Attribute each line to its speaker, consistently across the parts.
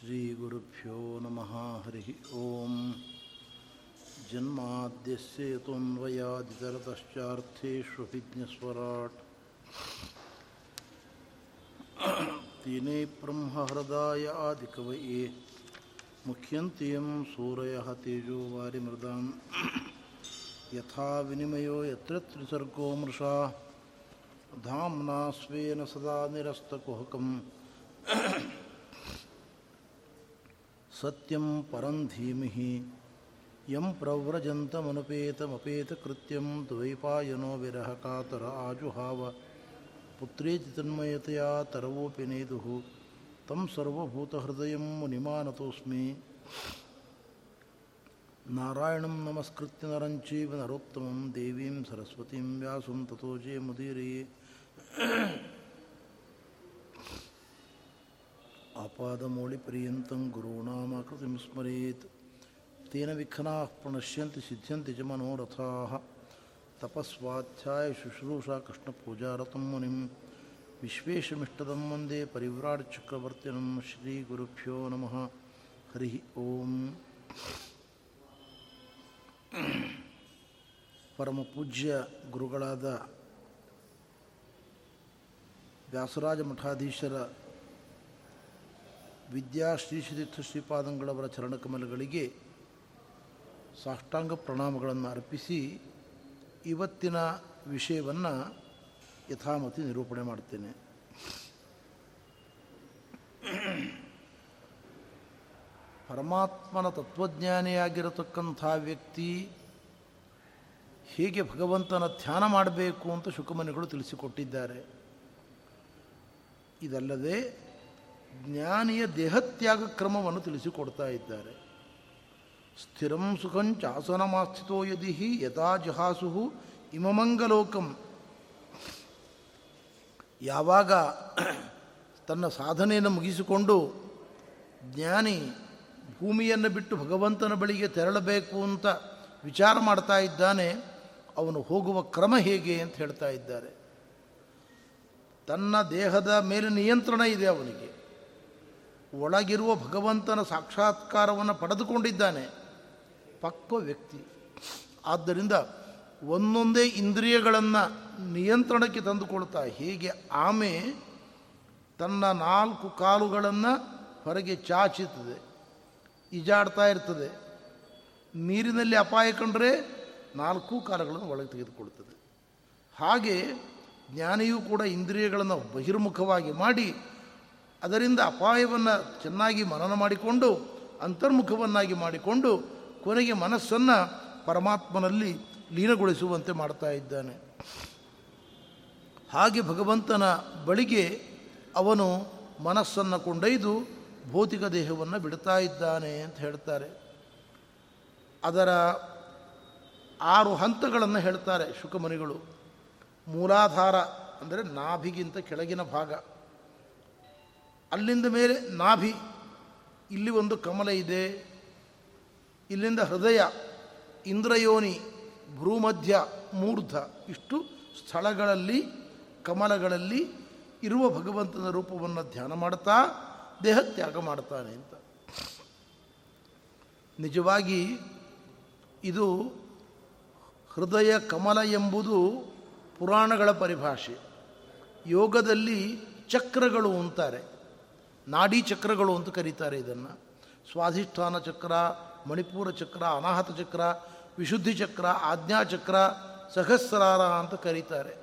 Speaker 1: श्रीगुरुभ्यो नमः। हरिः ॐ जन्माद्यस्य यतोऽन्वयादितरतश्चार्थेष्वभिज्ञस्वराट् तेने ब्रह्महृदाय आदिकवये। मुख्यन्त्यं सूरयः तेजो वारिमृदां यथा विनिमयो यत्र त्रिसर्गो मृषा। धाम्ना स्वेन सदा निरस्तकुहकम्। ಸತ್ಯಂ ಪರಂ ಧೀಮಿ ಯಂ ಪ್ರವ್ರಜಂತಮನುಪೇತಮಪೇತಕೃತ್ಯಂ ದ್ವೈಪಾಯನೋ ವಿರಹ ಕಾತರ ಆಜುಹಾವ. ಪುತ್ರೇತಿ ತನ್ಮಯತೆಯ ತರವೋಪಿ ನೇದು ತಂ ಸರ್ವಭೂತಹೃದಯ ಮುನಿಮಾನತೋಸ್ಮಿ. ನಾರಾಯಣಂ ನಮಸ್ಕೃತ್ಯ ನರಂಚೀವ ನರೋತ್ತಮಂ ದೇವೀಂ ಸರಸ್ವತೀಂ ವ್ಯಾಸಂ ತಥೋಜೇ ಮುದೀರೇ आपादमौलिपर्यन्तं गुरूणामाकृतिं स्मरेत् तेन विघ्नाः प्रणश्यन्ति सिद्ध्यन्ति च मनोरथाः तपस्वाध्यायशुश्रूषा कृष्णपूजारतं मुनिं विश्वेशमिष्टदं वन्दे परिव्राट्चक्रवर्तिनं श्रीगुरुभ्यो नमः हरिः ಓಂ ಪರಮ ಪೂಜ್ಯ ಗುರುಗಳಾದ ವ್ಯಾಸರಾಜ ಮಠಾಧೀಶರ ವಿದ್ಯಾ ಶ್ರೀಶ್ರೀತೀರ್ಥ ಶ್ರೀಪಾದಂಗಳವರ ಚರಣಕಮಲಗಳಿಗೆ ಸಾಷ್ಟಾಂಗ ಪ್ರಣಾಮಗಳನ್ನು ಅರ್ಪಿಸಿ ಇವತ್ತಿನ ವಿಷಯವನ್ನು ಯಥಾಮತಿ ನಿರೂಪಣೆ ಮಾಡ್ತೇನೆ. ಪರಮಾತ್ಮನ ತತ್ವಜ್ಞಾನಿಯಾಗಿರತಕ್ಕಂಥ ವ್ಯಕ್ತಿ ಹೇಗೆ ಭಗವಂತನ ಧ್ಯಾನ ಮಾಡಬೇಕು ಅಂತ ಶುಕಮನಿಗಳು ತಿಳಿಸಿಕೊಟ್ಟಿದ್ದಾರೆ. ಇದಲ್ಲದೆ ಜ್ಞಾನಿಯ ದೇಹತ್ಯಾಗ ಕ್ರಮವನ್ನು ತಿಳಿಸಿಕೊಡ್ತಾ ಇದ್ದಾರೆ. ಸ್ಥಿರಂ ಸುಖಂಚಾಸನಮಾಸ್ಥಿತೋ ಯದಿ ಯಥಾ ಜಹಾಸು ಇಮಮಂಗಲೋಕಂ. ಯಾವಾಗ ತನ್ನ ಸಾಧನೆಯನ್ನು ಮುಗಿಸಿಕೊಂಡು ಜ್ಞಾನಿ ಭೂಮಿಯನ್ನು ಬಿಟ್ಟು ಭಗವಂತನ ಬಳಿಗೆ ತೆರಳಬೇಕು ಅಂತ ವಿಚಾರ ಮಾಡ್ತಾ ಇದ್ದಾನೆ, ಅವನು ಹೋಗುವ ಕ್ರಮ ಹೇಗೆ ಅಂತ ಹೇಳ್ತಾ ಇದ್ದಾರೆ. ತನ್ನ ದೇಹದ ಮೇಲೆ ನಿಯಂತ್ರಣ ಇದೆ ಅವನಿಗೆ. ಒಳಗಿರುವ ಭಗವಂತನ ಸಾಕ್ಷಾತ್ಕಾರವನ್ನು ಪಡೆದುಕೊಂಡಿದ್ದಾನೆ. ಪಕ್ವ ವ್ಯಕ್ತಿ. ಆದ್ದರಿಂದ ಒಂದೊಂದೇ ಇಂದ್ರಿಯಗಳನ್ನು ನಿಯಂತ್ರಣಕ್ಕೆ ತಂದುಕೊಳ್ತಾ ಹೀಗೆ ಆಮೆ ತನ್ನ ನಾಲ್ಕು ಕಾಲುಗಳನ್ನು ಹೊರಗೆ ಚಾಚುತ್ತದೆ ಈಜಾಡ್ತಾ ಇರ್ತದೆ. ನೀರಿನಲ್ಲಿ ಅಪಾಯ ಕಂಡರೆ ನಾಲ್ಕು ಕಾಲಗಳನ್ನು ಒಳಗೆ ತೆಗೆದುಕೊಳ್ತದೆ ಹಾಗೆ ಜ್ಞಾನಿಯೂ ಕೂಡ ಇಂದ್ರಿಯಗಳನ್ನು ಬಹಿರ್ಮುಖವಾಗಿ ಮಾಡಿ ಅದರಿಂದ ಅಪಾಯವನ್ನು ಚೆನ್ನಾಗಿ ಮನನ ಮಾಡಿಕೊಂಡು, ಅಂತರ್ಮುಖವನ್ನಾಗಿ ಮಾಡಿಕೊಂಡು ಕೊನೆಗೆ ಮನಸ್ಸನ್ನು ಪರಮಾತ್ಮನಲ್ಲಿ ಲೀನಗೊಳಿಸುವಂತೆ ಮಾಡ್ತಾ ಇದ್ದಾನೆ. ಹಾಗೆ ಭಗವಂತನ ಬಳಿಗೆ ಅವನು ಮನಸ್ಸನ್ನು ಕೊಂಡೊಯ್ದು ಭೌತಿಕ ದೇಹವನ್ನು ಬಿಡ್ತಾ ಇದ್ದಾನೆ ಅಂತ ಹೇಳ್ತಾರೆ. ಅದರ ಆರು ಹಂತಗಳನ್ನು ಹೇಳ್ತಾರೆ ಶುಕಮನಿಗಳು. ಮೂಲಾಧಾರ ಅಂದರೆ ನಾಭಿಗಿಂತ ಕೆಳಗಿನ ಭಾಗ. ಅಲ್ಲಿಂದ ಮೇಲೆ ನಾಭಿ, ಇಲ್ಲಿ ಒಂದು ಕಮಲ ಇದೆ, ಇಲ್ಲಿಂದ ಹೃದಯ, ಇಂದ್ರಯೋನಿ, ಭ್ರೂಮಧ್ಯ, ಮೂರ್ಧ, ಇಷ್ಟು ಸ್ಥಳಗಳಲ್ಲಿ, ಕಮಲಗಳಲ್ಲಿ ಇರುವ ಭಗವಂತನ ರೂಪವನ್ನು ಧ್ಯಾನ ಮಾಡ್ತಾ ದೇಹ ತ್ಯಾಗ ಮಾಡ್ತಾನೆ ಅಂತ. ನಿಜವಾಗಿ ಇದು ಹೃದಯ ಕಮಲ ಎಂಬುದು ಪುರಾಣಗಳ ಪರಿಭಾಷೆ. ಯೋಗದಲ್ಲಿ ಚಕ್ರಗಳು ಅಂತಾರೆ ನಾಡಿ ಚಕ್ರಗಳು ಅಂತ ಕರೀತಾರೆ ಇದನ್ನು. ಸ್ವಾಧಿಷ್ಠಾನ ಚಕ್ರ, ಮಣಿಪೂರ ಚಕ್ರ, ಅನಾಹತ ಚಕ್ರ, ವಿಶುದ್ಧಿ ಚಕ್ರ ಆಜ್ಞಾಚಕ್ರ ಸಹಸ್ರಾರ ಅಂತ ಕರೀತಾರೆ.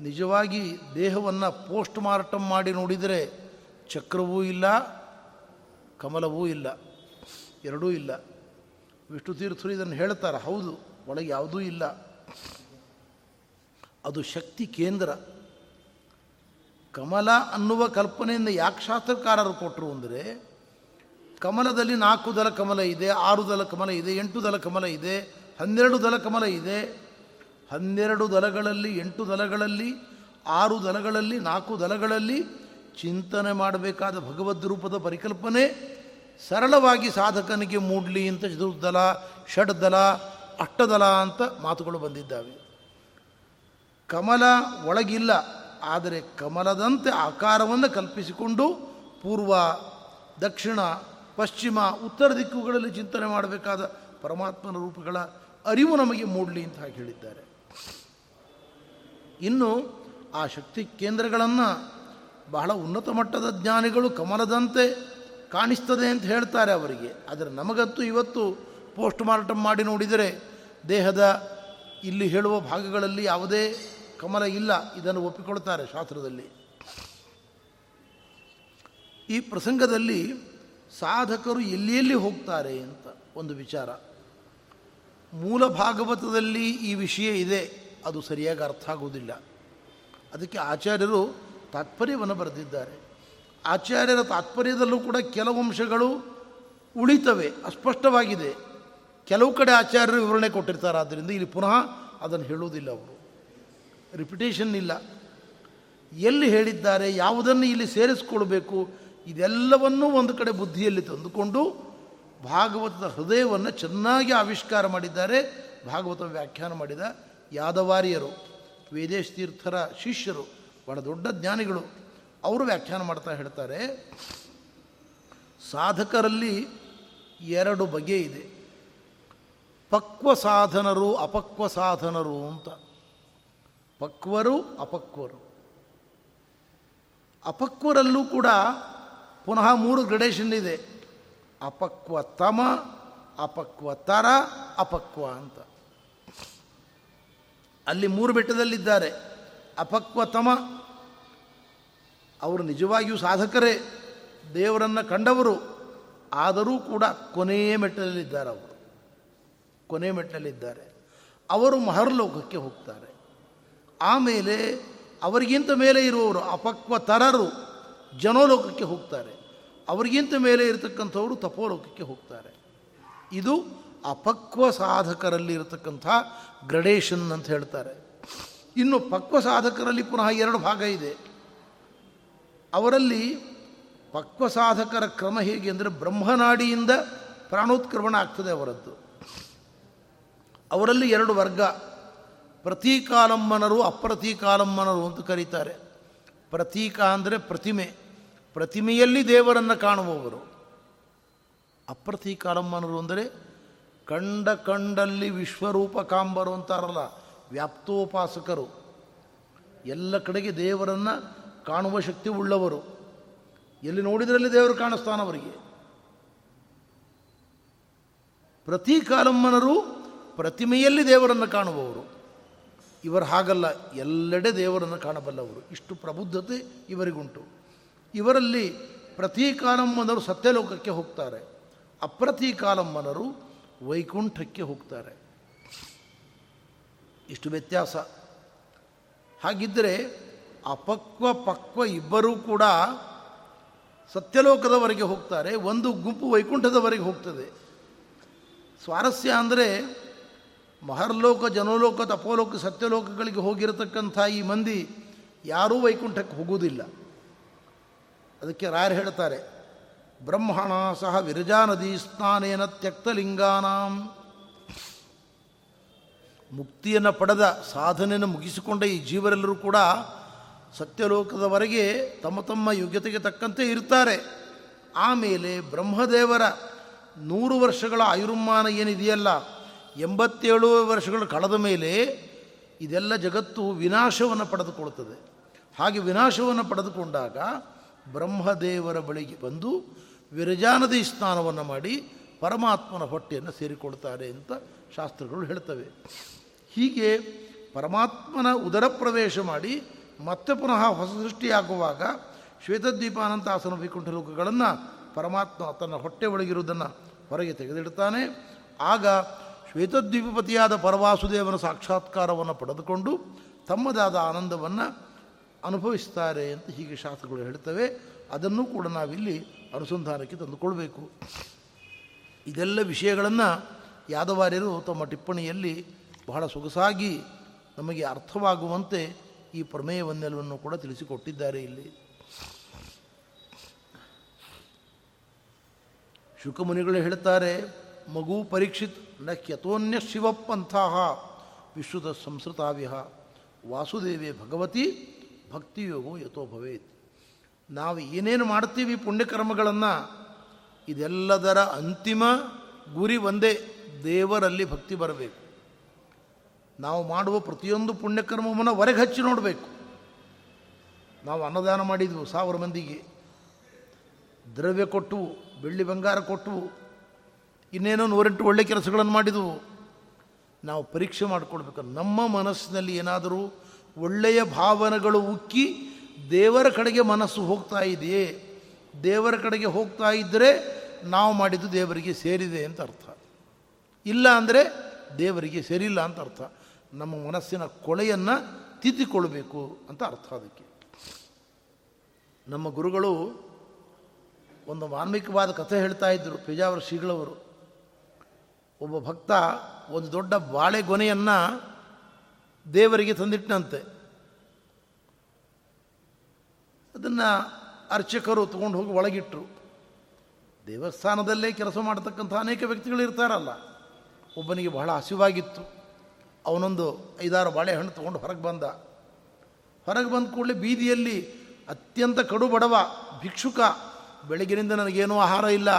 Speaker 1: ನಿಜವಾಗಿ ದೇಹವನ್ನು ಪೋಸ್ಟ್ ಮಾರ್ಟಮ್ ಮಾಡಿ ನೋಡಿದರೆ ಚಕ್ರವೂ ಇಲ್ಲ, ಕಮಲವೂ ಇಲ್ಲ, ಎರಡೂ ಇಲ್ಲ. ವಿಷ್ಣು ತೀರ್ಥರು ಇದನ್ನು ಹೇಳ್ತಾರೆ, ಹೌದು, ಒಳಗೆ ಯಾವುದೂ ಇಲ್ಲ. ಅದು ಶಕ್ತಿ ಕೇಂದ್ರ. ಕಮಲ ಅನ್ನುವ ಕಲ್ಪನೆಯಿಂದ ಯಾಕೆ ಶಾಸ್ತ್ರಕಾರರು ಕೊಟ್ಟರು ಅಂದರೆ, ಕಮಲದಲ್ಲಿ ನಾಲ್ಕು ದಲ ಕಮಲ ಇದೆ, ಆರು ದಲ ಕಮಲ ಇದೆ, ಎಂಟು ದಲ ಕಮಲ ಇದೆ, ಹನ್ನೆರಡು ದಲ ಕಮಲ ಇದೆ. ಹನ್ನೆರಡು ದಲಗಳಲ್ಲಿ ಎಂಟು ದಲಗಳಲ್ಲಿ ಆರು ದಲಗಳಲ್ಲಿ ನಾಲ್ಕು ದಲಗಳಲ್ಲಿ ಚಿಂತನೆ ಮಾಡಬೇಕಾದ ಭಗವದ್ ರೂಪದ ಪರಿಕಲ್ಪನೆ, ಸರಳವಾಗಿ ಸಾಧಕನಿಗೆ ಮೂಡಲಿ ಅಂತ ಚತುರ್ದಲ ಷಡ್ದಲ ಅಷ್ಟದಲ ಅಂತ ಮಾತುಗಳು ಬಂದಿದ್ದಾವೆ. ಕಮಲ ಒಳಗಿಲ್ಲ. ಆದರೆ ಕಮಲದಂತೆ ಆಕಾರವನ್ನು ಕಲ್ಪಿಸಿಕೊಂಡು ಪೂರ್ವ, ದಕ್ಷಿಣ, ಪಶ್ಚಿಮ, ಉತ್ತರ ದಿಕ್ಕುಗಳಲ್ಲಿ ಚಿಂತನೆ ಮಾಡಬೇಕಾದ ಪರಮಾತ್ಮನ ರೂಪಗಳ ಅರಿವು ನಮಗೆ ಮೂಡಲಿ ಅಂತ ಹೇಳಿದ್ದಾರೆ. ಇನ್ನು ಆ ಶಕ್ತಿ ಕೇಂದ್ರಗಳನ್ನು ಬಹಳ ಉನ್ನತ ಮಟ್ಟದ ಜ್ಞಾನಿಗಳು ಕಮಲದಂತೆ ಕಾಣಿಸ್ತದೆ ಅಂತ ಹೇಳ್ತಾರೆ ಅವರಿಗೆ. ಆದರೆ ನಮಗಂತೂ ಇವತ್ತು ಪೋಸ್ಟ್ ಮಾರ್ಟಮ್ ಮಾಡಿ ನೋಡಿದರೆ ದೇಹದ ಇಲ್ಲಿ ಹೇಳುವ ಭಾಗಗಳಲ್ಲಿ ಯಾವುದೇ ಕಮಲ ಇಲ್ಲ, ಇದನ್ನು ಒಪ್ಪಿಕೊಳ್ತಾರೆ ಶಾಸ್ತ್ರದಲ್ಲಿ. ಈ ಪ್ರಸಂಗದಲ್ಲಿ ಸಾಧಕರು ಎಲ್ಲಿ ಎಲ್ಲಿ ಹೋಗ್ತಾರೆ ಅಂತ ಒಂದು ವಿಚಾರ. ಮೂಲ ಭಾಗವತದಲ್ಲಿ ಈ ವಿಷಯ ಇದೆ, ಅದು ಸರಿಯಾಗಿ ಅರ್ಥ ಆಗುವುದಿಲ್ಲ. ಅದಕ್ಕೆ ಆಚಾರ್ಯರು ತಾತ್ಪರ್ಯವನ್ನು ಬರೆದಿದ್ದಾರೆ. ಆಚಾರ್ಯರ ತಾತ್ಪರ್ಯದಲ್ಲೂ ಕೂಡ ಕೆಲವು ಅಂಶಗಳು ಉಳಿತವೆ, ಅಸ್ಪಷ್ಟವಾಗಿದೆ. ಕೆಲವು ಕಡೆ ಆಚಾರ್ಯರು ವಿವರಣೆ ಕೊಟ್ಟಿರ್ತಾರೆ ಆದ್ದರಿಂದ ಇಲ್ಲಿ ಪುನಃ ಅದನ್ನು ಹೇಳುವುದಿಲ್ಲ ಅವರು. ರಿಪಿಟೇಷನ್ ಇಲ್ಲ. ಎಲ್ಲಿ ಹೇಳಿದ್ದಾರೆ, ಯಾವುದನ್ನು ಇಲ್ಲಿ ಸೇರಿಸ್ಕೊಳ್ಬೇಕು ಇದೆಲ್ಲವನ್ನೂ ಒಂದು ಕಡೆ ಬುದ್ಧಿಯಲ್ಲಿ ತಂದುಕೊಂಡು ಭಾಗವತದ ಹೃದಯವನ್ನು ಚೆನ್ನಾಗಿ ಆವಿಷ್ಕಾರ ಮಾಡಿದ್ದಾರೆ ಭಾಗವತ ವ್ಯಾಖ್ಯಾನ ಮಾಡಿದ ಯಾದವಾರಿಯರು ವೇದೇಶ ತೀರ್ಥರ ಶಿಷ್ಯರು, ಬಹಳ ದೊಡ್ಡ ಜ್ಞಾನಿಗಳು, ಅವರು ವ್ಯಾಖ್ಯಾನ ಮಾಡ್ತಾ ಹೇಳ್ತಾರೆ, ಸಾಧಕರಲ್ಲಿ ಎರಡು ಬಗೆ ಇದೆ. ಪಕ್ವ ಸಾಧನರು, ಅಪಕ್ವ ಸಾಧನರು ಅಂತ. ಪಕ್ವರು ಅಪಕ್ವರು. ಅಪಕ್ವರಲ್ಲೂ ಕೂಡ ಪುನಃ ಮೂರು ಗ್ರಡೇಷನ್ ಇದೆ. ಅಪಕ್ವ ತಮ ಅಪಕ್ವ ಅಂತ. ಅಲ್ಲಿ ಮೂರು ಬೆಟ್ಟದಲ್ಲಿದ್ದಾರೆ. ಅಪಕ್ವ ತಮ ಅವರು ನಿಜವಾಗಿಯೂ ಸಾಧಕರೇ, ದೇವರನ್ನು ಕಂಡವರು, ಆದರೂ ಕೂಡ ಕೊನೆಯ ಮೆಟ್ಟಲಲ್ಲಿದ್ದಾರೆ ಅವರು. ಕೊನೆಯ ಮೆಟ್ಟಲಿದ್ದಾರೆ ಅವರು ಮಹರ್ಲೋಕಕ್ಕೆ ಹೋಗ್ತಾರೆ. ಆಮೇಲೆ ಅವರಿಗಿಂತ ಮೇಲೆ ಇರುವವರು ಅಪಕ್ವ ತರರು ಜನೋಲೋಕಕ್ಕೆ ಹೋಗ್ತಾರೆ. ಅವರಿಗಿಂತ ಮೇಲೆ ಇರತಕ್ಕಂಥವರು ತಪೋಲೋಕಕ್ಕೆ ಹೋಗ್ತಾರೆ. ಇದು ಅಪಕ್ವ ಸಾಧಕರಲ್ಲಿ ಇರತಕ್ಕಂಥ ಗ್ರಡೇಷನ್ ಅಂತ ಹೇಳ್ತಾರೆ. ಇನ್ನು ಪಕ್ವ ಸಾಧಕರಲ್ಲಿ ಪುನಃ ಎರಡು ಭಾಗ ಇದೆ. ಅವರಲ್ಲಿ ಪಕ್ವ ಸಾಧಕರ ಕ್ರಮ ಹೇಗೆ ಅಂದರೆ ಬ್ರಹ್ಮನಾಡಿಯಿಂದ ಪ್ರಾಣೋತ್ಕ್ರಮಣ ಆಗ್ತದೆ ಅವರದ್ದು. ಅವರಲ್ಲಿ ಎರಡು ವರ್ಗ. ಪ್ರತೀಕಾಲಮ್ಮನರು ಅಪ್ರತೀಕಾಲಮ್ಮನರು ಅಂತ ಕರೀತಾರೆ. ಪ್ರತೀಕ ಅಂದರೆ ಪ್ರತಿಮೆ. ಪ್ರತಿಮೆಯಲ್ಲಿ ದೇವರನ್ನು ಕಾಣುವವರು. ಅಪ್ರತೀಕಾಲಮ್ಮನರು ಅಂದರೆ ಕಂಡ ಕಂಡಲ್ಲಿ ವಿಶ್ವರೂಪ ಕಾಂಬರು ಅಂತಾರಲ್ಲ, ವ್ಯಾಪ್ತೋಪಾಸಕರು. ಎಲ್ಲ ಕಡೆಗೆ ದೇವರನ್ನು ಕಾಣುವ ಶಕ್ತಿ ಉಳ್ಳವರು. ಎಲ್ಲಿ ನೋಡಿದ್ರಲ್ಲಿ ದೇವರು ಕಾಣಿಸ್ತಾನವರಿಗೆ ಪ್ರತೀಕಾಲಮ್ಮನರು ಪ್ರತಿಮೆಯಲ್ಲಿ ದೇವರನ್ನು ಕಾಣುವವರು. ಇವರು ಹಾಗಲ್ಲ, ಎಲ್ಲೆಡೆ ದೇವರನ್ನು ಕಾಣಬಲ್ಲವರು. ಇಷ್ಟು ಪ್ರಬುದ್ಧತೆ ಇವರಿಗುಂಟು. ಇವರಲ್ಲಿ ಪ್ರತೀಕಾಲಮ್ಮನರು ಸತ್ಯಲೋಕಕ್ಕೆ ಹೋಗ್ತಾರೆ. ಅಪ್ರತೀಕಾಲಮ್ಮನರು ವೈಕುಂಠಕ್ಕೆ ಹೋಗ್ತಾರೆ. ಇಷ್ಟು ವ್ಯತ್ಯಾಸ. ಹಾಗಿದ್ದರೆ ಅಪಕ್ವ ಪಕ್ವ ಇಬ್ಬರೂ ಕೂಡ ಸತ್ಯಲೋಕದವರೆಗೆ ಹೋಗ್ತಾರೆ, ಒಂದು ಗುಂಪು ವೈಕುಂಠದವರೆಗೆ ಹೋಗ್ತದೆ. ಸ್ವಾರಸ್ಯ ಅಂದರೆ ಮಹರ್ಲೋಕ, ಜನಲೋಕ, ತಪೋಲೋಕ, ಸತ್ಯಲೋಕಗಳಿಗೆ ಹೋಗಿರತಕ್ಕಂಥ ಈ ಮಂದಿ ಯಾರೂ ವೈಕುಂಠಕ್ಕೆ ಹೋಗುವುದಿಲ್ಲ. ಅದಕ್ಕೆ ರಾಯರು ಹೇಳ್ತಾರೆ, ಬ್ರಹ್ಮಣ ಸಹ ವಿರಜಾ ನದಿ ಸ್ನಾನೇನ ತ್ಯಕ್ತಲಿಂಗಾನಾಂ. ಮುಕ್ತಿಯನ್ನು ಪಡೆದ ಸಾಧನೆಯನ್ನು ಮುಗಿಸಿಕೊಂಡ ಈ ಜೀವರೆಲ್ಲರೂ ಕೂಡ ಸತ್ಯಲೋಕದವರೆಗೆ ತಮ್ಮ ತಮ್ಮ ಯೋಗ್ಯತೆಗೆ ತಕ್ಕಂತೆ ಇರ್ತಾರೆ ಆಮೇಲೆ ಬ್ರಹ್ಮದೇವರ ನೂರು ವರ್ಷಗಳ ಆಯುರ್ಮಾನ ಏನಿದೆಯಲ್ಲ ಎಂಬತ್ತೇಳು ವರ್ಷಗಳು ಕಳೆದ ಮೇಲೆ ಇದೆಲ್ಲ ಜಗತ್ತು ವಿನಾಶವನ್ನು ಪಡೆದುಕೊಳ್ತದೆ ಹಾಗೆ ವಿನಾಶವನ್ನು ಪಡೆದುಕೊಂಡಾಗ ಬ್ರಹ್ಮದೇವರ ಬಳಿಗೆ ಬಂದು ವಿರಜಾನದಿ ಸ್ನಾನವನ್ನು ಮಾಡಿ ಪರಮಾತ್ಮನ ಹೊಟ್ಟೆಯನ್ನು ಸೇರಿಕೊಳ್ತಾರೆ ಅಂತ ಶಾಸ್ತ್ರಗಳು ಹೇಳ್ತವೆ. ಹೀಗೆ ಪರಮಾತ್ಮನ ಉದರ ಪ್ರವೇಶ ಮಾಡಿ ಮತ್ತೆ ಪುನಃ ಹೊಸ ಸೃಷ್ಟಿಯಾಗುವಾಗ ಶ್ವೇತದ್ವೀಪಾನಂತಾಸನ ವೈಕುಂಠ ಲೋಕಗಳನ್ನು ಪರಮಾತ್ಮ ತನ್ನ ಹೊಟ್ಟೆ ಒಳಗಿರುವುದನ್ನು ಹೊರಗೆ ತೆಗೆದಿಡ್ತಾನೆ. ಆಗ ಶ್ವೇತದ್ವೀಪಪತಿಯಾದ ಪರವಾಸುದೇವನ ಸಾಕ್ಷಾತ್ಕಾರವನ್ನು ಪಡೆದುಕೊಂಡು ತಮ್ಮದಾದ ಆನಂದವನ್ನು ಅನುಭವಿಸ್ತಾರೆ ಅಂತ ಹೀಗೆ ಶಾಸ್ತ್ರಗಳು ಹೇಳ್ತವೆ. ಅದನ್ನು ಕೂಡ ನಾವಿಲ್ಲಿ ಅನುಸಂಧಾನಕ್ಕೆ ತಂದುಕೊಳ್ಬೇಕು. ಇದೆಲ್ಲ ವಿಷಯಗಳನ್ನು ಯಾದವಾರ್ಯರು ತಮ್ಮ ಟಿಪ್ಪಣಿಯಲ್ಲಿ ಬಹಳ ಸೊಗಸಾಗಿ ನಮಗೆ ಅರ್ಥವಾಗುವಂತೆ ಈ ಪ್ರಮೇಯವನ್ನೆಲ್ಲವನ್ನು ಕೂಡ ತಿಳಿಸಿಕೊಟ್ಟಿದ್ದಾರೆ ಇಲ್ಲಿ. ಶುಕಮುನಿಗಳು ಹೇಳ್ತಾರೆ ಮಗು ಪರೀಕ್ಷಿತ್ನ ಕ್ಯತೋನ್ಯ ಶಿವಪ್ಪಂಥ ವಿಶ್ವದ ಸಂಸ್ಕೃತಾವಿಹ ವಾಸುದೇವಿ ಭಗವತಿ ಭಕ್ತಿಯೋಗೋ ಯಥೋ ಭವೇತ್. ನಾವು ಏನೇನು ಮಾಡ್ತೀವಿ ಪುಣ್ಯಕರ್ಮಗಳನ್ನು, ಇದೆಲ್ಲದರ ಅಂತಿಮ ಗುರಿ ಒಂದೇ, ದೇವರಲ್ಲಿ ಭಕ್ತಿ ಬರಬೇಕು. ನಾವು ಮಾಡುವ ಪ್ರತಿಯೊಂದು ಪುಣ್ಯಕರ್ಮವನ್ನು ಹೊರಗೆ ಹಚ್ಚಿ ನೋಡಬೇಕು. ನಾವು ಅನ್ನದಾನ ಮಾಡಿದ್ವು ಸಾವಿರ ಮಂದಿಗೆ. ದ್ರವ್ಯ ಕೊಟ್ಟು, ಬೆಳ್ಳಿ ಬಂಗಾರ ಕೊಟ್ಟು ಇನ್ನೇನೋ ನೂರೆಂಟು ಒಳ್ಳೆ ಕೆಲಸಗಳನ್ನು ಮಾಡಿದವು. ನಾವು ಪರೀಕ್ಷೆ ಮಾಡಿಕೊಳ್ಬೇಕು ನಮ್ಮ ಮನಸ್ಸಿನಲ್ಲಿ ಏನಾದರೂ ಒಳ್ಳೆಯ ಭಾವನೆಗಳು ಉಕ್ಕಿ ದೇವರ ಕಡೆಗೆ ಮನಸ್ಸು ಹೋಗ್ತಾ ಇದೆಯೇ? ದೇವರ ಕಡೆಗೆ ಹೋಗ್ತಾ ಇದ್ದರೆ ನಾವು ಮಾಡಿದ್ದು ದೇವರಿಗೆ ಸೇರಿದೆ ಅಂತ ಅರ್ಥ. ಇಲ್ಲ ಅಂದರೆ ದೇವರಿಗೆ ಸೇರಿಲ್ಲ ಅಂತ ಅರ್ಥ. ನಮ್ಮ ಮನಸ್ಸಿನ ಕೊಳೆಯನ್ನು ತಿದ್ದಿಕೊಳ್ಬೇಕು ಅಂತ ಅರ್ಥ ಅದಕ್ಕೆ. ನಮ್ಮ ಗುರುಗಳು ಒಂದು ಮಾರ್ಮಿಕವಾದ ಕಥೆ ಹೇಳ್ತಾ ಇದ್ದರು ಪೇಜಾವರ ಶ್ರೀಗಳವರು. ಒಬ್ಬ ಭಕ್ತ ಒಂದು ದೊಡ್ಡ ಬಾಳೆಗೊನೆಯನ್ನು ದೇವರಿಗೆ ತಂದಿಟ್ಟನಂತೆ. ಅದನ್ನು ಅರ್ಚಕರು ತಗೊಂಡು ಹೋಗಿ ಒಳಗಿಟ್ಟರು ದೇವಸ್ಥಾನದಲ್ಲೇ ಕೆಲಸ ಮಾಡತಕ್ಕಂಥ ಅನೇಕ ವ್ಯಕ್ತಿಗಳು ಇರ್ತಾರಲ್ಲ. ಒಬ್ಬನಿಗೆ ಬಹಳ ಹಸಿವಾಗಿತ್ತು. ಅವನೊಂದು ಐದಾರು ಬಾಳೆಹಣ್ಣು ತೊಗೊಂಡು ಹೊರಗೆ ಬಂದ. ಹೊರಗೆ ಬಂದ ಕೂಡಲೇ ಬೀದಿಯಲ್ಲಿ ಅತ್ಯಂತ ಕಡು ಬಡವ, ಭಿಕ್ಷುಕ ಬೆಳಗಿನಿಂದ ನನಗೇನೂ ಆಹಾರ ಇಲ್ಲ,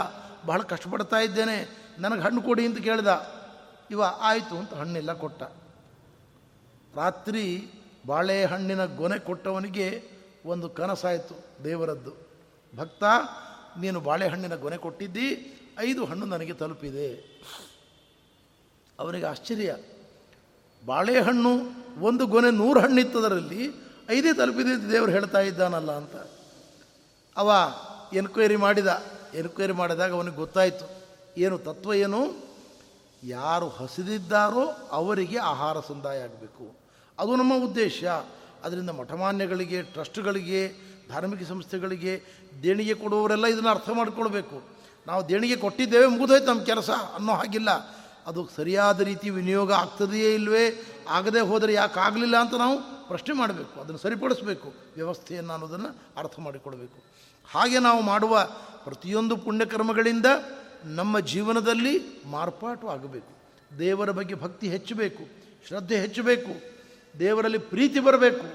Speaker 1: ಬಹಳ ಕಷ್ಟಪಡ್ತಾ ಇದ್ದೇನೆ ನನಗೆ ಹಣ್ಣು ಕೊಡಿ ಅಂತ ಕೇಳಿದ. ಇವ, ಆಯಿತು ಅಂತ ಹಣ್ಣೆಲ್ಲ ಕೊಟ್ಟ. ರಾತ್ರಿ ಬಾಳೆಹಣ್ಣಿನ ಗೊನೆ ಕೊಟ್ಟವನಿಗೆ ಒಂದು ಕನಸಾಯಿತು ದೇವರದ್ದು. ಭಕ್ತ, ನೀನು ಬಾಳೆಹಣ್ಣಿನ ಗೊನೆ ಕೊಟ್ಟಿದ್ದಿ, ಐದು ಹಣ್ಣು ನನಗೆ ತಲುಪಿದೆ. ಅವನಿಗೆ ಆಶ್ಚರ್ಯ. ಬಾಳೆಹಣ್ಣು ಒಂದು ಗೊನೆ ನೂರು ಹಣ್ಣಿತ್ತದರಲ್ಲಿ ಐದೇ ತಲುಪಿದೆ ಅಂತ ದೇವರು ಹೇಳ್ತಾ ಇದ್ದಾನಲ್ಲ ಅಂತ. ಅವ, ಎನ್ಕ್ವೈರಿ ಮಾಡಿದ. ಎನ್ಕ್ವೈರಿ ಮಾಡಿದಾಗ ಅವನಿಗೆ ಗೊತ್ತಾಯಿತು. ಏನು ತತ್ವ ಏನು? ಯಾರು ಹಸಿದಿದ್ದಾರೋ ಅವರಿಗೆ ಆಹಾರ ಸಂದಾಯ ಆಗಬೇಕು. ಅದು ನಮ್ಮ ಉದ್ದೇಶ. ಅದರಿಂದ ಮಠಮಾನ್ಯಗಳಿಗೆ, ಟ್ರಸ್ಟ್ಗಳಿಗೆ, ಧಾರ್ಮಿಕ ಸಂಸ್ಥೆಗಳಿಗೆ ದೇಣಿಗೆ ಕೊಡುವವರೆಲ್ಲ ಇದನ್ನು ಅರ್ಥ ಮಾಡಿಕೊಳ್ಬೇಕು. ನಾವು ದೇಣಿಗೆ ಕೊಟ್ಟಿದ್ದೇವೆ, ಮುಗಿದೋಯ್ತು ನಮ್ಮ ಕೆಲಸ. ಅನ್ನೋ ಹಾಗಿಲ್ಲ. ಅದು ಸರಿಯಾದ ರೀತಿ ವಿನಿಯೋಗ ಆಗ್ತದೆಯೇ ಇಲ್ಲವೇ ಆಗದೆ ಹೋದರೆ ಯಾಕೆ ಆಗಲಿಲ್ಲ ಅಂತ ನಾವು ಪ್ರಶ್ನೆ ಮಾಡಬೇಕು. ಅದನ್ನು ಸರಿಪಡಿಸಬೇಕು. ವ್ಯವಸ್ಥೆಯನ್ನು ಅನ್ನೋದನ್ನು ಅರ್ಥ ಮಾಡಿಕೊಳ್ಬೇಕು. ಹಾಗೆ ನಾವು ಮಾಡುವ ಪ್ರತಿಯೊಂದು ಪುಣ್ಯಕರ್ಮಗಳಿಂದ ನಮ್ಮ ಜೀವನದಲ್ಲಿ ಮಾರ್ಪಾಟು ಆಗಬೇಕು. ದೇವರ ಬಗ್ಗೆ ಭಕ್ತಿ ಹೆಚ್ಚಬೇಕು, ಶ್ರದ್ಧೆ ಹೆಚ್ಚಬೇಕು, ದೇವರಲ್ಲಿ ಪ್ರೀತಿ ಬರಬೇಕು,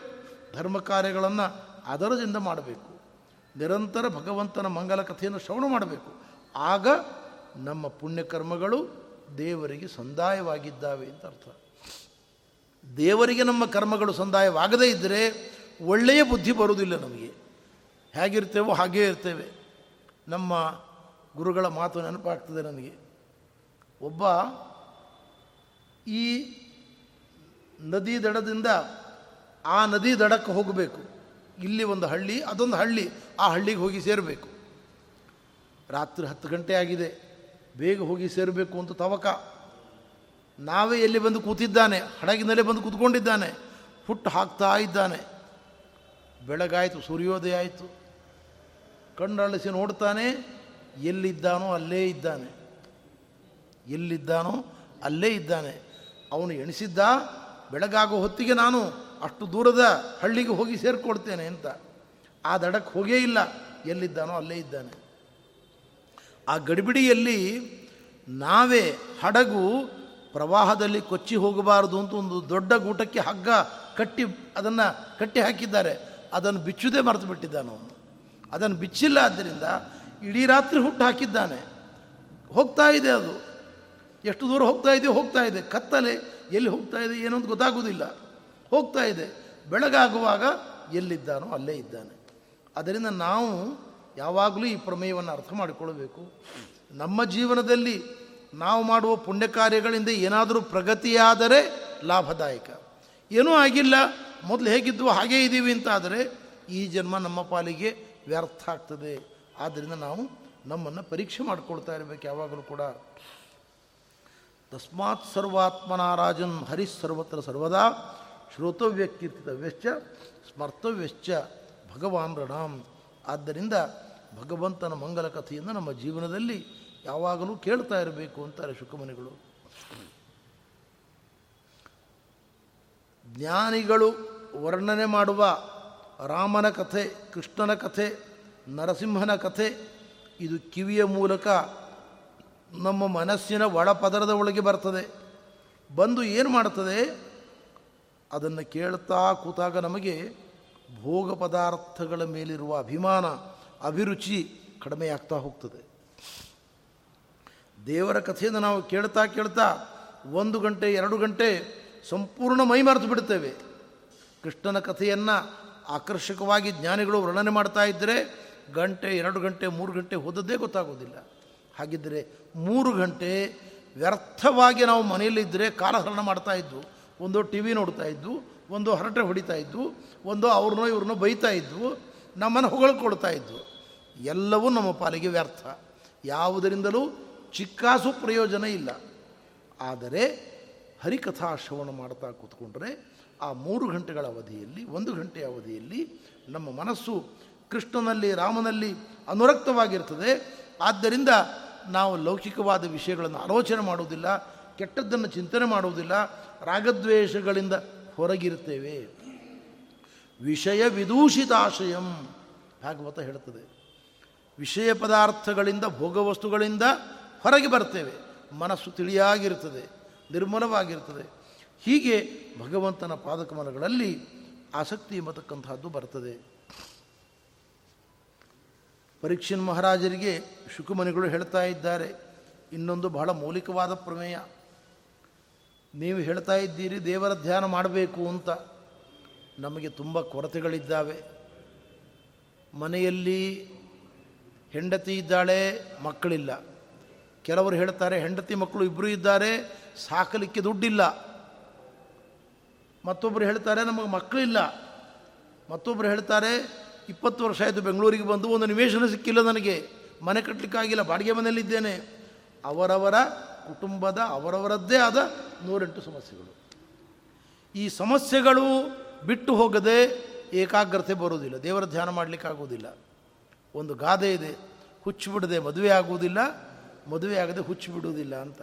Speaker 1: ಧರ್ಮ ಕಾರ್ಯಗಳನ್ನು ಅದರದಿಂದ ಮಾಡಬೇಕು. ನಿರಂತರ ಭಗವಂತನ ಮಂಗಲ ಕಥೆಯನ್ನು ಶ್ರವಣ ಮಾಡಬೇಕು. ಆಗ ನಮ್ಮ ಪುಣ್ಯಕರ್ಮಗಳು ದೇವರಿಗೆ ಸಂದಾಯವಾಗಿದ್ದಾವೆ ಅಂತ ಅರ್ಥ. ದೇವರಿಗೆ ನಮ್ಮ ಕರ್ಮಗಳು ಸಂದಾಯವಾಗದೇ ಇದ್ದರೆ ಒಳ್ಳೆಯ ಬುದ್ಧಿ ಬರುವುದಿಲ್ಲ ನಮಗೆ. ಹೇಗಿರ್ತೇವೋ ಹಾಗೇ ಇರ್ತೇವೆ. ನಮ್ಮ ಗುರುಗಳ ಮಾತು ನೆನಪಾಗ್ತದೆ ನನಗೆ. ಒಬ್ಬ ಈ ನದಿ ದಡದಿಂದ ಆ ನದಿ ದಡಕ್ಕೆ ಹೋಗಬೇಕು. ಇಲ್ಲಿ ಒಂದು ಹಳ್ಳಿ, ಅದೊಂದು ಹಳ್ಳಿ, ಆ ಹಳ್ಳಿಗೆ ಹೋಗಿ ಸೇರಬೇಕು. ರಾತ್ರಿ ಹತ್ತು ಗಂಟೆ ಆಗಿದೆ. ಬೇಗ ಹೋಗಿ ಸೇರಬೇಕು ಅಂತ ತವಕ. ನಾವೇ ಎಲ್ಲಿ ಬಂದು ಕೂತಿದ್ದಾನೆ? ಹಡಗಿನಲ್ಲೇ ಬಂದು ಕೂತ್ಕೊಂಡಿದ್ದಾನೆ. ಹುಟ್ಟು ಹಾಕ್ತಾ ಇದ್ದಾನೆ. ಬೆಳಗಾಯಿತು, ಸೂರ್ಯೋದಯ ಆಯಿತು. ಕಣ್ಣಳಿಸಿ ನೋಡ್ತಾನೆ. ಎಲ್ಲಿದ್ದಾನೋ ಅಲ್ಲೇ ಇದ್ದಾನೆ. ಎಲ್ಲಿದ್ದಾನೋ ಅಲ್ಲೇ ಇದ್ದಾನೆ. ಅವನು ಎಣಿಸಿದ್ದ ಬೆಳಗಾಗೋ ಹೊತ್ತಿಗೆ ನಾನು ಅಷ್ಟು ದೂರದ ಹಳ್ಳಿಗೆ ಹೋಗಿ ಸೇರಿಕೊಡ್ತೇನೆ ಅಂತ. ಆ ದಡಕ್ಕೆ ಹೋಗೇ ಇಲ್ಲ. ಎಲ್ಲಿದ್ದಾನೋ ಅಲ್ಲೇ ಇದ್ದಾನೆ. ಆ ಗಡಿಬಿಡಿಯಲ್ಲಿ ನಾವೇ ಹಡಗು ಪ್ರವಾಹದಲ್ಲಿ ಕೊಚ್ಚಿ ಹೋಗಬಾರದು ಅಂತ ಒಂದು ದೊಡ್ಡ ಗೂಟಕ್ಕೆ ಹಗ್ಗ ಕಟ್ಟಿ ಅದನ್ನು ಕಟ್ಟಿ ಹಾಕಿದ್ದಾರೆ. ಅದನ್ನು ಬಿಚ್ಚುದೇ ಮರೆತು ಬಿಟ್ಟಿದ್ದಾನು ಅವನು. ಅದನ್ನು ಬಿಚ್ಚಿಲ್ಲ ಆದ್ದರಿಂದ ಇಡೀ ರಾತ್ರಿ ಹುಟ್ಟು ಹಾಕಿದ್ದಾನೆ. ಹೋಗ್ತಾ ಇದೆ ಅದು. ಎಷ್ಟು ದೂರ ಹೋಗ್ತಾ ಇದೆಯೋ ಹೋಗ್ತಾ ಇದೆ. ಕತ್ತಲೆ, ಎಲ್ಲಿ ಹೋಗ್ತಾ ಇದೆ ಏನೋ ಅಂತ ಗೊತ್ತಾಗೋದಿಲ್ಲ. ಹೋಗ್ತಾ ಇದೆ. ಬೆಳಗಾಗುವಾಗ ಎಲ್ಲಿದ್ದಾನೋ ಅಲ್ಲೇ ಇದ್ದಾನೆ. ಅದರಿಂದ ನಾವು ಯಾವಾಗಲೂ ಈ ಪ್ರಮೇಯವನ್ನು ಅರ್ಥ ಮಾಡಿಕೊಳ್ಳಬೇಕು ನಮ್ಮ ಜೀವನದಲ್ಲಿ ನಾವು ಮಾಡುವ ಪುಣ್ಯ ಕಾರ್ಯಗಳಿಂದ ಏನಾದರೂ ಪ್ರಗತಿಯಾದರೆ ಲಾಭದಾಯಕ. ಏನೂ ಆಗಿಲ್ಲ. ಮೊದಲು ಹೇಗಿದ್ವು ಹಾಗೇ ಇದ್ದೀವಿ ಅಂತಾದರೆ ಈ ಜನ್ಮ ನಮ್ಮ ಪಾಲಿಗೆ ವ್ಯರ್ಥ ಆಗ್ತದೆ. ಆದ್ದರಿಂದ ನಾವು ನಮ್ಮನ್ನು ಪರೀಕ್ಷೆ ಮಾಡಿಕೊಳ್ತಾ ಇರಬೇಕು ಯಾವಾಗಲೂ ಕೂಡ. ತಸ್ಮಾತ್ ಸರ್ವಾತ್ಮನಾರಾಜನ್ ಹರಿ ಸರ್ವತ್ರ ಸರ್ವದಾ ಶ್ರೋತವ್ಯ ಕೀರ್ತಿತವ್ಯಶ್ಚ ಸ್ಮರ್ತವ್ಯಶ್ಚ ಭಗವಾನ್ ರಣಾಮ್ ಆದ್ದರಿಂದ ಭಗವಂತನ ಮಂಗಲ ಕಥೆಯನ್ನು ನಮ್ಮ ಜೀವನದಲ್ಲಿ ಯಾವಾಗಲೂ ಕೇಳ್ತಾ ಇರಬೇಕು ಅಂತಾರೆ ಶುಕಮನಿಗಳು. ಜ್ಞಾನಿಗಳು ವರ್ಣನೆ ಮಾಡುವ ರಾಮನ ಕಥೆ, ಕೃಷ್ಣನ ಕಥೆ ನರಸಿಂಹನ ಕಥೆ. ಇದು ಕಿವಿಯ ಮೂಲಕ ನಮ್ಮ ಮನಸ್ಸಿನ ಒಳಪದರದ ಒಳಗೆ ಬರ್ತದೆ. ಬಂದು ಏನು ಮಾಡ್ತದೆ ಅದನ್ನು ಕೇಳ್ತಾ ಕೂತಾಗ ನಮಗೆ ಭೋಗ ಪದಾರ್ಥಗಳ ಮೇಲಿರುವ ಅಭಿಮಾನ, ಅಭಿರುಚಿ ಕಡಿಮೆಯಾಗ್ತಾ ಹೋಗ್ತದೆ. ದೇವರ ಕಥೆಯನ್ನು ನಾವು ಕೇಳ್ತಾ ಕೇಳ್ತಾ ಒಂದು ಗಂಟೆ, ಎರಡು ಗಂಟೆ ಸಂಪೂರ್ಣ ಮೈ ಮರೆತು ಬಿಡ್ತೇವೆ ಕೃಷ್ಣನ ಕಥೆಯನ್ನು ಆಕರ್ಷಕವಾಗಿ ಜ್ಞಾನಿಗಳು ವರ್ಣನೆ ಮಾಡ್ತಾ ಇದ್ದರೆ ಗಂಟೆ, ಎರಡು ಗಂಟೆ, ಮೂರು ಗಂಟೆ ಹೋದದ್ದೇ ಗೊತ್ತಾಗೋದಿಲ್ಲ. ಹಾಗಿದ್ದರೆ ಮೂರು ಗಂಟೆ ವ್ಯರ್ಥವಾಗಿ ನಾವು ಮನೆಯಲ್ಲಿದ್ದರೆ ಕಾಲಹರಣ ಮಾಡ್ತಾ ಇದ್ವು. ಒಂದು ಟಿ ವಿ ನೋಡ್ತಾ ಇದ್ವು, ಒಂದು ಹರಟೆ ಹೊಡಿತಾ ಇದ್ವು, ಒಂದು ಅವ್ರನ್ನೋ ಇವ್ರನ್ನೋ ಬೈತಾ ಇದ್ವು, ನಮ್ಮನ್ನು ಹೊಗಳ್ಕೊಡ್ತಾ ಇದ್ವು. ಎಲ್ಲವೂ ನಮ್ಮ ಪಾಲಿಗೆ ವ್ಯರ್ಥ. ಯಾವುದರಿಂದಲೂ ಚಿಕ್ಕಾಸು ಪ್ರಯೋಜನ ಇಲ್ಲ. ಆದರೆ ಹರಿಕಥಾ ಶ್ರವಣ ಮಾಡ್ತಾ ಕೂತ್ಕೊಂಡ್ರೆ ಆ ಮೂರು ಗಂಟೆಗಳ ಅವಧಿಯಲ್ಲಿ, ಒಂದು ಗಂಟೆಯ ಅವಧಿಯಲ್ಲಿ ನಮ್ಮ ಮನಸ್ಸು ಕೃಷ್ಣನಲ್ಲಿ, ರಾಮನಲ್ಲಿ ಅನುರಕ್ತವಾಗಿರ್ತದೆ. ಆದ್ದರಿಂದ ನಾವು ಲೌಕಿಕವಾದ ವಿಷಯಗಳನ್ನು ಆಲೋಚನೆ ಮಾಡುವುದಿಲ್ಲ, ಕೆಟ್ಟದ್ದನ್ನು ಚಿಂತನೆ ಮಾಡುವುದಿಲ್ಲ, ರಾಗದ್ವೇಷಗಳಿಂದ ಹೊರಗಿರ್ತೇವೆ ವಿಷಯ ವಿದೂಷಿತಾಶಯಂ, ಭಾಗವತ ಹೇಳ್ತದೆ ವಿಷಯ ಪದಾರ್ಥಗಳಿಂದ ಭೋಗವಸ್ತುಗಳಿಂದ ಹೊರಗೆ ಬರ್ತೇವೆ. ಮನಸ್ಸು ತಿಳಿಯಾಗಿರ್ತದೆ ನಿರ್ಮಲವಾಗಿರ್ತದೆ ಹೀಗೆ ಭಗವಂತನ ಪಾದಕಮಲಗಳಲ್ಲಿ ಆಸಕ್ತಿ ಎಂಬತಕ್ಕಂಥದ್ದು ಬರ್ತದೆ. ಪರೀಕ್ಷನ್ ಮಹಾರಾಜರಿಗೆ ಶುಕುಮನಿಗಳು ಹೇಳ್ತಾ ಇದ್ದಾರೆ. ಇನ್ನೊಂದು ಬಹಳ ಮೌಲಿಕವಾದ ಪ್ರಮೇಯ. ನೀವು ಹೇಳ್ತಾ ಇದ್ದೀರಿ, ದೇವರ ಧ್ಯಾನ ಮಾಡಬೇಕು ಅಂತ. ನಮಗೆ ತುಂಬ ಕೊರತೆಗಳಿದ್ದಾವೆ. ಮನೆಯಲ್ಲಿ ಹೆಂಡತಿ ಇದ್ದಾಳೆ, ಮಕ್ಕಳಿಲ್ಲ. ಕೆಲವರು ಹೇಳ್ತಾರೆ, ಹೆಂಡತಿ ಮಕ್ಕಳು ಇಬ್ಬರು ಇದ್ದಾರೆ, ಸಾಕಲಿಕ್ಕೆ ದುಡ್ಡಿಲ್ಲ. ಮತ್ತೊಬ್ಬರು ಹೇಳ್ತಾರೆ, ನಮಗೆ ಮಕ್ಕಳಿಲ್ಲ. ಮತ್ತೊಬ್ಬರು ಹೇಳ್ತಾರೆ ಇಪ್ಪತ್ತು ವರ್ಷ ಆಯಿತು ಬೆಂಗಳೂರಿಗೆ ಬಂದು, ಒಂದು ನಿವೇಶನ ಸಿಕ್ಕಿಲ್ಲ ನನಗೆ. ಮನೆ ಕಟ್ಟಲಿಕ್ಕಾಗಿಲ್ಲ ಬಾಡಿಗೆ ಮನೆಯಲ್ಲಿದ್ದೇನೆ. ಅವರವರ ಕುಟುಂಬದ ಅವರವರದ್ದೇ ಆದ ನೂರೆಂಟು ಸಮಸ್ಯೆಗಳು. ಈ ಸಮಸ್ಯೆಗಳು ಬಿಟ್ಟು ಹೋಗದೆ ಏಕಾಗ್ರತೆ ಬರೋದಿಲ್ಲ ದೇವರ ಧ್ಯಾನ ಮಾಡಲಿಕ್ಕಾಗೋದಿಲ್ಲ ಒಂದು ಗಾದೆ ಇದೆ ಹುಚ್ಚು ಬಿಡದೆ ಮದುವೆ ಆಗುವುದಿಲ್ಲ, ಮದುವೆ ಆಗದೆ ಹುಚ್ಚು ಬಿಡುವುದಿಲ್ಲ ಅಂತ.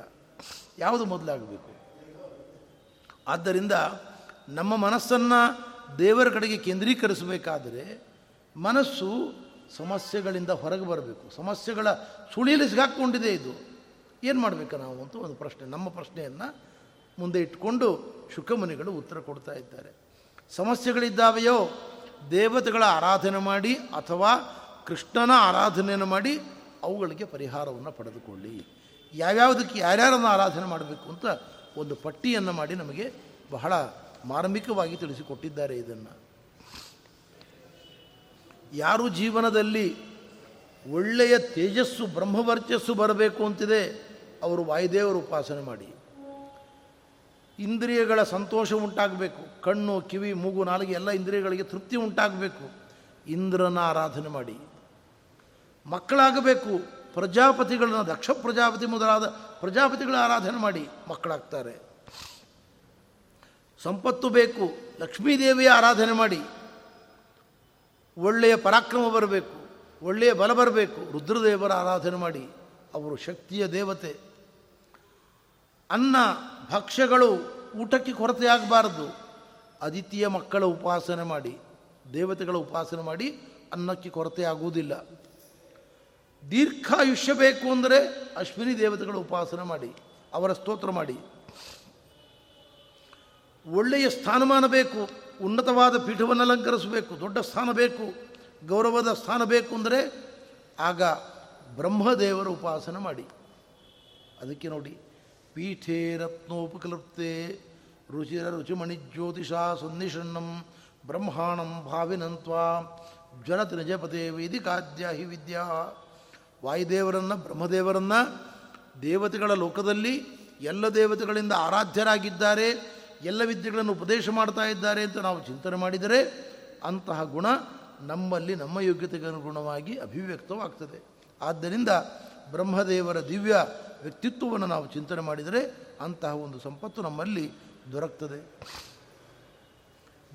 Speaker 1: ಯಾವುದು ಮೊದಲಾಗಬೇಕು? ಆದ್ದರಿಂದ ನಮ್ಮ ಮನಸ್ಸನ್ನು ದೇವರ ಕಡೆಗೆ ಕೇಂದ್ರೀಕರಿಸಬೇಕಾದರೆ ಮನಸ್ಸು ಸಮಸ್ಯೆಗಳಿಂದ ಹೊರಗೆ ಬರಬೇಕು. ಸಮಸ್ಯೆಗಳ ಸುಳಿಯಲ್ಲಿ ಸಿಗಾಕ್ಕೊಂಡಿದೆ ಇದು. ಏನು ಮಾಡಬೇಕು ನಾವು ಅಂತ ಒಂದು ಪ್ರಶ್ನೆ, ನಮ್ಮ ಪ್ರಶ್ನೆಯನ್ನು ಮುಂದೆ ಇಟ್ಟುಕೊಂಡು ಶುಕಮುನಿಗಳು ಉತ್ತರ ಕೊಡ್ತಾ ಇದ್ದಾರೆ. ಸಮಸ್ಯೆಗಳಿದ್ದಾವೆಯೋ, ದೇವತೆಗಳ ಆರಾಧನೆ ಮಾಡಿ ಅಥವಾ ಕೃಷ್ಣನ ಆರಾಧನೆಯನ್ನು ಮಾಡಿ ಅವುಗಳಿಗೆ ಪರಿಹಾರವನ್ನು ಪಡೆದುಕೊಳ್ಳಿ. ಯಾವ್ಯಾವುದಕ್ಕೆ ಯಾರ್ಯಾರನ್ನು ಆರಾಧನೆ ಮಾಡಬೇಕು ಅಂತ ಒಂದು ಪಟ್ಟಿಯನ್ನು ಮಾಡಿ ನಮಗೆ ಬಹಳ ಮಾರ್ಮಿಕವಾಗಿ ತಿಳಿಸಿಕೊಟ್ಟಿದ್ದಾರೆ ಇದನ್ನು. ಯಾರು ಜೀವನದಲ್ಲಿ ಒಳ್ಳೆಯ ತೇಜಸ್ಸು, ಬ್ರಹ್ಮವರ್ಚಸ್ಸು ಬರಬೇಕು ಅಂತಿದೆ, ಅವರು ವಾಯುದೇವರು ಉಪಾಸನೆ ಮಾಡಿ. ಇಂದ್ರಿಯಗಳ ಸಂತೋಷ ಉಂಟಾಗಬೇಕು. ಕಣ್ಣು, ಕಿವಿ, ಮೂಗು, ನಾಲಿಗೆ ಎಲ್ಲ ಇಂದ್ರಿಯಗಳಿಗೆ ತೃಪ್ತಿ ಉಂಟಾಗಬೇಕು. ಇಂದ್ರನ ಆರಾಧನೆ ಮಾಡಿ. ಮಕ್ಕಳಾಗಬೇಕು. ಪ್ರಜಾಪತಿಗಳನ್ನ ದಕ್ಷ ಪ್ರಜಾಪತಿ ಮೊದಲಾದ ಪ್ರಜಾಪತಿಗಳ ಆರಾಧನೆ ಮಾಡಿ ಮಕ್ಕಳಾಗ್ತಾರೆ. ಸಂಪತ್ತು ಬೇಕು. ಲಕ್ಷ್ಮೀದೇವಿಯ ಆರಾಧನೆ ಮಾಡಿ. ಒಳ್ಳೆಯ ಪರಾಕ್ರಮ ಬರಬೇಕು, ಒಳ್ಳೆಯ ಬಲ ಬರಬೇಕು. ರುದ್ರದೇವರ ಆರಾಧನೆ ಮಾಡಿ. ಅವರು ಶಕ್ತಿಯ ದೇವತೆ. ಅನ್ನ, ಭಕ್ಷ್ಯಗಳು ಊಟಕ್ಕೆ ಕೊರತೆಯಾಗಬಾರದು ಅದಿತಿಯ ಮಕ್ಕಳ ಉಪಾಸನೆ ಮಾಡಿ, ದೇವತೆಗಳ ಉಪಾಸನೆ ಮಾಡಿ ಅನ್ನಕ್ಕೆ ಕೊರತೆ ಆಗುವುದಿಲ್ಲ. ದೀರ್ಘಾಯುಷ್ಯ ಬೇಕು ಅಂದರೆ ಅಶ್ವಿನಿ ದೇವತೆಗಳ ಉಪಾಸನೆ ಮಾಡಿ, ಅವರ ಸ್ತೋತ್ರ ಮಾಡಿ. ಒಳ್ಳೆಯ ಸ್ಥಾನಮಾನ ಬೇಕು. ಉನ್ನತವಾದ ಪೀಠವನ್ನು ಅಲಂಕರಿಸಬೇಕು, ದೊಡ್ಡ ಸ್ಥಾನ ಬೇಕು, ಗೌರವದ ಸ್ಥಾನ ಬೇಕು ಅಂದರೆ ಆಗ ಬ್ರಹ್ಮದೇವರ ಉಪಾಸನೆ ಮಾಡಿ. ಅದಕ್ಕೆ ನೋಡಿ, ಪೀಠೇ ರತ್ನೋಪಕಲೃಪ್ತೆ ರುಚಿರ ರುಚಿಮಣಿ ಜ್ಯೋತಿಷ ಸನ್ನಿಷಣ್ಣಂ ಬ್ರಹ್ಮಾಣಂ ಭಾವಿನಂತ್ವಾ ಜ್ವರತ್ ನಿಜಪತೆ ವೇದಿಕಾದ್ಯ ಹಿ ವಿದ್ಯಾ. ವಾಯುದೇವರನ್ನು, ಬ್ರಹ್ಮದೇವರನ್ನು ದೇವತೆಗಳ ಲೋಕದಲ್ಲಿ ಎಲ್ಲ ದೇವತೆಗಳಿಂದ ಆರಾಧ್ಯರಾಗಿದ್ದಾರೆ. ಎಲ್ಲ ವಿದ್ಯೆಗಳನ್ನು ಉಪದೇಶ ಮಾಡ್ತಾ ಇದ್ದಾರೆ ಅಂತ ನಾವು ಚಿಂತನೆ ಮಾಡಿದರೆ ಅಂತಹ ಗುಣ ನಮ್ಮಲ್ಲಿ ನಮ್ಮ ಯೋಗ್ಯತೆಗೆ ಅನುಗುಣವಾಗಿ ಅಭಿವ್ಯಕ್ತವಾಗ್ತದೆ. ಆದ್ದರಿಂದ ಬ್ರಹ್ಮದೇವರ ದಿವ್ಯ ವ್ಯಕ್ತಿತ್ವವನ್ನು ನಾವು ಚಿಂತನೆ ಮಾಡಿದರೆ ಅಂತಹ ಒಂದು ಸಂಪತ್ತು ನಮ್ಮಲ್ಲಿ ದೊರಕ್ತದೆ.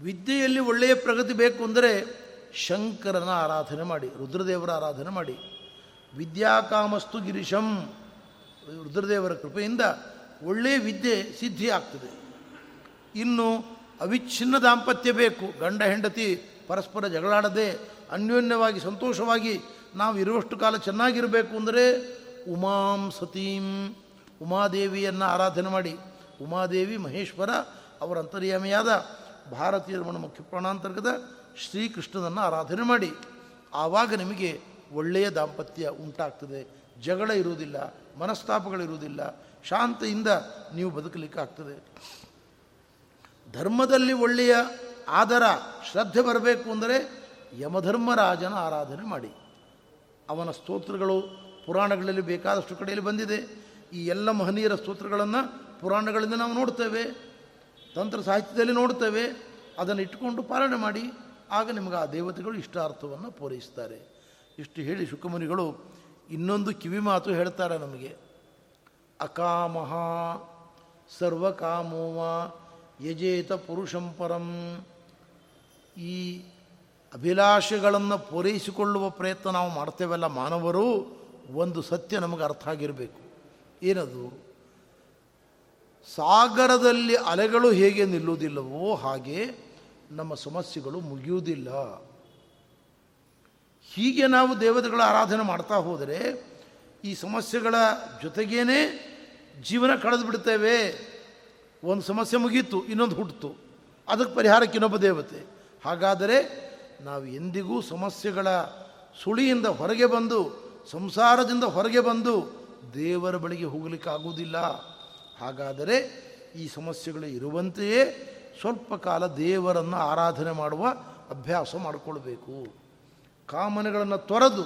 Speaker 1: ವಿದ್ಯೆಯಲ್ಲಿ ಒಳ್ಳೆಯ ಪ್ರಗತಿ ಬೇಕು ಅಂದರೆ ಶಂಕರನ ಆರಾಧನೆ ಮಾಡಿ, ರುದ್ರದೇವರ ಆರಾಧನೆ ಮಾಡಿ. ವಿದ್ಯಾಕಾಮಸ್ತು ಗಿರೀಶಂ, ರುದ್ರದೇವರ ಕೃಪೆಯಿಂದ ಒಳ್ಳೆಯ ವಿದ್ಯೆ ಸಿದ್ಧಿ ಆಗ್ತದೆ ಇನ್ನು ಅವಿಚ್ಛಿನ್ನ ದಾಂಪತ್ಯ ಬೇಕು. ಗಂಡ, ಹೆಂಡತಿ ಪರಸ್ಪರ ಜಗಳಾಡದೆ ಅನ್ಯೋನ್ಯವಾಗಿ, ಸಂತೋಷವಾಗಿ ನಾವು ಇರುವಷ್ಟು ಕಾಲ ಚೆನ್ನಾಗಿರಬೇಕು ಅಂದರೆ ಉಮಾಂ ಸತೀಂ, ಉಮಾದೇವಿಯನ್ನು ಆರಾಧನೆ ಮಾಡಿ. ಉಮಾದೇವಿ ಮಹೇಶ್ವರ ಅವರ ಅಂತರ್ಯಾಮಿಯಾದ ಭಾರತೀಯ ರಮಣ ಮುಖ್ಯ ಪ್ರಾಣಾಂತರ್ಗದ ಶ್ರೀಕೃಷ್ಣನನ್ನು ಆರಾಧನೆ ಮಾಡಿ. ಆವಾಗ ನಿಮಗೆ ಒಳ್ಳೆಯ ದಾಂಪತ್ಯ ಉಂಟಾಗ್ತದೆ. ಜಗಳ ಇರುವುದಿಲ್ಲ, ಮನಸ್ತಾಪಗಳಿರುವುದಿಲ್ಲ, ಶಾಂತಿಯಿಂದ ನೀವು ಬದುಕಲಿಕ್ಕೆ ಆಗ್ತದೆ ಧರ್ಮದಲ್ಲಿ ಒಳ್ಳೆಯ ಆದರ, ಶ್ರದ್ಧೆ ಬರಬೇಕು ಅಂದರೆ ಯಮಧರ್ಮರಾಜನ ಆರಾಧನೆ ಮಾಡಿ. ಅವನ ಸ್ತೋತ್ರಗಳು ಪುರಾಣಗಳಲ್ಲಿ ಬೇಕಾದಷ್ಟು ಕಡೆಯಲ್ಲಿ ಬಂದಿದೆ. ಈ ಎಲ್ಲ ಮಹನೀಯರ ಸ್ತೋತ್ರಗಳನ್ನು ಪುರಾಣಗಳಿಂದ ನಾವು ನೋಡ್ತೇವೆ, ತಂತ್ರ ಸಾಹಿತ್ಯದಲ್ಲಿ ನೋಡ್ತೇವೆ, ಅದನ್ನು ಇಟ್ಟುಕೊಂಡು ಪಾಲನೆ ಮಾಡಿ. ಆಗ ನಿಮಗೆ ಆ ದೇವತೆಗಳು ಇಷ್ಟಾರ್ಥವನ್ನು ಪೂರೈಸ್ತಾರೆ. ಇಷ್ಟು ಹೇಳಿ ಶುಕಮುನಿಗಳು ಇನ್ನೊಂದು ಕಿವಿ ಮಾತು ಹೇಳ್ತಾರೆ ನಮಗೆ. ಅಕಾಮಹ ಸರ್ವಕಾಮೋವ ಯಜೇತ ಪುರುಷಂಪರಂ ಈ ಅಭಿಲಾಷೆಗಳನ್ನು ಪೂರೈಸಿಕೊಳ್ಳುವ ಪ್ರಯತ್ನ ನಾವು ಮಾಡ್ತೇವಲ್ಲ ಮಾನವರು, ಒಂದು ಸತ್ಯ ನಮಗೆ ಅರ್ಥ ಆಗಿರಬೇಕು. ಏನದು? ಸಾಗರದಲ್ಲಿ ಅಲೆಗಳು ಹೇಗೆ ನಿಲ್ಲುವುದಿಲ್ಲವೋ ಹಾಗೆ ನಮ್ಮ ಸಮಸ್ಯೆಗಳು ಮುಗಿಯುವುದಿಲ್ಲ. ಹೀಗೆ ನಾವು ದೇವತೆಗಳ ಆರಾಧನೆ ಮಾಡ್ತಾ ಹೋದರೆ ಈ ಸಮಸ್ಯೆಗಳ ಜೊತೆಗೇನೆ ಜೀವನ ಕಳೆದು ಬಿಡ್ತೇವೆ ಒಂದು ಸಮಸ್ಯೆ ಮುಗೀತು, ಇನ್ನೊಂದು ಹುಟ್ಟಿತು ಅದಕ್ಕೆ ಪರಿಹಾರಕ್ಕೆ ಇನ್ನೊಬ್ಬ ದೇವತೆ. ಹಾಗಾದರೆ ನಾವು ಎಂದಿಗೂ ಸಮಸ್ಯೆಗಳ ಸುಳಿಯಿಂದ ಹೊರಗೆ ಬಂದು, ಸಂಸಾರದಿಂದ ಹೊರಗೆ ಬಂದು ದೇವರ ಬಳಿಗೆ ಹೋಗಲಿಕ್ಕಾಗುವುದಿಲ್ಲ ಹಾಗಾದರೆ ಈ ಸಮಸ್ಯೆಗಳು ಇರುವಂತೆಯೇ ಸ್ವಲ್ಪ ಕಾಲ ದೇವರನ್ನು ಆರಾಧನೆ ಮಾಡುವ ಅಭ್ಯಾಸ ಮಾಡಿಕೊಳ್ಬೇಕು. ಕಾಮನೆಗಳನ್ನು ತೊರೆದು,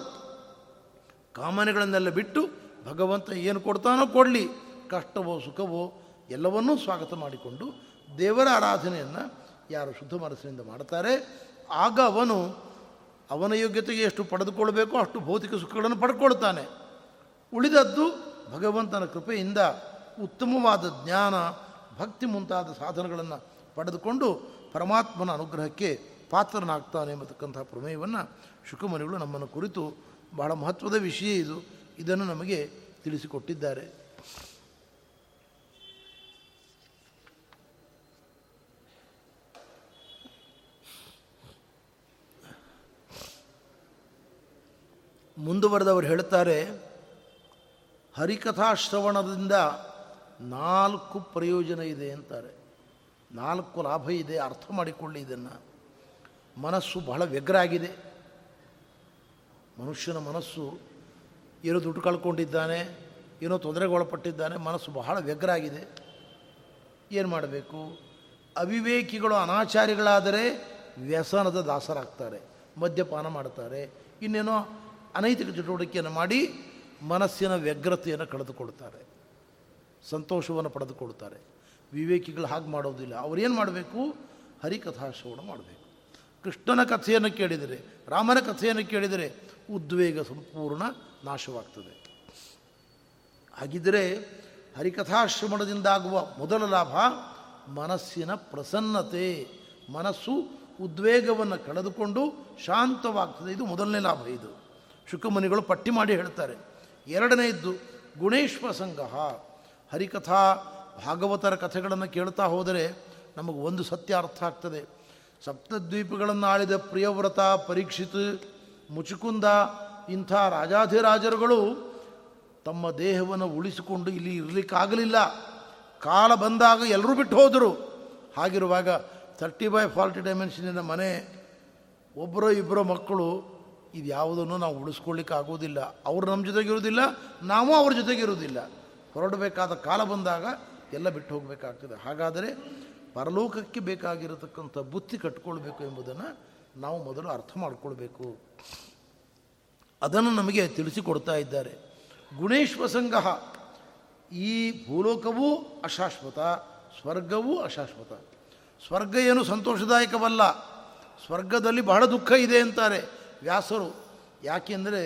Speaker 1: ಕಾಮನೆಗಳನ್ನೆಲ್ಲ ಬಿಟ್ಟು ಭಗವಂತ ಏನು ಕೊಡ್ತಾನೋ ಕೊಡಲಿ, ಕಷ್ಟವೋ ಸುಖವೋ ಎಲ್ಲವನ್ನೂ ಸ್ವಾಗತ ಮಾಡಿಕೊಂಡು ದೇವರ ಆರಾಧನೆಯನ್ನು ಯಾರು ಶುದ್ಧ ಮನಸ್ಸಿನಿಂದ ಮಾಡ್ತಾರೆ. ಆಗ ಅವನು ಅವನ ಯೋಗ್ಯತೆಗೆ ಎಷ್ಟು ಪಡೆದುಕೊಳ್ಬೇಕೋ ಅಷ್ಟು ಭೌತಿಕ ಸುಖಗಳನ್ನು ಪಡ್ಕೊಳ್ತಾನೆ. ಉಳಿದದ್ದು ಭಗವಂತನ ಕೃಪೆಯಿಂದ ಉತ್ತಮವಾದ ಜ್ಞಾನ, ಭಕ್ತಿ ಮುಂತಾದ ಸಾಧನಗಳನ್ನು ಪಡೆದುಕೊಂಡು ಪರಮಾತ್ಮನ ಅನುಗ್ರಹಕ್ಕೆ ಪಾತ್ರನಾಗ್ತಾನೆ ಎಂಬತಕ್ಕಂಥ ಪ್ರಮೇಯವನ್ನು ಶುಕಮನಿಗಳು ನಮ್ಮನ್ನು ಕುರಿತು ಬಹಳ ಮಹತ್ವದ ವಿಷಯ ಇದು. ಇದನ್ನು ನಮಗೆ ತಿಳಿಸಿಕೊಟ್ಟಿದ್ದಾರೆ. ಮುಂದುವರೆದವರು ಹೇಳ್ತಾರೆ ಹರಿಕಥಾಶ್ರವಣದಿಂದ ನಾಲ್ಕು ಪ್ರಯೋಜನ ಇದೆ ಅಂತಾರೆ. ನಾಲ್ಕು ಲಾಭ ಇದೆ, ಅರ್ಥ ಮಾಡಿಕೊಳ್ಳಿ ಇದನ್ನು. ಮನಸ್ಸು ಬಹಳ ವ್ಯಗ್ರ ಆಗಿದೆ ಮನುಷ್ಯನ ಮನಸ್ಸು ಏನೋ ದುಡ್ಡು ಕಳ್ಕೊಂಡಿದ್ದಾನೆ, ಏನೋ ತೊಂದರೆಗೊಳಪಟ್ಟಿದ್ದಾನೆ, ಮನಸ್ಸು ಬಹಳ ವ್ಯಗ್ರ ಆಗಿದೆ ಏನು ಮಾಡಬೇಕು? ಅವಿವೇಕಿಗಳು ಅನಾಚಾರಿಗಳಾದರೆ ವ್ಯಸನದ ದಾಸರಾಗ್ತಾರೆ, ಮದ್ಯಪಾನ ಮಾಡ್ತಾರೆ, ಇನ್ನೇನೋ ಅನೈತಿಕ ಚಟುವಟಿಕೆಯನ್ನು ಮಾಡಿ ಮನಸ್ಸಿನ ವ್ಯಗ್ರತೆಯನ್ನು ಕಳೆದುಕೊಳ್ತಾರೆ. ಸಂತೋಷವನ್ನು ಪಡೆದುಕೊಳ್ತಾರೆ. ವಿವೇಕಿಗಳು ಹಾಗೆ ಮಾಡೋದಿಲ್ಲ. ಅವರೇನು ಮಾಡಬೇಕು? ಹರಿಕಥಾಶ್ರವಣ ಮಾಡಬೇಕು. ಕೃಷ್ಣನ ಕಥೆಯನ್ನು ಕೇಳಿದರೆ, ರಾಮನ ಕಥೆಯನ್ನು ಕೇಳಿದರೆ ಉದ್ವೇಗ ಸಂಪೂರ್ಣ ನಾಶವಾಗ್ತದೆ. ಹಾಗಿದ್ದರೆ ಹರಿಕಥಾಶ್ರಮಣದಿಂದಾಗುವ ಮೊದಲ ಲಾಭ ಮನಸ್ಸಿನ ಪ್ರಸನ್ನತೆ. ಮನಸ್ಸು ಉದ್ವೇಗವನ್ನು ಕಳೆದುಕೊಂಡು ಶಾಂತವಾಗ್ತದೆ. ಇದು ಮೊದಲನೇ ಲಾಭ ಇದು. ಶುಕಮುನಿಗಳು ಪಟ್ಟಿ ಮಾಡಿ ಹೇಳ್ತಾರೆ. ಎರಡನೆಯದ್ದು, ಗುಣೇಶ್ವ ಸಂಗಹ ಹರಿಕಥಾ, ಭಾಗವತರ ಕಥೆಗಳನ್ನು ಕೇಳ್ತಾ ಹೋದರೆ ನಮಗೆ ಒಂದು ಸತ್ಯ ಅರ್ಥ ಆಗ್ತದೆ. ಸಪ್ತದ್ವೀಪಗಳನ್ನು ಆಳಿದ ಪ್ರಿಯವ್ರತ, ಪರೀಕ್ಷಿತ್, ಮುಚುಕುಂದ, ಇಂಥ ರಾಜಾಧಿರಾಜರುಗಳು ತಮ್ಮ ದೇಹವನ್ನು ಉಳಿಸಿಕೊಂಡು ಇಲ್ಲಿ ಇರಲಿಕ್ಕಾಗಲಿಲ್ಲ. ಕಾಲ ಬಂದಾಗ ಎಲ್ಲರೂ ಬಿಟ್ಟು ಹೋದರು. ಹಾಗಿರುವಾಗ ತರ್ಟಿ ಬೈ ಫಾರ್ಟಿ ಡೈಮೆನ್ಷನಿನ ಮನೆ ಒಬ್ಬರೋ ಇಬ್ಬರೋ ಮಕ್ಕಳು ಇದು ಯಾವುದನ್ನು ನಾವು ಉಳಿಸ್ಕೊಳ್ಳಿಕ್ಕೆ ಆಗೋದಿಲ್ಲ ಅವರು ನಮ್ಮ ಜೊತೆಗೆ ಇರೋದಿಲ್ಲ ನಾವು ಅವ್ರ ಜೊತೆಗೆ ಇರೋದಿಲ್ಲ ಹೊರಡಬೇಕಾದ ಕಾಲ ಬಂದಾಗ ಎಲ್ಲ ಬಿಟ್ಟು ಹೋಗಬೇಕಾಗ್ತದೆ. ಹಾಗಾದರೆ ಪರಲೋಕಕ್ಕೆ ಬೇಕಾಗಿರತಕ್ಕಂಥ ಬುತ್ತಿ ಕಟ್ಕೊಳ್ಬೇಕು ಎಂಬುದನ್ನು ನಾವು ಮೊದಲು ಅರ್ಥ ಮಾಡಿಕೊಳ್ಬೇಕು. ಅದನ್ನು ನಮಗೆ ತಿಳಿಸಿಕೊಡ್ತಾ ಇದ್ದಾರೆ. ಗುಣೇಶ್ವ ಸಂಘ ಈ ಭೂಲೋಕವೂ ಅಶಾಶ್ವತ, ಸ್ವರ್ಗವೂ ಅಶಾಶ್ವತ. ಸ್ವರ್ಗ ಏನು ಸಂತೋಷದಾಯಕವಲ್ಲ. ಸ್ವರ್ಗದಲ್ಲಿ ಬಹಳ ದುಃಖ ಇದೆ ಅಂತಾರೆ. ವ್ಯಾಸರು. ಯಾಕೆಂದರೆ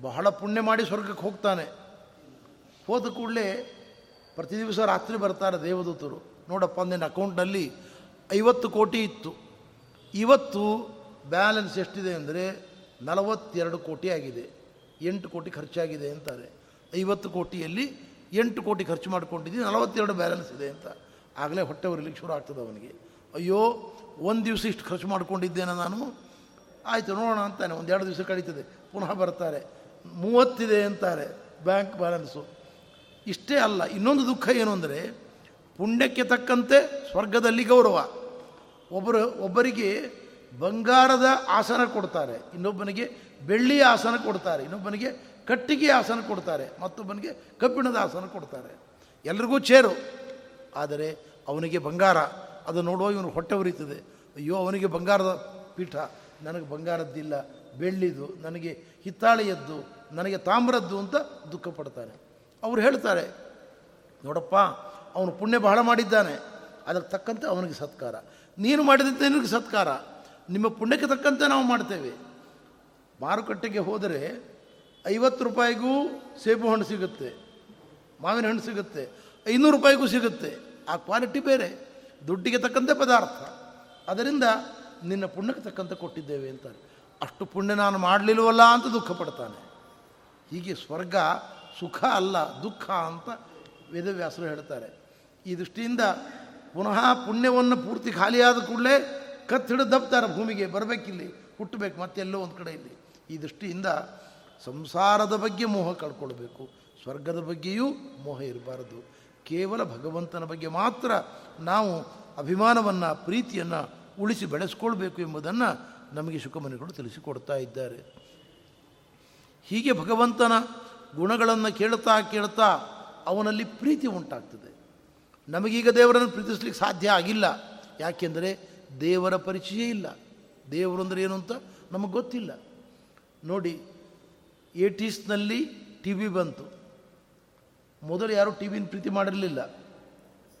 Speaker 1: ಬಹಳ ಪುಣ್ಯ ಮಾಡಿ ಸ್ವರ್ಗಕ್ಕೆ ಹೋಗ್ತಾನೆ. ಹೋದ ಕೂಡಲೇ ಪ್ರತಿ ದಿವಸ ರಾತ್ರಿ ಬರ್ತಾರೆ ದೇವದೂತರು. ನೋಡಪ್ಪ ನಿನ್ನ ಅಕೌಂಟ್ನಲ್ಲಿ ಐವತ್ತು ಕೋಟಿ ಇತ್ತು. ಇವತ್ತು ಬ್ಯಾಲೆನ್ಸ್ ಎಷ್ಟಿದೆ ಅಂದರೆ ನಲವತ್ತೆರಡು ಕೋಟಿ ಆಗಿದೆ. ಎಂಟು ಕೋಟಿ ಖರ್ಚಾಗಿದೆ ಅಂತಾರೆ. ಐವತ್ತು ಕೋಟಿಯಲ್ಲಿ ಎಂಟು ಕೋಟಿ ಖರ್ಚು ಮಾಡ್ಕೊಂಡಿದ್ದೀನಿ ನಲವತ್ತೆರಡು ಬ್ಯಾಲೆನ್ಸ್ ಇದೆ ಅಂತ. ಆಗಲೇ ಹೊಟ್ಟೆ ಉರಿಲಿಕ್ಕೆ ಶುರು ಆಗ್ತದೆ ಅವನಿಗೆ. ಅಯ್ಯೋ, ಒಂದು ದಿವಸ ಇಷ್ಟು ಖರ್ಚು ಮಾಡ್ಕೊಂಡಿದ್ದೇನೆ ನಾನು? ಆಯಿತು ನೋಡೋಣ ಅಂತಾನೆ, ಒಂದು ಎರಡು ದಿವಸ ಕಳೀತದೆ. ಪುನಃ ಬರ್ತಾರೆ. ಮೂವತ್ತಿದೆ ಅಂತಾರೆ, ಬ್ಯಾಂಕ್ ಬ್ಯಾಲೆನ್ಸು. ಇಷ್ಟೇ ಅಲ್ಲ, ಇನ್ನೊಂದು ದುಃಖ ಏನು ಅಂದರೆ, ಪುಣ್ಯಕ್ಕೆ ತಕ್ಕಂತೆ ಸ್ವರ್ಗದಲ್ಲಿ ಗೌರವ. ಒಬ್ಬರು, ಒಬ್ಬರಿಗೆ ಬಂಗಾರದ ಆಸನ ಕೊಡ್ತಾರೆ, ಇನ್ನೊಬ್ಬನಿಗೆ ಬೆಳ್ಳಿಯ ಆಸನ ಕೊಡ್ತಾರೆ, ಇನ್ನೊಬ್ಬನಿಗೆ ಕಟ್ಟಿಗೆ ಆಸನ ಕೊಡ್ತಾರೆ, ಮತ್ತೊಬ್ಬನಿಗೆ ಕಬ್ಬಿಣದ ಆಸನ ಕೊಡ್ತಾರೆ. ಎಲ್ರಿಗೂ ಚೇರು. ಆದರೆ ಅವನಿಗೆ ಬಂಗಾರ. ಅದು ನೋಡುವ ಇವನು ಹೊಟ್ಟೆ ಉರಿತದೆ. ಅಯ್ಯೋ, ಅವನಿಗೆ ಬಂಗಾರದ ಪೀಠ. ನನಗೆ ಬಂಗಾರದ್ದಿಲ್ಲ, ಬೆಳ್ಳಿದು, ನನಗೆ ಹಿತ್ತಾಳೆಯದ್ದು, ನನಗೆ ತಾಮ್ರದ್ದು ಅಂತ ದುಃಖ ಪಡ್ತಾನೆ ಅವ್ರು ಹೇಳ್ತಾರೆ, ನೋಡಪ್ಪ, ಅವನು ಪುಣ್ಯ ಬಹಳ ಮಾಡಿದ್ದಾನೆ, ಅದಕ್ಕೆ ತಕ್ಕಂತೆ ಅವನಿಗೆ ಸತ್ಕಾರ. ನೀನು ಮಾಡಿದಂತೆ ನಿನಗೆ ಸತ್ಕಾರ. ನಿಮ್ಮ ಪುಣ್ಯಕ್ಕೆ ತಕ್ಕಂತೆ ನಾವು ಮಾಡ್ತೇವೆ. ಮಾರುಕಟ್ಟೆಗೆ ಹೋದರೆ ಐವತ್ತು ರೂಪಾಯಿಗೂ ಸೇಬು ಹಣ್ಣು ಸಿಗುತ್ತೆ, ಮಾವಿನ ಹಣ್ಣು ಸಿಗುತ್ತೆ, ಐನೂರು ರೂಪಾಯಿಗೂ ಸಿಗುತ್ತೆ. ಆ ಕ್ವಾಲಿಟಿ ಬೇರೆ. ದುಡ್ಡಿಗೆ ತಕ್ಕಂತೆ ಪದಾರ್ಥ. ಅದರಿಂದ ನಿನ್ನ ಪುಣ್ಯಕ್ಕೆ ತಕ್ಕಂತೆ ಕೊಟ್ಟಿದ್ದೇವೆ ಅಂತಾರೆ. ಅಷ್ಟು ಪುಣ್ಯ ನಾನು ಮಾಡಲಿಲ್ಲವಲ್ಲ ಅಂತ ದುಃಖ ಪಡ್ತಾನೆ. ಹೀಗೆ ಸ್ವರ್ಗ ಸುಖ ಅಲ್ಲ, ದುಃಖ ಅಂತ ವೇದವ್ಯಾಸರು ಹೇಳ್ತಾರೆ. ಈ ದೃಷ್ಟಿಯಿಂದ ಪುನಃ ಪುಣ್ಯವನ್ನು ಪೂರ್ತಿ ಖಾಲಿಯಾದ ಕೂಡಲೇ ಕತ್ತು ಹಿಡಿದು ದಬ್ತಾರೆ ಭೂಮಿಗೆ ಬರಬೇಕಿಲ್ಲಿ, ಹುಟ್ಟಬೇಕು ಮತ್ತೆಲ್ಲೋ ಒಂದು ಕಡೆ ಇಲ್ಲಿ. ಈ ದೃಷ್ಟಿಯಿಂದ ಸಂಸಾರದ ಬಗ್ಗೆ ಮೋಹ ಕಳ್ಕೊಳ್ಬೇಕು. ಸ್ವರ್ಗದ ಬಗ್ಗೆಯೂ ಮೋಹ ಇರಬಾರದು. ಕೇವಲ ಭಗವಂತನ ಬಗ್ಗೆ ಮಾತ್ರ ನಾವು ಅಭಿಮಾನವನ್ನು, ಪ್ರೀತಿಯನ್ನು ಉಳಿಸಿ ಬೆಳೆಸ್ಕೊಳ್ಬೇಕು ಎಂಬುದನ್ನು ನಮಗೆ ಶುಕಮನಿಗಳು ತಿಳಿಸಿಕೊಡ್ತಾ ಇದ್ದಾರೆ. ಹೀಗೆ ಭಗವಂತನ ಗುಣಗಳನ್ನು ಕೇಳ್ತಾ ಕೇಳ್ತಾ ಅವನಲ್ಲಿ ಪ್ರೀತಿ ಉಂಟಾಗ್ತದೆ. ನಮಗೀಗ ದೇವರನ್ನು ಪ್ರೀತಿಸ್ಲಿಕ್ಕೆ ಸಾಧ್ಯ ಆಗಿಲ್ಲ. ಯಾಕೆಂದರೆ ದೇವರ ಪರಿಚಯ ಇಲ್ಲ. ದೇವರು ಅಂದರೆ ಏನು ಅಂತ ನಮಗೆ ಗೊತ್ತಿಲ್ಲ. ನೋಡಿ, ಏಟೀಸ್ನಲ್ಲಿ ಟಿ ವಿ ಬಂತು. ಮೊದಲು ಯಾರೂ ಟಿ ವಿನ ಪ್ರೀತಿ ಮಾಡಿರಲಿಲ್ಲ.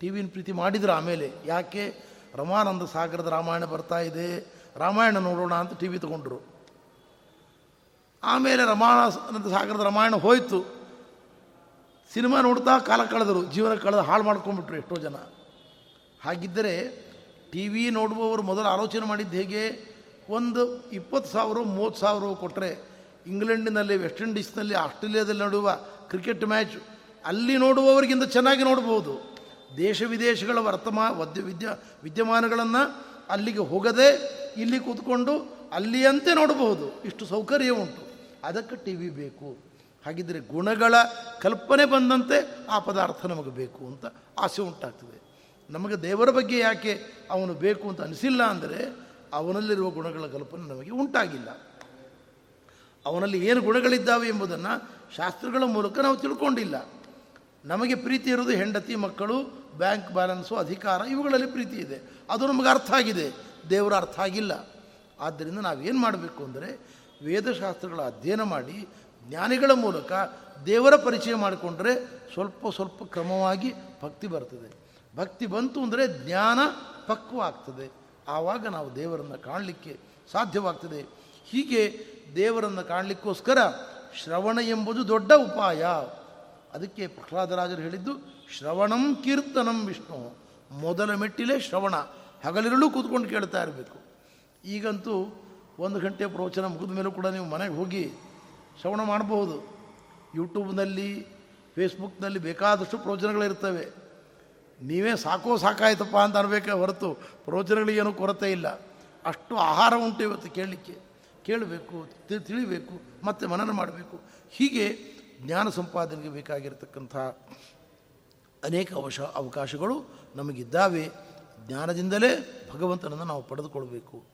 Speaker 1: ಟಿ ವಿನ ಪ್ರೀತಿ ಮಾಡಿದ್ರು ಆಮೇಲೆ. ಯಾಕೆ? ರಮಾನಂದ ಸಾಗರದ ರಾಮಾಯಣ ಬರ್ತಾ ಇದೆ. ರಾಮಾಯಣ ನೋಡೋಣ ಅಂತ ಟಿ ವಿ ತೊಗೊಂಡ್ರು. ಆಮೇಲೆ ರಮಾನಂದ ಸಾಗರದ ರಾಮಾಯಣ ಹೋಯಿತು. ಸಿನಿಮಾ ನೋಡ್ತಾ ಕಾಲ ಕಳೆದರು. ಜೀವನ ಕಳೆದು ಹಾಳು ಮಾಡ್ಕೊಂಡ್ಬಿಟ್ರು ಎಷ್ಟೋ ಜನ. ಹಾಗಿದ್ದರೆ ಟಿ ವಿ ನೋಡುವವರು ಮೊದಲು ಆಲೋಚನೆ ಮಾಡಿದ್ದು ಹೇಗೆ? ಒಂದು ಇಪ್ಪತ್ತು ಸಾವಿರ, ಮೂವತ್ತು ಸಾವಿರ ಕೊಟ್ಟರೆ ಇಂಗ್ಲೆಂಡಿನಲ್ಲಿ, ವೆಸ್ಟ್ ಇಂಡೀಸ್ನಲ್ಲಿ, ಆಸ್ಟ್ರೇಲಿಯಾದಲ್ಲಿ ನಡೆಯುವ ಕ್ರಿಕೆಟ್ ಮ್ಯಾಚ್ ಅಲ್ಲಿ ನೋಡುವವರಿಗಿಂತ ಚೆನ್ನಾಗಿ ನೋಡ್ಬೋದು. ದೇಶ ವಿದೇಶಗಳ ವರ್ತಮಾ ವದ್ಯ ವಿದ್ಯ ವಿದ್ಯಮಾನಗಳನ್ನು ಅಲ್ಲಿಗೆ ಹೋಗದೆ ಇಲ್ಲಿ ಕೂತ್ಕೊಂಡು ಅಲ್ಲಿಯಂತೆ ನೋಡಬಹುದು. ಇಷ್ಟು ಸೌಕರ್ಯ ಉಂಟು. ಅದಕ್ಕೆ ಟಿ ವಿ ಬೇಕು. ಹಾಗಿದ್ದರೆ ಗುಣಗಳ ಕಲ್ಪನೆ ಬಂದಂತೆ ಆ ಪದಾರ್ಥ ನಮಗೆ ಬೇಕು ಅಂತ ಆಸೆ ಉಂಟಾಗ್ತದೆ. ನಮಗೆ ದೇವರ ಬಗ್ಗೆ ಯಾಕೆ ಅವನು ಬೇಕು ಅಂತ ಅನಿಸಿಲ್ಲ ಅಂದರೆ ಅವನಲ್ಲಿರುವ ಗುಣಗಳ ಕಲ್ಪನೆ ನಮಗೆ ಉಂಟಾಗಿಲ್ಲ. ಅವನಲ್ಲಿ ಏನು ಗುಣಗಳಿದ್ದಾವೆ ಎಂಬುದನ್ನು ಶಾಸ್ತ್ರಗಳ ಮೂಲಕ ನಾವು ತಿಳ್ಕೊಂಡಿಲ್ಲ. ನಮಗೆ ಪ್ರೀತಿ ಇರೋದು ಹೆಂಡತಿ, ಮಕ್ಕಳು, ಬ್ಯಾಂಕ್ ಬ್ಯಾಲೆನ್ಸು, ಅಧಿಕಾರ, ಇವುಗಳಲ್ಲಿ ಪ್ರೀತಿ ಇದೆ. ಅದು ನಮಗೆ ಅರ್ಥ ಆಗಿದೆ. ದೇವರ ಅರ್ಥ ಆಗಿಲ್ಲ. ಆದ್ದರಿಂದ ನಾವೇನು ಮಾಡಬೇಕು ಅಂದರೆ ವೇದಶಾಸ್ತ್ರಗಳ ಅಧ್ಯಯನ ಮಾಡಿ, ಜ್ಞಾನಿಗಳ ಮೂಲಕ ದೇವರ ಪರಿಚಯ ಮಾಡಿಕೊಂಡ್ರೆ ಸ್ವಲ್ಪ ಸ್ವಲ್ಪ ಕ್ರಮವಾಗಿ ಭಕ್ತಿ ಬರ್ತದೆ. ಭಕ್ತಿ ಬಂತು ಅಂದರೆ ಜ್ಞಾನ ಪಕ್ವ ಆಗ್ತದೆ ಆವಾಗ ನಾವು ದೇವರನ್ನು ಕಾಣಲಿಕ್ಕೆ ಸಾಧ್ಯವಾಗ್ತದೆ. ಹೀಗೆ ದೇವರನ್ನು ಕಾಣಲಿಕ್ಕೋಸ್ಕರ ಶ್ರವಣ ಎಂಬುದು ದೊಡ್ಡ ಉಪಾಯ. ಅದಕ್ಕೆ ಪ್ರಹ್ಲಾದರಾಜರು ಹೇಳಿದ್ದು, ಶ್ರವಣಂ ಕೀರ್ತನಂ ವಿಷ್ಣು. ಮೊದಲ ಮೆಟ್ಟಿಲೇ ಶ್ರವಣ. ಹಗಲಿರಲು ಕೂತ್ಕೊಂಡು ಕೇಳ್ತಾ ಇರಬೇಕು. ಈಗಂತೂ ಒಂದು ಗಂಟೆ ಪ್ರವಚನ ಮುಗಿದ ಮೇಲೂ ಕೂಡ ನೀವು ಮನೆಗೆ ಹೋಗಿ ಶ್ರವಣ ಮಾಡಬಹುದು. ಯೂಟ್ಯೂಬ್ನಲ್ಲಿ, ಫೇಸ್ಬುಕ್ನಲ್ಲಿ ಬೇಕಾದಷ್ಟು ಪ್ರವಚನಗಳಿರ್ತವೆ. ನೀವೇ ಸಾಕೋ ಸಾಕಾಯ್ತಪ್ಪ ಅಂತ ಅನ್ಬೇಕೆ ಹೊರತು ಪ್ರವಚನಗಳಿಗೇನು ಕೊರತೆ ಇಲ್ಲ. ಅಷ್ಟು ಆಹಾರ ಉಂಟು ಇವತ್ತು ಕೇಳಲಿಕ್ಕೆ. ಕೇಳಬೇಕು ತಿಳಿಬೇಕು, ಮತ್ತು ಮನನ ಮಾಡಬೇಕು. ಹೀಗೆ ಜ್ಞಾನ ಸಂಪಾದನೆಗೆ ಬೇಕಾಗಿರತಕ್ಕಂಥ ಅನೇಕ ಅವಶ, ಅವಕಾಶಗಳು ನಮಗಿದ್ದಾವೆ. ಜ್ಞಾನದಿಂದಲೇ ಭಗವಂತನನ್ನು ನಾವು ಪಡೆದುಕೊಳ್ಬೇಕು.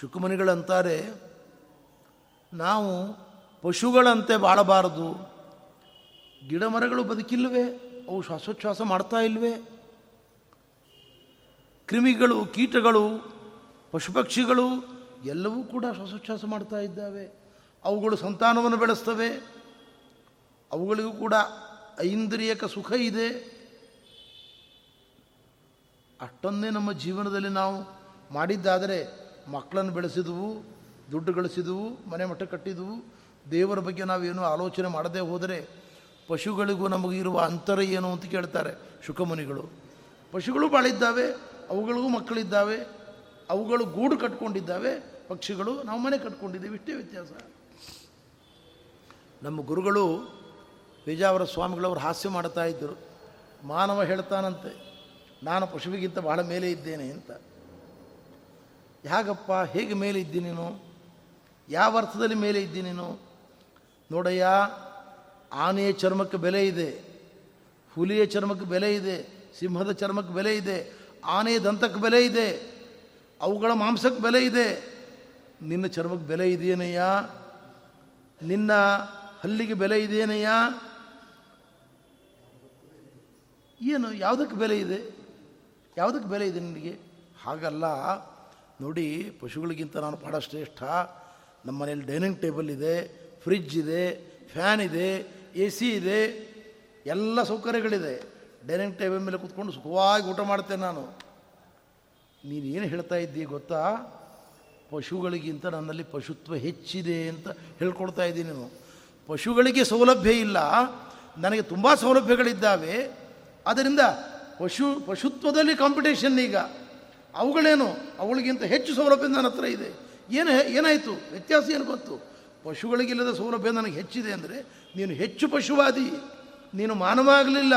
Speaker 1: ಶುಕುಮನಿಗಳಂತಾರೆ ನಾವು ಪಶುಗಳಂತೆ ಬಾಳಬಾರದು. ಗಿಡ ಮರಗಳು ಬದುಕಿಲ್ವೇ ಅವು ಶ್ವಾಸೋಚ್ಛ್ವಾಸ ಮಾಡ್ತಾ ಇಲ್ವೇ? ಕ್ರಿಮಿಗಳು, ಕೀಟಗಳು ಪಶು ಪಕ್ಷಿಗಳು ಎಲ್ಲವೂ ಕೂಡ ಶ್ವಾಸೋಚ್ಛ್ವಾಸ ಮಾಡ್ತಾ ಇದ್ದಾವೆ. ಅವುಗಳು ಸಂತಾನವನ್ನು ಬೆಳೆಸ್ತವೆ. ಅವುಗಳಿಗೂ ಕೂಡ ಐಂದ್ರಿಯಕ ಸುಖ ಇದೆ. ಅಷ್ಟೊಂದೇ ನಮ್ಮ ಜೀವನದಲ್ಲಿ ನಾವು ಮಾಡಿದ್ದಾದರೆ ಮಕ್ಕಳನ್ನು ಬೆಳೆಸಿದವು, ದುಡ್ಡು ಗಳಿಸಿದವು, ಮನೆ ಮಠ ಕಟ್ಟಿದವು. ದೇವರ ಬಗ್ಗೆ ನಾವೇನು ಆಲೋಚನೆ ಮಾಡದೆ ಹೋದರೆ ಪಶುಗಳಿಗೂ ನಮಗಿರುವ ಅಂತರ ಏನು ಅಂತ ಕೇಳ್ತಾರೆ ಶುಕಮುನಿಗಳು. ಪಶುಗಳು ಬಾಳಿದ್ದಾವೆ, ಅವುಗಳಿಗೂ ಮಕ್ಕಳಿದ್ದಾವೆ, ಅವುಗಳು ಗೂಡು ಕಟ್ಕೊಂಡಿದ್ದಾವೆ, ಪಕ್ಷಿಗಳು ನಾವು ಮನೆ ಕಟ್ಕೊಂಡಿದ್ದೇವೆ. ಇಷ್ಟೇ ವ್ಯತ್ಯಾಸ. ನಮ್ಮ ಗುರುಗಳು ಪೇಜಾವರ ಸ್ವಾಮಿಗಳವರು ಹಾಸ್ಯ ಮಾಡ್ತಾ ಇದ್ದರು. ಮಾನವ ಹೇಳ್ತಾನಂತೆ, ನಾನು ಪಶುವಿಗಿಂತ ಬಹಳ ಮೇಲೆ ಇದ್ದೇನೆ ಅಂತ. ಹೇಗಪ್ಪ ಹೇಗೆ ಮೇಲೆ ಇದ್ದೀನಿ ನೀನು? ಯಾವ ಅರ್ಥದಲ್ಲಿ ಮೇಲೆ ಇದ್ದೀನಿ ನೀನು? ನೋಡಯ್ಯ, ಆನೆಯ ಚರ್ಮಕ್ಕೆ ಬೆಲೆ ಇದೆ, ಹುಲಿಯ ಚರ್ಮಕ್ಕೆ ಬೆಲೆ ಇದೆ, ಸಿಂಹದ ಚರ್ಮಕ್ಕೆ ಬೆಲೆ ಇದೆ, ಆನೆಯ ದಂತಕ್ಕೆ ಬೆಲೆ ಇದೆ, ಅವುಗಳ ಮಾಂಸಕ್ಕೆ ಬೆಲೆ ಇದೆ. ನಿನ್ನ ಚರ್ಮಕ್ಕೆ ಬೆಲೆ ಇದೆಯೇನಯ್ಯ? ನಿನ್ನ ಹಲ್ಲಿಗೆ ಬೆಲೆ ಇದೆಯೇನಯ್ಯ? ಏನು, ಯಾವುದಕ್ಕೆ ಬೆಲೆ ಇದೆ? ಯಾವುದಕ್ಕೆ ಬೆಲೆ ಇದೆ ನಿನಗೆ? ಹಾಗಲ್ಲ, ನೋಡಿ, ಪಶುಗಳಿಗಿಂತ ನಾನು ಭಾಳ ಶ್ರೇಷ್ಠ. ನಮ್ಮ ಮನೇಲಿ ಡೈನಿಂಗ್ ಟೇಬಲ್ ಇದೆ ಫ್ರಿಜ್ ಇದೆ, ಫ್ಯಾನ್ ಇದೆ, ಎ ಸಿ ಇದೆ, ಎಲ್ಲ ಸೌಕರ್ಯಗಳಿದೆ. ಡೈನಿಂಗ್ ಟೇಬಲ್ ಮೇಲೆ ಕೂತ್ಕೊಂಡು ಸುಖವಾಗಿ ಊಟ ಮಾಡ್ತೇನೆ ನಾನು. ನೀನೇನು ಹೇಳ್ತಾ ಇದ್ದೀಯ ಗೊತ್ತಾ? ಪಶುಗಳಿಗಿಂತ ನನ್ನಲ್ಲಿ ಪಶುತ್ವ ಹೆಚ್ಚಿದೆ ಅಂತ ಹೇಳ್ಕೊಡ್ತಾ ಇದ್ದೀನಿ ನೀನು. ಪಶುಗಳಿಗೆ ಸೌಲಭ್ಯ ಇಲ್ಲ, ನನಗೆ ತುಂಬ ಸೌಲಭ್ಯಗಳಿದ್ದಾವೆ. ಆದ್ದರಿಂದ ಪಶು, ಪಶುತ್ವದಲ್ಲಿ ಕಾಂಪಿಟೇಷನ್ ಈಗ. ಅವುಗಳೇನು? ಅವುಗಳಿಗಿಂತ ಹೆಚ್ಚು ಸೌಲಭ್ಯ ನನ್ನ ಹತ್ರ ಇದೆ. ಏನು, ಏನಾಯಿತು? ವ್ಯತ್ಯಾಸ ಏನು ಗೊತ್ತು? ಪಶುಗಳಿಗಿಲ್ಲದ ಸೌಲಭ್ಯ ನನಗೆ ಹೆಚ್ಚಿದೆ ಅಂದರೆ ನೀನು ಹೆಚ್ಚು ಪಶುವಾದಿ. ನೀನು ಮಾನವ ಆಗಲಿಲ್ಲ.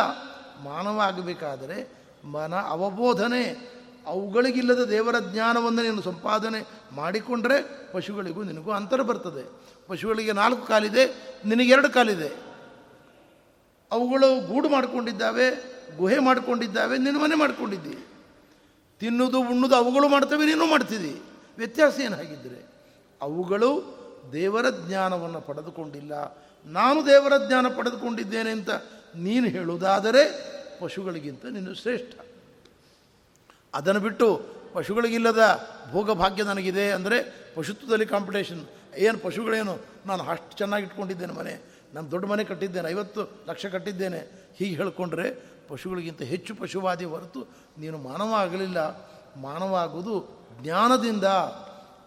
Speaker 1: ಮಾನವ ಆಗಬೇಕಾದರೆ ಮನ ಅವಬೋಧನೆ. ಅವುಗಳಿಗಿಲ್ಲದ ದೇವರ ಜ್ಞಾನವನ್ನು ನೀನು ಸಂಪಾದನೆ ಮಾಡಿಕೊಂಡ್ರೆ ಪಶುಗಳಿಗೂ ನಿನಗೂ ಅಂತರ ಬರ್ತದೆ. ಪಶುಗಳಿಗೆ ನಾಲ್ಕು ಕಾಲಿದೆ ನಿನಗೆರಡು ಕಾಲಿದೆ. ಅವುಗಳು ಗೂಡು ಮಾಡಿಕೊಂಡಿದ್ದಾವೆ, ಗುಹೆ ಮಾಡಿಕೊಂಡಿದ್ದಾವೆ, ನಿನ್ನ ಮನೆ ಮಾಡಿಕೊಂಡಿದ್ದಿ. ತಿನ್ನುವುದು ಉಣ್ಣುದು ಅವುಗಳು ಮಾಡ್ತವೆ, ನೀನು ಮಾಡ್ತಿದ್ದಿ. ವ್ಯತ್ಯಾಸ ಏನಾಗಿದ್ದರೆ, ಅವುಗಳು ದೇವರ ಜ್ಞಾನವನ್ನು ಪಡೆದುಕೊಂಡಿಲ್ಲ. ನಾನು ದೇವರ ಜ್ಞಾನ ಪಡೆದುಕೊಂಡಿದ್ದೇನೆ ಅಂತ ನೀನು ಹೇಳುವುದಾದರೆ ಪಶುಗಳಿಗಿಂತ ನೀನು ಶ್ರೇಷ್ಠ. ಅದನ್ನು ಬಿಟ್ಟು ಪಶುಗಳಿಗಿಲ್ಲದ ಭೋಗಭಾಗ್ಯ ನನಗಿದೆ ಅಂದರೆ ಪಶುತ್ವದಲ್ಲಿ ಕಾಂಪಿಟೇಷನ್. ಏನು ಪಶುಗಳೇನು? ನಾನು ಅಷ್ಟು ಚೆನ್ನಾಗಿ ಇಟ್ಕೊಂಡಿದ್ದೇನೆ ಮನೆ. ನಾನು ದೊಡ್ಡ ಮನೆ ಕಟ್ಟಿದ್ದೇನೆ, ಐವತ್ತು ಲಕ್ಷ ಕಟ್ಟಿದ್ದೇನೆ. ಹೀಗೆ ಹೇಳ್ಕೊಂಡ್ರೆ ಪಶುಗಳಿಗಿಂತ ಹೆಚ್ಚು ಪಶುವಾದಿ ಹೊರತು ನೀನು ಮಾನವ ಆಗಲಿಲ್ಲ. ಮಾನವ ಆಗುವುದು ಜ್ಞಾನದಿಂದ.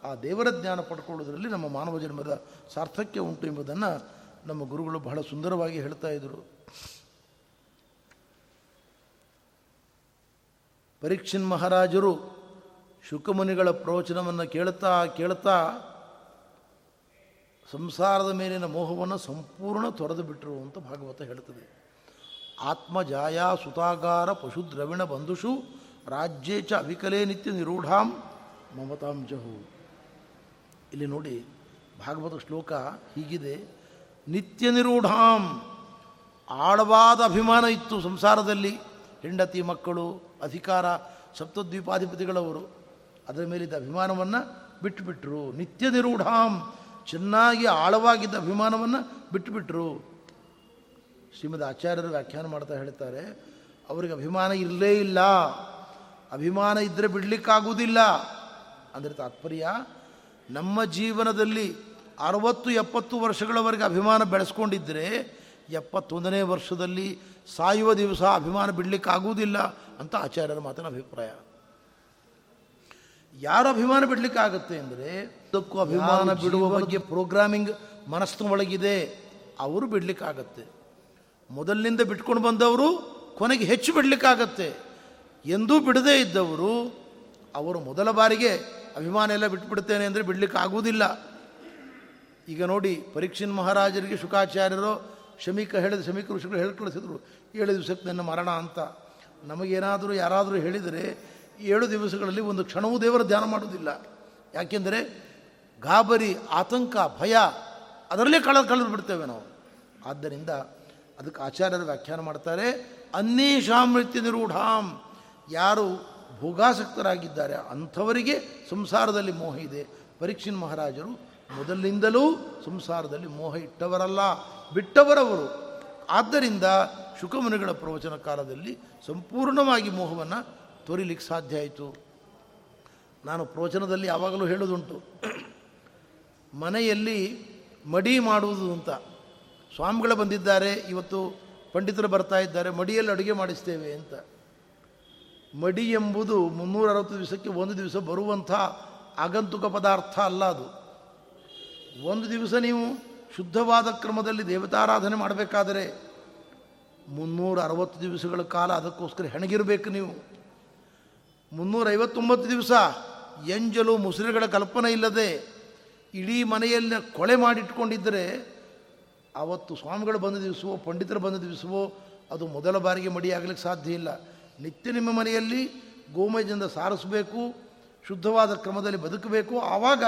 Speaker 1: ಆ ದೇವರ ಜ್ಞಾನ ಪಡ್ಕೊಳ್ಳೋದ್ರಲ್ಲಿ ನಮ್ಮ ಮಾನವ ಜನ್ಮದ ಸಾರ್ಥಕ್ಯ ಉಂಟು ಎಂಬುದನ್ನು ನಮ್ಮ ಗುರುಗಳು ಬಹಳ ಸುಂದರವಾಗಿ ಹೇಳ್ತಾ ಇದ್ದರು ಪರೀಕ್ಷನ್ ಮಹಾರಾಜರು ಶುಕಮುನಿಗಳ ಪ್ರವಚನವನ್ನು ಕೇಳ್ತಾ ಕೇಳ್ತಾ ಸಂಸಾರದ ಮೇಲಿನ ಮೋಹವನ್ನು ಸಂಪೂರ್ಣ ತೊರೆದು ಬಿಟ್ಟರು ಅಂತ ಭಾಗವತ ಹೇಳ್ತದೆ ಆತ್ಮಜಾಯ ಸುತಾಗಾರ ಪಶು ದ್ರವಿಣ ಬಂಧುಷು ರಾಜ್ಯೇ ಚ ಅವಿಕಲೇ ನಿತ್ಯ ನಿರೂಢಾಂ ಮಮತಾಂಜಹು ಇಲ್ಲಿ ನೋಡಿ ಭಾಗವತ ಶ್ಲೋಕ ಹೀಗಿದೆ. ನಿತ್ಯ ನಿರೂಢಾಂ. ಆಳವಾದ ಅಭಿಮಾನ ಇತ್ತು ಸಂಸಾರದಲ್ಲಿ. ಹೆಂಡತಿ ಮಕ್ಕಳು ಅಧಿಕಾರ ಸಪ್ತದ್ವೀಪಾಧಿಪತಿಗಳವರು ಅದರ ಮೇಲಿದ್ದ ಅಭಿಮಾನವನ್ನು ಬಿಟ್ಟುಬಿಟ್ರು. ನಿತ್ಯ ನಿರೂಢಾಂ, ಚೆನ್ನಾಗಿ ಆಳವಾಗಿದ್ದ ಅಭಿಮಾನವನ್ನು ಬಿಟ್ಟುಬಿಟ್ರು. ಶ್ರೀಮದ್ ಆಚಾರ್ಯರು ವ್ಯಾಖ್ಯಾನ ಮಾಡ್ತಾ ಹೇಳ್ತಾರೆ, ಅವರಿಗೆ ಅಭಿಮಾನ ಇರಲೇ ಇಲ್ಲ. ಅಭಿಮಾನ ಇದ್ದರೆ ಬಿಡಲಿಕ್ಕಾಗುವುದಿಲ್ಲ. ಅಂದರೆ ತಾತ್ಪರ್ಯ, ನಮ್ಮ ಜೀವನದಲ್ಲಿ ಅರವತ್ತು ಎಪ್ಪತ್ತು ವರ್ಷಗಳವರೆಗೆ ಅಭಿಮಾನ ಬೆಳೆಸ್ಕೊಂಡಿದ್ದರೆ ಎಪ್ಪತ್ತೊಂದನೇ ವರ್ಷದಲ್ಲಿ ಸಾಯುವ ದಿವಸ ಅಭಿಮಾನ ಬಿಡಲಿಕ್ಕಾಗುವುದಿಲ್ಲ ಅಂತ ಆಚಾರ್ಯರ ಮಾತಿನ ಅಭಿಪ್ರಾಯ. ಯಾರು ಅಭಿಮಾನ ಬಿಡಲಿಕ್ಕಾಗುತ್ತೆ ಅಂದರೆ ಅದಕ್ಕೂ ಅಭಿಮಾನ ಬಿಡುವ ಬಗ್ಗೆ ಪ್ರೋಗ್ರಾಮಿಂಗ್ ಮನಸ್ಸಿನ ಒಳಗಿದೆ ಅವರು ಬಿಡಲಿಕ್ಕಾಗತ್ತೆ. ಮೊದಲಿನಿಂದ ಬಿಟ್ಕೊಂಡು ಬಂದವರು ಕೊನೆಗೆ ಹೆಚ್ಚು ಬಿಡಲಿಕ್ಕಾಗತ್ತೆ. ಎಂದೂ ಬಿಡದೇ ಇದ್ದವರು ಅವರು ಮೊದಲ ಬಾರಿಗೆ ಅಭಿಮಾನ ಎಲ್ಲ ಬಿಟ್ಬಿಡ್ತೇನೆ ಅಂದರೆ ಬಿಡಲಿಕ್ಕಾಗುವುದಿಲ್ಲ. ಈಗ ನೋಡಿ ಪರೀಕ್ಷಿನ್ ಮಹಾರಾಜರಿಗೆ ಶುಕಾಚಾರ್ಯರು ಶಮೀಕ ಹೇಳಿದ ಶಮೀಕ ಋಷಿಗಳು ಹೇಳಿ ಕಳಿಸಿದ್ರು ಏಳು ದಿವಸಕ್ಕೆ ನನ್ನ ಮರಣ ಅಂತ. ನಮಗೇನಾದರೂ ಯಾರಾದರೂ ಹೇಳಿದರೆ ಏಳು ದಿವಸಗಳಲ್ಲಿ ಒಂದು ಕ್ಷಣವೂ ದೇವರ ಧ್ಯಾನ ಮಾಡುವುದಿಲ್ಲ. ಯಾಕೆಂದರೆ ಗಾಬರಿ, ಆತಂಕ, ಭಯ, ಅದರಲ್ಲೇ ಕಳೆದು ಕಳೆದು ಬಿಡ್ತೇವೆ ನಾವು. ಆದ್ದರಿಂದ ಅದಕ್ಕೆ ಆಚಾರ್ಯರು ವ್ಯಾಖ್ಯಾನ ಮಾಡ್ತಾರೆ ಅನ್ನೇಶಾಮೃತ್ಯ ನಿರೂಢಾಂ. ಯಾರು ಭೋಗಾಸಕ್ತರಾಗಿದ್ದಾರೆ ಅಂಥವರಿಗೆ ಸಂಸಾರದಲ್ಲಿ ಮೋಹ ಇದೆ. ಪರೀಕ್ಷಿನ್ ಮಹಾರಾಜರು ಮೊದಲಿನಿಂದಲೂ ಸಂಸಾರದಲ್ಲಿ ಮೋಹ ಇಟ್ಟವರಲ್ಲ, ಬಿಟ್ಟವರವರು. ಆದ್ದರಿಂದ ಶುಕಮುನಿಗಳ ಪ್ರವಚನ ಕಾಲದಲ್ಲಿ ಸಂಪೂರ್ಣವಾಗಿ ಮೋಹವನ್ನು ತೋರಿಲಿಕ್ಕೆ ಸಾಧ್ಯ ಆಯಿತು. ನಾನು ಪ್ರವಚನದಲ್ಲಿ ಯಾವಾಗಲೂ ಹೇಳೋದುಂಟು ಮನೆಯಲ್ಲಿ ಮಡಿ ಮಾಡುವುದು ಅಂತ. ಸ್ವಾಮಿಗಳು ಬಂದಿದ್ದಾರೆ, ಇವತ್ತು ಪಂಡಿತರು ಬರ್ತಾ ಇದ್ದಾರೆ, ಮಡಿಯಲ್ಲಿ ಅಡುಗೆ ಮಾಡಿಸ್ತೇವೆ ಅಂತ. ಮಡಿ ಎಂಬುದು ಮುನ್ನೂರ ಅರವತ್ತು ದಿವಸಕ್ಕೆ ಒಂದು ದಿವಸ ಬರುವಂಥ ಆಗಂತುಕ ಪದಾರ್ಥ ಅಲ್ಲ ಅದು. ಒಂದು ದಿವಸ ನೀವು ಶುದ್ಧವಾದ ಕ್ರಮದಲ್ಲಿ ದೇವತಾರಾಧನೆ ಮಾಡಬೇಕಾದರೆ ಮುನ್ನೂರ ಅರವತ್ತು ದಿವಸಗಳ ಕಾಲ ಅದಕ್ಕೋಸ್ಕರ ಹೆಣಗಿರಬೇಕು ನೀವು. ಮುನ್ನೂರೈವತ್ತೊಂಬತ್ತು ದಿವಸ ಎಂಜಲು ಮುಸುರಿಗಳ ಕಲ್ಪನೆ ಇಲ್ಲದೆ ಇಡೀ ಮನೆಯಲ್ಲಿ ಕೊಳೆ ಮಾಡಿಟ್ಕೊಂಡಿದ್ದರೆ ಆವತ್ತು ಸ್ವಾಮಿಗಳು ಬಂದ ದಿವಸವೋ, ಪಂಡಿತರು ಬಂದ ದಿವಸವೋ, ಅದು ಮೊದಲ ಬಾರಿಗೆ ಮಡಿಯಾಗಲಿಕ್ಕೆ ಸಾಧ್ಯ ಇಲ್ಲ. ನಿತ್ಯ ನಿಮ್ಮ ಮನೆಯಲ್ಲಿ ಗೋಮಯದಿಂದ ಸಾರಿಸಬೇಕು, ಶುದ್ಧವಾದ ಕ್ರಮದಲ್ಲಿ ಬದುಕಬೇಕು. ಆವಾಗ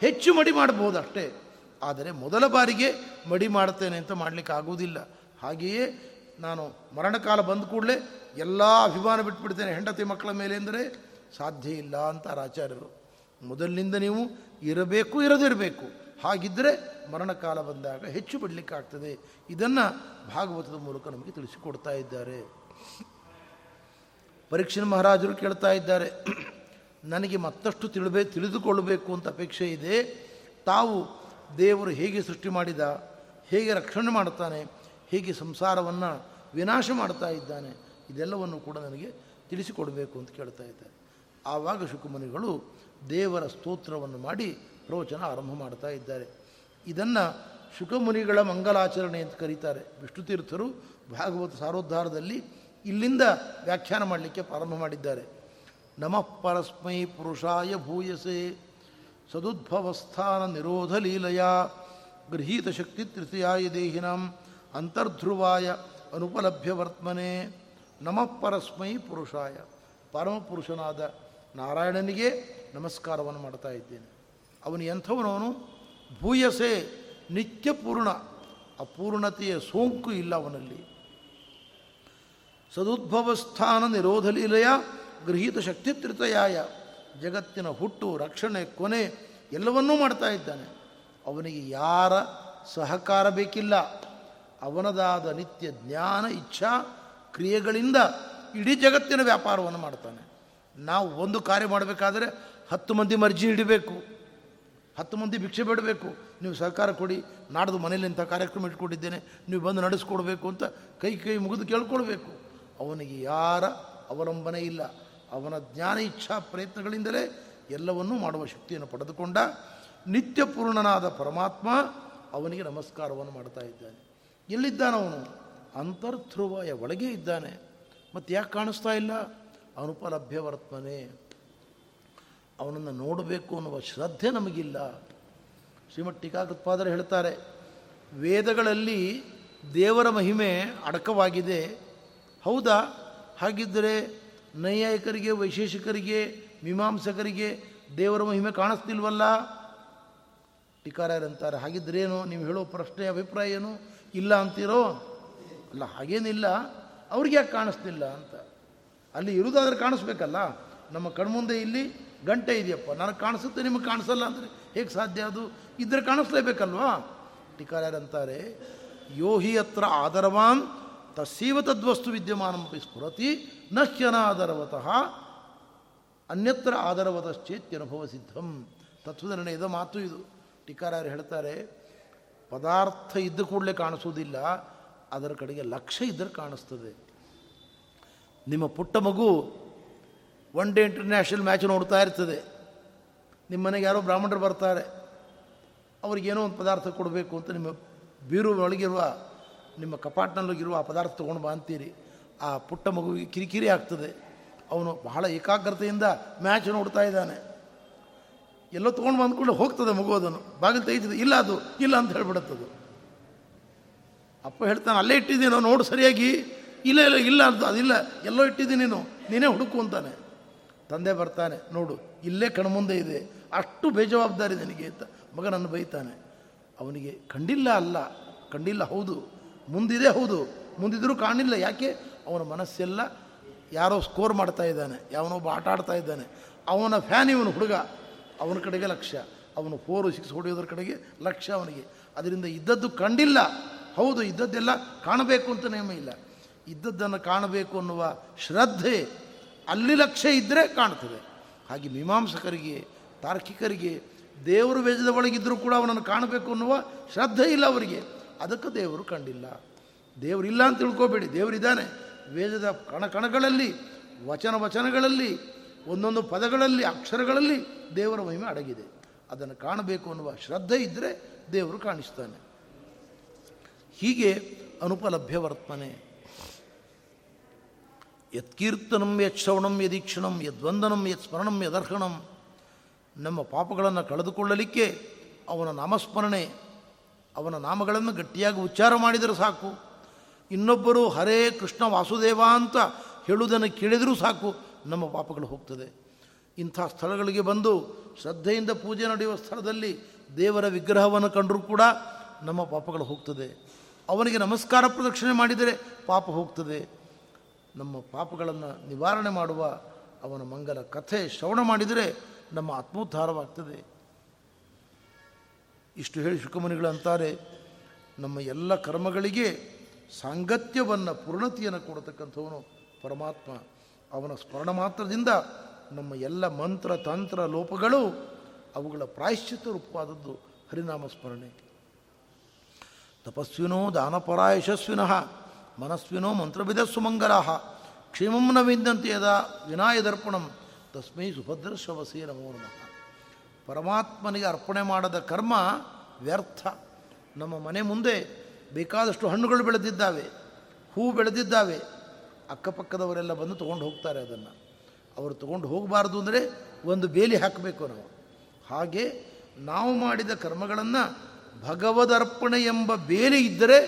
Speaker 1: ಹೆಚ್ಚು ಮಡಿ ಮಾಡಬಹುದು ಅಷ್ಟೇ. ಆದರೆ ಮೊದಲ ಬಾರಿಗೆ ಮಡಿ ಮಾಡ್ತೇನೆ ಅಂತ ಮಾಡಲಿಕ್ಕೆ ಆಗುವುದಿಲ್ಲ. ಹಾಗೆಯೇ ನಾನು ಮರಣಕಾಲ ಬಂದ ಕೂಡಲೇ ಎಲ್ಲ ಅಭಿಮಾನ ಬಿಟ್ಬಿಡ್ತೇನೆ ಹೆಂಡತಿ ಮಕ್ಕಳ ಮೇಲೆ ಅಂದರೆ ಸಾಧ್ಯ ಇಲ್ಲ ಅಂತ ಆಚಾರ್ಯರು. ಮೊದಲಿನಿಂದ ನೀವು ಇರಬೇಕು, ಇರದಿರಬೇಕು. ಹಾಗಿದ್ದರೆ ಮರಣಕಾಲ ಬಂದಾಗ ಹೆಚ್ಚು ಬಿಡಲಿಕ್ಕಾಗ್ತದೆ. ಇದನ್ನು ಭಾಗವತದ ಮೂಲಕ ನಮಗೆ ತಿಳಿಸಿಕೊಡ್ತಾ ಇದ್ದಾರೆ. ಪರೀಕ್ಷೆ ಮಹಾರಾಜರು ಕೇಳ್ತಾ ಇದ್ದಾರೆ. ನನಗೆ ಮತ್ತಷ್ಟು ತಿಳಿಬೇ, ತಿಳಿದುಕೊಳ್ಳಬೇಕು ಅಂತ ಅಪೇಕ್ಷೆ ಇದೆ. ತಾವು ದೇವರು ಹೇಗೆ ಸೃಷ್ಟಿ ಮಾಡಿದ, ಹೇಗೆ ರಕ್ಷಣೆ ಮಾಡ್ತಾನೆ ಹೇಗೆ ಸಂಸಾರವನ್ನು ವಿನಾಶ ಮಾಡ್ತಾ ಇದ್ದಾನೆ, ಇದೆಲ್ಲವನ್ನು ಕೂಡ ನನಗೆ ತಿಳಿಸಿಕೊಡಬೇಕು ಅಂತ ಕೇಳ್ತಾ ಇದ್ದಾರೆ ಆವಾಗ ಶುಕುಮನಿಗಳು ದೇವರ ಸ್ತೋತ್ರವನ್ನು ಮಾಡಿ ಪ್ರವಚನ ಆರಂಭ ಮಾಡ್ತಾ ಇದ್ದಾರೆ. ಇದನ್ನು ಶುಕಮುನಿಗಳ ಮಂಗಲಾಚರಣೆ ಅಂತ ಕರೀತಾರೆ. ವಿಷ್ಣುತೀರ್ಥರು ಭಾಗವತ ಸಾರೋದ್ಧಾರದಲ್ಲಿ ಇಲ್ಲಿಂದ ವ್ಯಾಖ್ಯಾನ ಮಾಡಲಿಕ್ಕೆ ಪ್ರಾರಂಭ ಮಾಡಿದ್ದಾರೆ. ನಮಃ ಪರಸ್ಮೈ ಪುರುಷಾಯ ಭೂಯಸೆ. ಸದುದ್ಭವಸ್ಥಾನ ನಿರೋಧ ಲೀಲೆಯ. ಗೃಹೀತ ಶಕ್ತಿ ತೃತೀಯಾಯ ದೇಹಿನಂ. ಅಂತರ್ಧ್ರುವಾಯ ಅನುಪಲಭ್ಯ ವರ್ತ್ಮನೆ. ನಮಃ ಪರಸ್ಮೈ ಪುರುಷಾಯ. ಪರಮಪುರುಷನಾದ ನಾರಾಯಣನಿಗೆ ನಮಸ್ಕಾರವನ್ನು ಮಾಡ್ತಾ ಇದ್ದೇನೆ. ಅವನು ಎಂಥವನವನು ಭೂಯಸೆ ನಿತ್ಯ ಪೂರ್ಣ ಅಪೂರ್ಣತೆಯ ಸೋಂಕು ಇಲ್ಲ ಅವನಲ್ಲಿ. ಸದುದ್ಭವಸ್ಥಾನ ನಿರೋಧ ಲೀಲೆಯ. ಗೃಹೀತ ಶಕ್ತಿ ತೃತಯಾಯ ಜಗತ್ತಿನ ಹುಟ್ಟು, ರಕ್ಷಣೆ, ಕೊನೆ ಎಲ್ಲವನ್ನೂ ಮಾಡ್ತಾ ಇದ್ದಾನೆ. ಅವನಿಗೆ ಯಾರ ಸಹಕಾರ ಬೇಕಿಲ್ಲ. ಅವನದಾದ ನಿತ್ಯ ಜ್ಞಾನ, ಇಚ್ಛಾ, ಕ್ರಿಯೆಗಳಿಂದ ಇಡೀ ಜಗತ್ತಿನ ವ್ಯಾಪಾರವನ್ನು ಮಾಡ್ತಾನೆ. ನಾವು ಒಂದು ಕಾರ್ಯ ಮಾಡಬೇಕಾದ್ರೆ ಹತ್ತು ಮಂದಿ ಮರ್ಜಿ ಹಿಡಿಬೇಕು. ಹತ್ತು ಮಂದಿ ಭಿಕ್ಷೆ ಬಿಡಬೇಕು. ನೀವು ಸಹಕಾರ ಕೊಡಿ, ನಾಡ್ದು ಮನೇಲಿ ಇಂಥ ಕಾರ್ಯಕ್ರಮ ಇಟ್ಕೊಂಡಿದ್ದೇನೆ, ನೀವು ಬಂದು ನಡೆಸ್ಕೊಡ್ಬೇಕು ಅಂತ ಕೈ ಕೈ ಮುಗಿದು ಕೇಳ್ಕೊಳ್ಬೇಕು. ಅವನಿಗೆ ಯಾರ ಅವಲಂಬನೆ ಇಲ್ಲ. ಅವನ ಜ್ಞಾನ, ಇಚ್ಛಾ, ಪ್ರಯತ್ನಗಳಿಂದಲೇ ಎಲ್ಲವನ್ನೂ ಮಾಡುವ ಶಕ್ತಿಯನ್ನು ಪಡೆದುಕೊಂಡ ನಿತ್ಯಪೂರ್ಣನಾದ ಪರಮಾತ್ಮ ಅವನಿಗೆ ನಮಸ್ಕಾರವನ್ನು ಮಾಡ್ತಾ ಇದ್ದಾನೆ. ಎಲ್ಲಿದ್ದಾನವನು ಅಂತರ್ಧ್ರುವಯ ಒಳಗೆ ಇದ್ದಾನೆ. ಮತ್ತು ಯಾಕೆ ಕಾಣಿಸ್ತಾ ಇಲ್ಲ? ಅನುಪಲಭ್ಯ ವರ್ತನೆ. ಅವನನ್ನು ನೋಡಬೇಕು ಅನ್ನುವ ಶ್ರದ್ಧೆ ನಮಗಿಲ್ಲ. ಶ್ರೀಮಠ್ ಟೀಕಾಕೃತ್ಪಾದರು ಹೇಳ್ತಾರೆ, ವೇದಗಳಲ್ಲಿ ದೇವರ ಮಹಿಮೆ ಅಡಕವಾಗಿದೆ. ಹೌದಾ? ಹಾಗಿದ್ದರೆ ನೈಯಾಯಿಕರಿಗೆ, ವೈಶೇಷಿಕರಿಗೆ, ಮೀಮಾಂಸಕರಿಗೆ ದೇವರ ಮಹಿಮೆ ಕಾಣಿಸ್ತಿಲ್ವಲ್ಲ? ಟೀಕಾರಾಯರಂತಾರೆ ಹಾಗಿದ್ರೇನು ನೀವು ಹೇಳೋ ಪ್ರಶ್ನೆ ಅಭಿಪ್ರಾಯ ಏನು? ಇಲ್ಲ ಅಂತೀರೋ? ಅಲ್ಲ, ಹಾಗೇನಿಲ್ಲ. ಅವ್ರಿಗೆ ಯಾಕೆ ಕಾಣಿಸ್ತಿಲ್ಲ ಅಂತ. ಅಲ್ಲಿ ಇರುವುದಾದ್ರೆ ಕಾಣಿಸ್ಬೇಕಲ್ಲ. ನಮ್ಮ ಕಣ್ಮುಂದೆ ಇಲ್ಲಿ ಗಂಟೆ ಇದೆಯಪ್ಪ. ನನಗೆ ಕಾಣಿಸುತ್ತೆ, ನಿಮಗೆ ಕಾಣಿಸಲ್ಲ ಅಂದರೆ ಹೇಗೆ ಸಾಧ್ಯ ಅದು? ಇದ್ರೆ ಕಾಣಿಸ್ಲೇಬೇಕಲ್ವಾ? ಟಿಕಾರ್ಯಾರಂತಾರೆ ಯೋಹಿ ಹತ್ರ ಆದರವಾನ್ ತಸೀವ ತದ್ವಸ್ತು ವಿದ್ಯಮಾನಂ ಸ್ಫುರತಿ ನಶ್ಯನಾದರವತಃ, ಅನ್ಯತ್ರ ಆದರವತಶ್ಚೇತ್ಯನುಭವ ಸಿದ್ಧಂ. ತತ್ವದ ಇದು, ಮಾತು ಇದು. ಟೀಕಾರ್ಯಾರು ಹೇಳ್ತಾರೆ, ಪದಾರ್ಥ ಇದ್ದ ಕೂಡಲೇ ಕಾಣಿಸುವುದಿಲ್ಲ ಅದರ ಕಡೆಗೆ ಲಕ್ಷ್ಯ ಇದ್ದರೆ ಕಾಣಿಸ್ತದೆ. ನಿಮ್ಮ ಪುಟ್ಟ ಮಗು ಒನ್ ಡೇ ಇಂಟರ್ನ್ಯಾಷನಲ್ ಮ್ಯಾಚ್ ನೋಡ್ತಾ ಇರ್ತದೆ. ನಿಮ್ಮ ಮನೆಗೆ ಯಾರೋ ಬ್ರಾಹ್ಮಣರು ಬರ್ತಾರೆ. ಅವ್ರಿಗೇನೋ ಒಂದು ಪದಾರ್ಥ ಕೊಡಬೇಕು ಅಂತ ನಿಮ್ಮ ಬೀರು ಒಳಗಿರುವ ನಿಮ್ಮ ಕಪಾಟ್ನಲ್ಲಿರುವ ಆ ಪದಾರ್ಥ ತೊಗೊಂಡು ಬಾ ಅಂತೀರಿ. ಆ ಪುಟ್ಟ ಮಗುವಿಗೆ ಕಿರಿಕಿರಿ ಆಗ್ತದೆ. ಅವನು ಬಹಳ ಏಕಾಗ್ರತೆಯಿಂದ ಮ್ಯಾಚ್ ನೋಡ್ತಾ ಇದ್ದಾನೆ. ಎಲ್ಲೋ ತೊಗೊಂಡು ಬಂದ್ಕೊಂಡು ಹೋಗ್ತದೆ ಮಗು ಅದನ್ನು. ಬಾಗಿಲು ತೆಗಿತದೆ. ಇಲ್ಲ ಅದು, ಇಲ್ಲ ಅಂತ ಹೇಳ್ಬಿಡುತ್ತದು. ಅಪ್ಪ ಹೇಳ್ತಾನೆ, ಅಲ್ಲೇ ಇಟ್ಟಿದ್ದೀನೋ, ನೋಡು ಸರಿಯಾಗಿ. ಇಲ್ಲ ಇಲ್ಲ ಇಲ್ಲ ಅಂತ, ಅದಿಲ್ಲ. ಎಲ್ಲೋ ಇಟ್ಟಿದ್ದೀನಿ ನೀನು. ನೀನೇ ಹುಡುಕು, ಅಂತಾನೆ. ತಂದೆ ಬರ್ತಾನೆ, ನೋಡು, ಇಲ್ಲೇ ಕಣ್ಮುಂದೆ ಇದೆ. ಅಷ್ಟು ಬೇಜವಾಬ್ದಾರಿ ನನಗೆ, ಅಂತ ಮಗ ನನ್ನ ಬೈತಾನೆ. ಅವನಿಗೆ ಕಂಡಿಲ್ಲ ಅಲ್ಲ ಕಂಡಿಲ್ಲ ಹೌದು. ಮುಂದಿದೆ ಹೌದು. ಮುಂದಿದ್ರೂ ಕಾಣಿಲ್ಲ ಯಾಕೆ? ಅವನ ಮನಸ್ಸೆಲ್ಲ ಯಾರೋ ಸ್ಕೋರ್ ಮಾಡ್ತಾ ಇದ್ದಾನೆ ಯಾವನೊಬ್ಬ ಆಟ ಆಡ್ತಾ ಇದ್ದಾನೆ. ಅವನ ಫ್ಯಾನ್ ಇವನು ಹುಡುಗ, ಅವನ ಕಡೆಗೆ ಲಕ್ಷ್ಯ ಅವನು ಫೋರು ಸಿಕ್ಸ್ ಹೊಡೆಯೋದ್ರ ಕಡೆಗೆ ಲಕ್ಷ್ಯ ಅವನಿಗೆ. ಅದರಿಂದ ಇದ್ದದ್ದು ಕಂಡಿಲ್ಲ. ಹೌದು, ಇದ್ದದ್ದೆಲ್ಲ ಕಾಣಬೇಕು ಅಂತ ನಿಯಮ ಇಲ್ಲ. ಇದ್ದದ್ದನ್ನು ಕಾಣಬೇಕು ಅನ್ನುವ ಶ್ರದ್ಧೆ ಅಲ್ಲಿ ಲಕ್ಷ್ಯ ಇದ್ದರೆ ಕಾಣ್ತದೆ. ಹಾಗೆ ಮೀಮಾಂಸಕರಿಗೆ, ತಾರ್ಕಿಕರಿಗೆ, ದೇವರು ವೇಜದ ಒಳಗಿದ್ದರೂ ಕೂಡ ಅವನನ್ನು ಕಾಣಬೇಕು ಅನ್ನುವ ಶ್ರದ್ಧೆ ಇಲ್ಲ ಅವರಿಗೆ. ಅದಕ್ಕೆ ದೇವರು ಕಂಡಿಲ್ಲ. ದೇವರಿಲ್ಲ ಅಂತ ತಿಳ್ಕೊಬೇಡಿ. ದೇವರಿದ್ದಾನೆ. ವೇದದ ಕಣ ಕಣಗಳಲ್ಲಿ, ವಚನ ವಚನಗಳಲ್ಲಿ, ಒಂದೊಂದು ಪದಗಳಲ್ಲಿ, ಅಕ್ಷರಗಳಲ್ಲಿ ದೇವರ ಮಹಿಮೆ ಅಡಗಿದೆ. ಅದನ್ನು ಕಾಣಬೇಕು ಅನ್ನುವ ಶ್ರದ್ಧೆ ಇದ್ದರೆ ದೇವರು ಕಾಣಿಸ್ತಾನೆ. ಹೀಗೆ ಅನುಪಲಭ್ಯ ವರ್ತನೆ. ಯತ್ಕೀರ್ತನಂ ಯತ್ ಶ್ರವಣಂ ಯದೀಕ್ಷಣಂ ಯದ್ವಂದನಂ ಯತ್ ಸ್ಮರಣಂ ಯದರ್ಹಣಂ ನಮ್ಮ ಪಾಪಗಳನ್ನು ಕಳೆದುಕೊಳ್ಳಲಿಕ್ಕೆ ಅವನ ನಾಮಸ್ಮರಣೆ, ಅವನ ನಾಮಗಳನ್ನು ಗಟ್ಟಿಯಾಗಿ ಉಚ್ಚಾರ ಮಾಡಿದರೆ ಸಾಕು. ಇನ್ನೊಬ್ಬರು ಹರೇ ಕೃಷ್ಣ ವಾಸುದೇವ ಅಂತ ಹೇಳುವುದನ್ನು ಕೇಳಿದರೂ ಸಾಕು, ನಮ್ಮ ಪಾಪಗಳು ಹೋಗ್ತದೆ. ಇಂಥ ಸ್ಥಳಗಳಿಗೆ ಬಂದು ಶ್ರದ್ಧೆಯಿಂದ ಪೂಜೆ ನಡೆಯುವ ಸ್ಥಳದಲ್ಲಿ ದೇವರ ವಿಗ್ರಹವನ್ನು ಕಂಡರೂ ಕೂಡ ನಮ್ಮ ಪಾಪಗಳು ಹೋಗ್ತದೆ. ಅವನಿಗೆ ನಮಸ್ಕಾರ ಪ್ರದಕ್ಷಿಣೆ ಮಾಡಿದರೆ ಪಾಪ ಹೋಗ್ತದೆ. ನಮ್ಮ ಪಾಪಗಳನ್ನು ನಿವಾರಣೆ ಮಾಡುವ ಅವನ ಮಂಗಲ ಕಥೆ ಶ್ರವಣ ಮಾಡಿದರೆ ನಮ್ಮ ಆತ್ಮೋದ್ಧಾರವಾಗ್ತದೆ. ಇಷ್ಟು ಹೇಳಿ ಶುಕಮುನಿಗಳು ಅಂತಾರೆ, ನಮ್ಮ ಎಲ್ಲ ಕರ್ಮಗಳಿಗೆ ಸಾಂಗತ್ಯವನ್ನು ಪೂರ್ಣತೆಯನ್ನು ಕೊಡತಕ್ಕಂಥವನು ಪರಮಾತ್ಮ. ಅವನ ಸ್ಮರಣ ಮಾತ್ರದಿಂದ ನಮ್ಮ ಎಲ್ಲ ಮಂತ್ರ, ತಂತ್ರ, ಲೋಪಗಳು ಅವುಗಳ ಪ್ರಾಯಶ್ಚಿತ್ತ ರೂಪವಾದದ್ದು ಹರಿನಾಮ ಸ್ಮರಣೆ. ತಪಸ್ವಿನೋ ದಾನಪರ ಯಶಸ್ವಿನಃ ಮನಸ್ವಿನೋ ಮಂತ್ರವಿದ ಸುಮಂಗಲ ಕ್ಷೇಮಂ ನ ವಿಂದಂತೆ ಯದ ವಿನಾಯದರ್ಪಣಂ ತಸ್ಮೈ ಸುಭದ್ರಶ್ರವಸೇ ನಮೋ ನಮಃ. ಪರಮಾತ್ಮನಿಗೆ ಅರ್ಪಣೆ ಮಾಡದ ಕರ್ಮ ವ್ಯರ್ಥ. ನಮ್ಮ ಮನೆ ಮುಂದೆ ಬೇಕಾದಷ್ಟು ಹಣ್ಣುಗಳು ಬೆಳೆದಿದ್ದಾವೆ, ಹೂ ಬೆಳೆದಿದ್ದಾವೆ. ಅಕ್ಕಪಕ್ಕದವರೆಲ್ಲ ಬಂದು ತೊಗೊಂಡು ಹೋಗ್ತಾರೆ ಅದನ್ನು. ಅವರು ತೊಗೊಂಡು ಹೋಗಬಾರ್ದು ಅಂದರೆ ಒಂದು ಬೇಲಿ ಹಾಕಬೇಕು ನಾವು. ಹಾಗೆ ನಾವು ಮಾಡಿದ ಕರ್ಮಗಳನ್ನು ಭಗವದರ್ಪಣೆ ಎಂಬ ಬೇಲಿ ಇದ್ದರೆ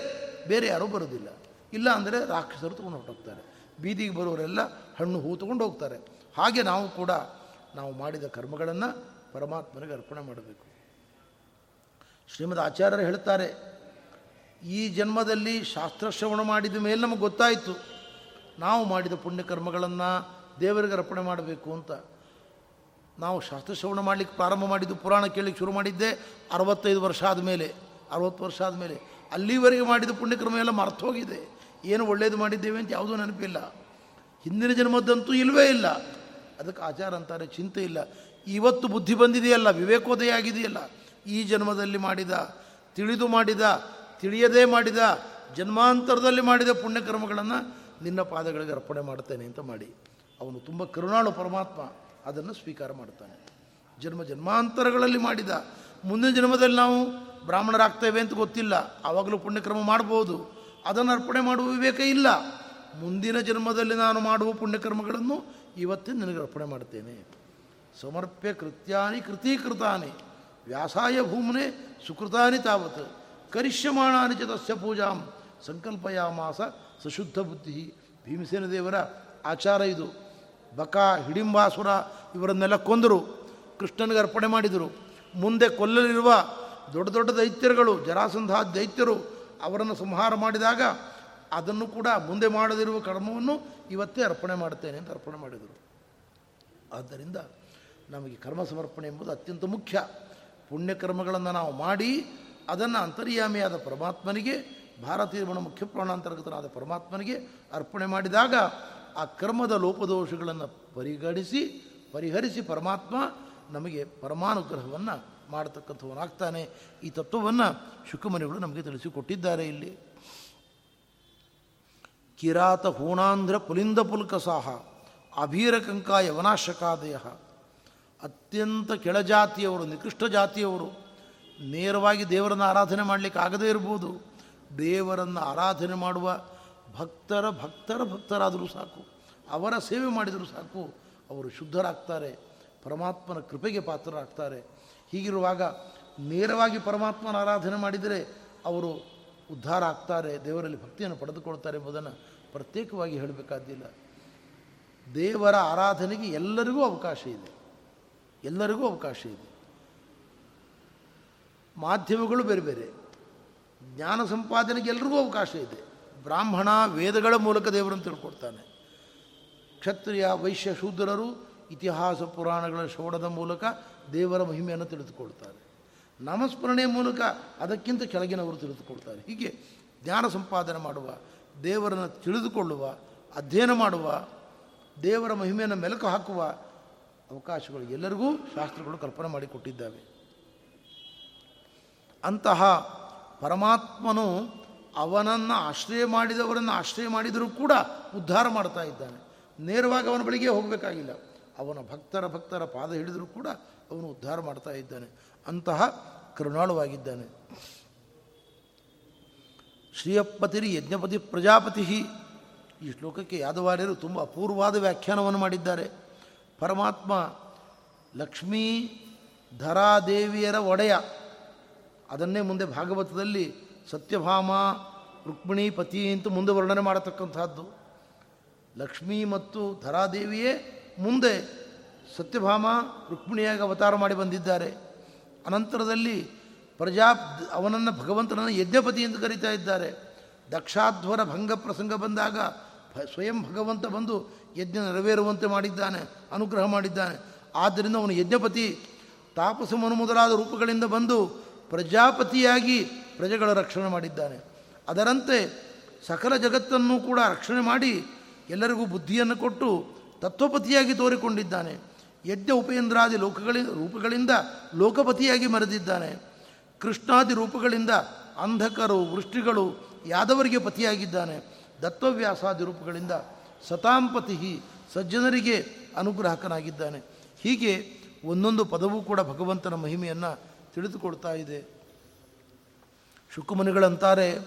Speaker 1: ಬೇರೆ ಯಾರೂ ಬರೋದಿಲ್ಲ ಇಲ್ಲ ಅಂದರೆ ರಾಕ್ಷಸರು ತೊಗೊಂಡು ಹೊರಟೋಗ್ತಾರೆ ಬೀದಿಗೆ ಬರೋರೆಲ್ಲ ಹಣ್ಣು, ಹೂ ತೊಗೊಂಡು ಹೋಗ್ತಾರೆ. ಹಾಗೆ ನಾವು ಕೂಡ ನಾವು ಮಾಡಿದ ಕರ್ಮಗಳನ್ನು ಪರಮಾತ್ಮನಿಗೆ ಅರ್ಪಣೆ ಮಾಡಬೇಕು. ಶ್ರೀಮದ್ ಆಚಾರ್ಯರು ಹೇಳ್ತಾರೆ ಈ ಜನ್ಮದಲ್ಲಿ ಶಾಸ್ತ್ರಶ್ರವಣ ಮಾಡಿದ ಮೇಲೆ ನಮಗೆ ಗೊತ್ತಾಯಿತು. ನಾವು ಮಾಡಿದ ಪುಣ್ಯಕರ್ಮಗಳನ್ನು ದೇವರಿಗೆ ಅರ್ಪಣೆ ಮಾಡಬೇಕು ಅಂತ. ನಾವು ಶಾಸ್ತ್ರಶ್ರವಣ ಮಾಡಲಿಕ್ಕೆ ಪ್ರಾರಂಭ ಮಾಡಿದ್ದು ಪುರಾಣ ಕೇಳಲಿಕ್ಕೆ ಶುರು ಮಾಡಿದ್ದೆ ಅರವತ್ತೈದು ವರ್ಷ ಆದಮೇಲೆ, ಅರವತ್ತು ವರ್ಷ ಆದಮೇಲೆ. ಅಲ್ಲಿವರೆಗೆ ಮಾಡಿದ ಪುಣ್ಯಕರ್ಮ ಎಲ್ಲ ಮರ್ತೋಗಿದೆ ಏನು ಒಳ್ಳೇದು ಮಾಡಿದ್ದೇವೆ ಅಂತ ಯಾವುದೂ ನೆನಪಿಲ್ಲ. ಹಿಂದಿನ ಜನ್ಮದ್ದಂತೂ ಇಲ್ಲವೇ ಇಲ್ಲ. ಅದಕ್ಕೆ ಆಚಾರ ಅಂತಾರೆ, ಚಿಂತೆ ಇಲ್ಲ. ಇವತ್ತು ಬುದ್ಧಿ ಬಂದಿದೆಯಲ್ಲ, ವಿವೇಕೋದಯ ಆಗಿದೆಯಲ್ಲ. ಈ ಜನ್ಮದಲ್ಲಿ ಮಾಡಿದ, ತಿಳಿದು ಮಾಡಿದ ತಿಳಿಯದೇ ಮಾಡಿದ, ಜನ್ಮಾಂತರದಲ್ಲಿ ಮಾಡಿದ ಪುಣ್ಯಕರ್ಮಗಳನ್ನು ನಿನ್ನ ಪಾದಗಳಿಗೆ ಅರ್ಪಣೆ ಮಾಡ್ತೇನೆ ಅಂತ ಮಾಡಿ, ಅವನು ತುಂಬ ಕರುಣಾಳು ಪರಮಾತ್ಮ ಅದನ್ನು ಸ್ವೀಕಾರ ಮಾಡ್ತಾನೆ ಜನ್ಮ ಜನ್ಮಾಂತರಗಳಲ್ಲಿ ಮಾಡಿದ, ಮುಂದಿನ ಜನ್ಮದಲ್ಲಿ ನಾವು ಬ್ರಾಹ್ಮಣರಾಗ್ತೇವೆ ಅಂತ ಗೊತ್ತಿಲ್ಲ, ಆವಾಗಲೂ ಪುಣ್ಯಕ್ರಮ ಮಾಡ್ಬೋದು ಅದನ್ನು ಅರ್ಪಣೆ ಮಾಡುವ ವಿವೇಕ ಇಲ್ಲ. ಮುಂದಿನ ಜನ್ಮದಲ್ಲಿ ನಾನು ಮಾಡುವ ಪುಣ್ಯಕರ್ಮಗಳನ್ನು ಇವತ್ತೇ ನಿನಗೆ ಅರ್ಪಣೆ ಮಾಡ್ತೇನೆ ಸಮರ್ಪ್ಯ ಕೃತ್ಯಾನಿ ಕೃತೀಕೃತಾನಿ, ವ್ಯಾಸಾಯ ಭೂಮನೆ ಸುಕೃತಾನಿ ತಾವತ್. ಕರಿಷ್ಯಮಾಣಾನಿ ಚ ತಸ್ಯ ಪೂಜಾಂ ಸಂಕಲ್ಪಯಾಮಾಸ ಸಶುದ್ಧ ಬುದ್ಧಿ. ಭೀಮಸೇನ ದೇವರ ಆಚಾರ ಇದು. ಬಕ, ಹಿಡಿಂಬಾಸುರ ಇವರನ್ನೆಲ್ಲ ಕೊಂದರು. ಕೃಷ್ಣನಿಗೆ ಅರ್ಪಣೆ ಮಾಡಿದರು. ಮುಂದೆ ಕೊಲ್ಲಲಿರುವ ದೊಡ್ಡ ದೊಡ್ಡ ದೈತ್ಯರುಗಳು, ಜರಾಸಂಧ ದೈತ್ಯರು ಅವರನ್ನು ಸಂಹಾರ ಮಾಡಿದಾಗ ಅದನ್ನು ಕೂಡ ಮುಂದೆ ಮಾಡದಿರುವ ಕರ್ಮವನ್ನು ಇವತ್ತೇ ಅರ್ಪಣೆ ಮಾಡ್ತೇನೆ ಅಂತ ಅರ್ಪಣೆ ಮಾಡಿದರು. ಆದ್ದರಿಂದ ನಮಗೆ ಕರ್ಮ ಸಮರ್ಪಣೆ ಎಂಬುದು ಅತ್ಯಂತ ಮುಖ್ಯ. ಪುಣ್ಯಕರ್ಮಗಳನ್ನು ನಾವು ಮಾಡಿ ಅದನ್ನು ಅಂತರ್ಯಾಮಿಯಾದ ಪರಮಾತ್ಮನಿಗೆ, ಭಾರತೀಯ ಮುಖ್ಯ ಪ್ರಾಣಾಂತರ್ಗತನಾದ ಪರಮಾತ್ಮನಿಗೆ ಅರ್ಪಣೆ ಮಾಡಿದಾಗ ಆ ಕರ್ಮದ ಲೋಪದೋಷಗಳನ್ನು ಪರಿಗಣಿಸಿ, ಪರಿಹರಿಸಿ ಪರಮಾತ್ಮ ನಮಗೆ ಪರಮಾನುಗ್ರಹವನ್ನು ಮಾಡತಕ್ಕಂಥವನಾಗ್ತಾನೆ. ಈ ತತ್ವವನ್ನು ಶುಕಮನಿಗಳು ನಮಗೆ ತಿಳಿಸಿಕೊಟ್ಟಿದ್ದಾರೆ ಇಲ್ಲಿ. ಕಿರಾತ ಹೂಣಾಂಧ್ರ ಪುಲಿಂದ ಪುಲ್ಕಸಾಹ ಅಭೀರಕಂಕ ಯವನಾಶಕಾದಯ ಅತ್ಯಂತ ಕೆಳಜಾತಿಯವರು, ನಿಕೃಷ್ಟ ಜಾತಿಯವರು ನೇರವಾಗಿ ದೇವರನ್ನು ಆರಾಧನೆ ಮಾಡಲಿಕ್ಕೆ ಆಗದೇ ಇರ್ಬೋದು. ದೇವರನ್ನು ಆರಾಧನೆ ಮಾಡುವ ಭಕ್ತರ ಭಕ್ತರ ಭಕ್ತರಾದರೂ ಸಾಕು. ಅವರ ಸೇವೆ ಮಾಡಿದರೂ ಸಾಕು. ಅವರು ಶುದ್ಧರಾಗ್ತಾರೆ. ಪರಮಾತ್ಮನ ಕೃಪೆಗೆ ಪಾತ್ರರಾಗ್ತಾರೆ. ಹೀಗಿರುವಾಗ ನೇರವಾಗಿ ಪರಮಾತ್ಮನ ಆರಾಧನೆ ಮಾಡಿದರೆ ಅವರು ಉದ್ಧಾರ ಆಗ್ತಾರೆ ದೇವರಲ್ಲಿ ಭಕ್ತಿಯನ್ನು ಪಡೆದುಕೊಳ್ತಾರೆ ಎಂಬುದನ್ನು ಪ್ರತ್ಯೇಕವಾಗಿ ಹೇಳಬೇಕಾದ್ದಿಲ್ಲ ದೇವರ ಆರಾಧನೆಗೆ ಎಲ್ಲರಿಗೂ ಅವಕಾಶ ಇದೆ. ಎಲ್ಲರಿಗೂ ಅವಕಾಶ ಇದೆ. ಮಾಧ್ಯಮಗಳು ಬೇರೆ ಬೇರೆ. ಜ್ಞಾನ ಸಂಪಾದನೆಗೆ ಎಲ್ರಿಗೂ ಅವಕಾಶ ಇದೆ. ಬ್ರಾಹ್ಮಣ, ವೇದಗಳ ಮೂಲಕ ದೇವರನ್ನು ತಿಳ್ಕೊಡ್ತಾನೆ. ಕ್ಷತ್ರಿಯ, ವೈಶ್ಯ, ಶೂದ್ರರು ಇತಿಹಾಸ ಪುರಾಣಗಳ ಶ್ರವಣದ ಮೂಲಕ ದೇವರ ಮಹಿಮೆಯನ್ನು ತಿಳಿದುಕೊಳ್ತಾರೆ. ನಾಮಸ್ಮರಣೆ ಮೂಲಕ ಅದಕ್ಕಿಂತ ಕೆಳಗಿನವರು ತಿಳಿದುಕೊಳ್ತಾರೆ. ಹೀಗೆ ಜ್ಞಾನ ಸಂಪಾದನೆ ಮಾಡುವ, ದೇವರನ್ನು ತಿಳಿದುಕೊಳ್ಳುವ, ಅಧ್ಯಯನ ಮಾಡುವ, ದೇವರ ಮಹಿಮೆಯನ್ನು ಮೆಲುಕು ಹಾಕುವ ಅವಕಾಶಗಳು ಎಲ್ಲರಿಗೂ ಶಾಸ್ತ್ರಗಳು ಕಲ್ಪನೆ ಮಾಡಿಕೊಟ್ಟಿದ್ದಾವೆ. ಅಂತಹ ಪರಮಾತ್ಮನು ಅವನನ್ನು ಆಶ್ರಯ ಮಾಡಿದವರನ್ನು ಆಶ್ರಯ ಮಾಡಿದರೂ ಕೂಡ ಉದ್ಧಾರ ಮಾಡ್ತಾ ಇದ್ದಾನೆ. ನೇರವಾಗಿ ಅವನ ಬಳಿಗೆ ಹೋಗಬೇಕಾಗಿಲ್ಲ. ಅವನ ಭಕ್ತರ ಭಕ್ತರ ಪಾದ ಹಿಡಿದರೂ ಕೂಡ ಅವನು ಉದ್ಧಾರ ಮಾಡ್ತಾ ಇದ್ದಾನೆ. ಅಂತಹ ಕರುಣಾಳುವಾಗಿದ್ದಾನೆ. ಶ್ರೀಯಪ್ಪತಿರಿ ಯಜ್ಞಪತಿ ಪ್ರಜಾಪತಿ ಈ ಶ್ಲೋಕಕ್ಕೆ ಯಾದವಾರ್ಯರು ತುಂಬ ಅಪೂರ್ವವಾದ ವ್ಯಾಖ್ಯಾನವನ್ನು ಮಾಡಿದ್ದಾರೆ. ಪರಮಾತ್ಮ ಲಕ್ಷ್ಮೀ ಧರಾದೇವಿಯರ ಒಡೆಯ. ಅದನ್ನೇ ಮುಂದೆ ಭಾಗವತದಲ್ಲಿ ಸತ್ಯಭಾಮ, ರುಕ್ಮಿಣಿ, ಪತಿ ಅಂತ ಮುಂದೆ ವರ್ಣನೆ ಮಾಡತಕ್ಕಂಥದ್ದು ಲಕ್ಷ್ಮೀ ಮತ್ತು ಧರಾದೇವಿಯೇ ಮುಂದೆ ಸತ್ಯಭಾಮ, ರುಕ್ಮಿಣಿಯಾಗಿ ಅವತಾರ ಮಾಡಿ ಬಂದಿದ್ದಾರೆ. ಅನಂತರದಲ್ಲಿ ಪ್ರಜಾ ಅವನನ್ನು ಭಗವಂತನನ್ನು ಯಜ್ಞಪತಿ ಎಂದು ಕರೀತಾ ಇದ್ದಾರೆ. ದಕ್ಷಾಧ್ವರ ಭಂಗ ಪ್ರಸಂಗ ಬಂದಾಗ ಸ್ವಯಂ ಭಗವಂತ ಬಂದು ಯಜ್ಞ ನೆರವೇರುವಂತೆ ಮಾಡಿದ್ದಾನೆ, ಅನುಗ್ರಹ ಮಾಡಿದ್ದಾನೆ. ಆದ್ದರಿಂದ ಅವನು ಯಜ್ಞಪತಿ, ತಾಪಸಮನು ಮೊದಲಾದ ರೂಪಗಳಿಂದ ಬಂದು ಪ್ರಜಾಪತಿಯಾಗಿ ಪ್ರಜೆಗಳ ರಕ್ಷಣೆ ಮಾಡಿದ್ದಾನೆ. ಅದರಂತೆ ಸಕಲ ಜಗತ್ತನ್ನು ಕೂಡ ರಕ್ಷಣೆ ಮಾಡಿ ಎಲ್ಲರಿಗೂ ಬುದ್ಧಿಯನ್ನು ಕೊಟ್ಟು ತತ್ವಪತಿಯಾಗಿ ತೋರಿಕೊಂಡಿದ್ದಾನೆ. ಯಜ್ಞ ಉಪೇಂದ್ರಾದಿ ಲೋಕಗಳ ರೂಪಗಳಿಂದ ಲೋಕಪತಿಯಾಗಿ ಮರೆದಿದ್ದಾನೆ ಕೃಷ್ಣಾದಿ ರೂಪಗಳಿಂದ ಅಂಧಕರು, ವೃಷ್ಟಿಗಳು ಯಾದವರಿಗೆ ಪತಿಯಾಗಿದ್ದಾನೆ. ದತ್ತವ್ಯಾಸಾದಿ ರೂಪಗಳಿಂದ ಸತಾಂಪತಿ ಸಜ್ಜನರಿಗೆ ಅನುಗ್ರಾಹಕನಾಗಿದ್ದಾನೆ. ಹೀಗೆ ಒಂದೊಂದು ಪದವೂ ಕೂಡ ಭಗವಂತನ ಮಹಿಮೆಯನ್ನು ತಿಳಿದುಕೊಡ್ತಾ ಇದೆ. ಶುಕುಮನಿಗಳಂತಾರೆ,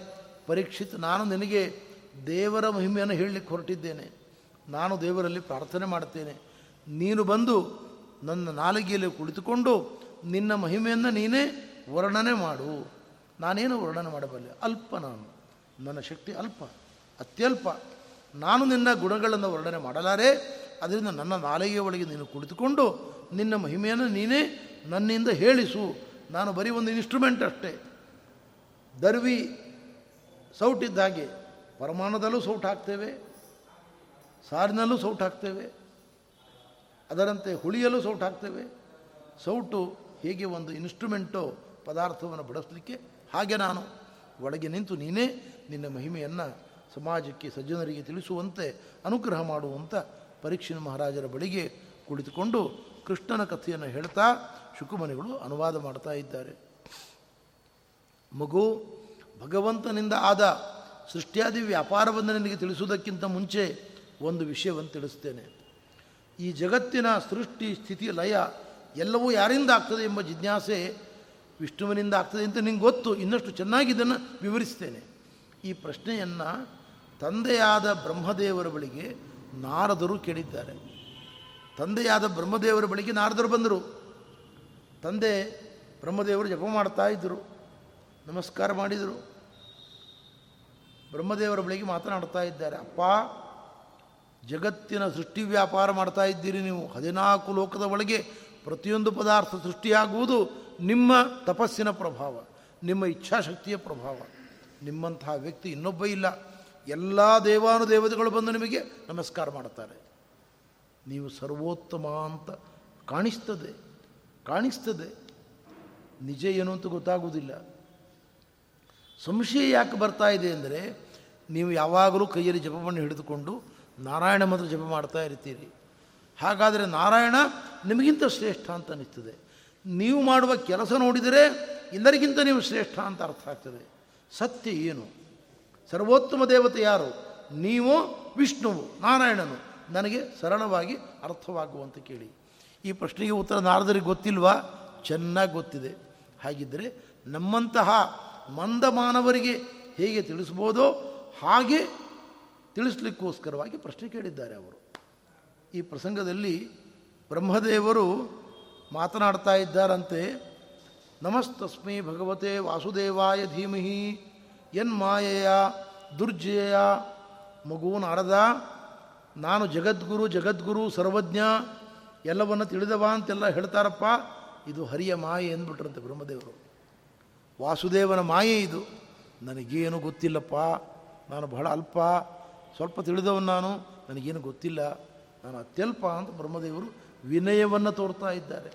Speaker 1: ಪರೀಕ್ಷಿತ್, ನಾನು ನಿನಗೆ ದೇವರ ಮಹಿಮೆಯನ್ನು ಹೇಳಲಿಕ್ಕೆ ಹೊರಟಿದ್ದೇನೆ. ನಾನು ದೇವರಲ್ಲಿ ಪ್ರಾರ್ಥನೆ ಮಾಡುತ್ತೇನೆ. ನೀನು ಬಂದು ನನ್ನ ನಾಲಿಗೆಯಲ್ಲಿ ಕುಳಿತುಕೊಂಡು ನಿನ್ನ ಮಹಿಮೆಯನ್ನು ನೀನೇ ವರ್ಣನೆ ಮಾಡು. ನಾನೇನು ವರ್ಣನೆ ಮಾಡಬಲ್ಲೆ? ಅಲ್ಪ ನಾನು. ನನ್ನ ಶಕ್ತಿ ಅಲ್ಪ, ಅತ್ಯಲ್ಪ. ನಾನು ನಿನ್ನ ಗುಣಗಳನ್ನು ವರ್ಣನೆ ಮಾಡಲಾರೆ. ಅದರಿಂದ ನನ್ನ ನಾಲಿಗೆಯ ಒಳಗೆ ನೀನು ಕುಳಿತುಕೊಂಡು ನಿನ್ನ ಮಹಿಮೆಯನ್ನು ನೀನೇ ನನ್ನಿಂದ ಹೇಳಿಸು. ನಾನು ಬರೀ ಒಂದು ಇನ್ಸ್ಟ್ರೂಮೆಂಟ್ ಅಷ್ಟೇ. ದರ್ವಿ ಸೌಟಿದ್ದ ಹಾಗೆ, ಪರಮಾಣದಲ್ಲೂ ಸೌಟ್ ಹಾಕ್ತೇವೆ, ಸಾರಿನಲ್ಲೂ ಸೌಟ್ ಹಾಕ್ತೇವೆ, ಅದರಂತೆ ಹುಳಿಯಲ್ಲೂ ಸೌಟ್ ಹಾಕ್ತೇವೆ. ಸೌಟು ಹೇಗೆ ಒಂದು ಇನ್ಸ್ಟ್ರೂಮೆಂಟು ಪದಾರ್ಥವನ್ನು ಬಡಿಸಲಿಕ್ಕೆ ಹಾಗೆ ನಾನು ಒಳಗೆ ನಿಂತು ನೀನೇ ನಿನ್ನ ಮಹಿಮೆಯನ್ನು ಸಮಾಜಕ್ಕೆ, ಸಜ್ಜನರಿಗೆ ತಿಳಿಸುವಂತೆ, ಅನುಗ್ರಹ ಮಾಡುವಂಥ ಪರೀಕ್ಷಿನ ಮಹಾರಾಜರ ಬಳಿಗೆ ಕುಳಿತುಕೊಂಡು ಕೃಷ್ಣನ ಕಥೆಯನ್ನು ಹೇಳ್ತಾ ಶುಕುಮನಿಗಳು ಅನುವಾದ ಮಾಡ್ತಾ ಇದ್ದಾರೆ. ಮಗು ಭಗವಂತನಿಂದ ಆದ ಸೃಷ್ಟಿಯಾದಿ ವ್ಯಾಪಾರವನ್ನು ನಿನಗೆ ತಿಳಿಸುವುದಕ್ಕಿಂತ ಮುಂಚೆ ಒಂದು ವಿಷಯವನ್ನು ತಿಳಿಸ್ತೇನೆ. ಈ ಜಗತ್ತಿನ ಸೃಷ್ಟಿ, ಸ್ಥಿತಿ, ಲಯ ಎಲ್ಲವೂ ಯಾರಿಂದ ಆಗ್ತದೆ ಎಂಬ ಜಿಜ್ಞಾಸೆ ವಿಷ್ಣುವಿನಿಂದ ಆಗ್ತದೆ ಅಂತ ನಿಂಗೆ ಗೊತ್ತು. ಇನ್ನಷ್ಟು ಚೆನ್ನಾಗಿ ಇದನ್ನು ವಿವರಿಸ್ತೇನೆ. ಈ ಪ್ರಶ್ನೆಯನ್ನು ತಂದೆಯಾದ ಬ್ರಹ್ಮದೇವರ ಬಳಿಗೆ ನಾರದರು ಕೇಳಿದ್ದಾರೆ. ತಂದೆಯಾದ ಬ್ರಹ್ಮದೇವರ ಬಳಿಗೆ ನಾರದರು ಬಂದರು. ತಂದೆ ಬ್ರಹ್ಮದೇವರು ಜಪ ಮಾಡ್ತಾ ಇದ್ದರು ನಮಸ್ಕಾರ ಮಾಡಿದರು. ಬ್ರಹ್ಮದೇವರ ಬಳಿಗೆ ಮಾತನಾಡ್ತಾ ಇದ್ದಾರೆ, ಅಪ್ಪ, ಜಗತ್ತಿನ ಸೃಷ್ಟಿ ವ್ಯಾಪಾರ ಮಾಡ್ತಾ ಇದ್ದೀರಿ ನೀವು. ಹದಿನಾಲ್ಕು ಲೋಕದ ಒಳಗೆ ಪ್ರತಿಯೊಂದು ಪದಾರ್ಥ ಸೃಷ್ಟಿಯಾಗುವುದು ನಿಮ್ಮ ತಪಸ್ಸಿನ ಪ್ರಭಾವ, ನಿಮ್ಮ ಇಚ್ಛಾಶಕ್ತಿಯ ಪ್ರಭಾವ. ನಿಮ್ಮಂತಹ ವ್ಯಕ್ತಿ ಇನ್ನೊಬ್ಬ ಇಲ್ಲ. ಎಲ್ಲ ದೇವಾನುದೇವತೆಗಳು ಬಂದು ನಿಮಗೆ ನಮಸ್ಕಾರ ಮಾಡ್ತಾರೆ ನೀವು ಸರ್ವೋತ್ತಮ ಅಂತ ಕಾಣಿಸ್ತದೆ. ಕಾಣಿಸ್ತದೆ. ನಿಜ ಏನು ಅಂತ ಗೊತ್ತಾಗುವುದಿಲ್ಲ. ಸಂಶಯ ಯಾಕೆ ಬರ್ತಾ ಇದೆ ಅಂದರೆ, ನೀವು ಯಾವಾಗಲೂ ಕೈಯಲ್ಲಿ ಜಪವನ್ನು ಹಿಡಿದುಕೊಂಡು ನಾರಾಯಣ ಮಂತ್ರ ಜಪ ಮಾಡ್ತಾ ಇರ್ತೀರಿ. ಹಾಗಾದರೆ ನಾರಾಯಣ ನಿಮಗಿಂತ ಶ್ರೇಷ್ಠ ಅಂತ ಅನ್ನಿಸ್ತದೆ. ನೀವು ಮಾಡುವ ಕೆಲಸ ನೋಡಿದರೆ ಎಲ್ಲರಿಗಿಂತ ನೀವು ಶ್ರೇಷ್ಠ ಅಂತ ಅರ್ಥ ಆಗ್ತದೆ. ಸತ್ಯ ಏನು? ಸರ್ವೋತ್ತಮ ದೇವತೆ ಯಾರು? ನೀವು ವಿಷ್ಣುವು, ನಾರಾಯಣನು. ನನಗೆ ಸರಳವಾಗಿ ಅರ್ಥವಾಗುವಂತ ಕೇಳಿ. ಈ ಪ್ರಶ್ನೆಗೆ ಉತ್ತರ ನಾರದರಿಗೆ ಗೊತ್ತಿಲ್ವಾ? ಚೆನ್ನಾಗಿ ಗೊತ್ತಿದೆ. ಹಾಗಿದ್ದರೆ ನಮ್ಮಂತಹ ಮಂದ ಮಾನವರಿಗೆ ಹೇಗೆ ತಿಳಿಸ್ಬೋದೋ ಹಾಗೆ ತಿಳಿಸ್ಲಿಕ್ಕೋಸ್ಕರವಾಗಿ ಪ್ರಶ್ನೆ ಕೇಳಿದ್ದಾರೆ ಅವರು. ಈ ಪ್ರಸಂಗದಲ್ಲಿ ಬ್ರಹ್ಮದೇವರು ಮಾತನಾಡ್ತಾ ಇದ್ದಾರಂತೆ, ನಮಸ್ತಸ್ಮೈ ಭಗವತೆ ವಾಸುದೇವಾಯ ಧೀಮಹಿ ಯನ್ಮಾಯೆಯ ದುರ್ಜಯ ಮಗು ನಾರದ, ನಾನು ಜಗದ್ಗುರು ಜಗದ್ಗುರು ಸರ್ವಜ್ಞ ಎಲ್ಲವನ್ನು ತಿಳಿದವ ಅಂತೆಲ್ಲ ಹೇಳ್ತಾರಪ್ಪ. ಇದು ಹರಿಯ ಮಾಯೆ ಅಂದ್ಬಿಟ್ರಂತೆ ಬ್ರಹ್ಮದೇವರು. ವಾಸುದೇವನ ಮಾಯೆ ಇದು. ನನಗೇನು ಗೊತ್ತಿಲ್ಲಪ್ಪ. ನಾನು ಬಹಳ ಅಲ್ಪ. ಸ್ವಲ್ಪ ತಿಳಿದವನು ನಾನು. ನನಗೇನು ಗೊತ್ತಿಲ್ಲ. ನಾನು ಅತ್ಯಲ್ಪ ಅಂತ ಬ್ರಹ್ಮದೇವರು ವಿನಯವನ್ನು ತೋರ್ತಾ ಇದ್ದಾರೆ.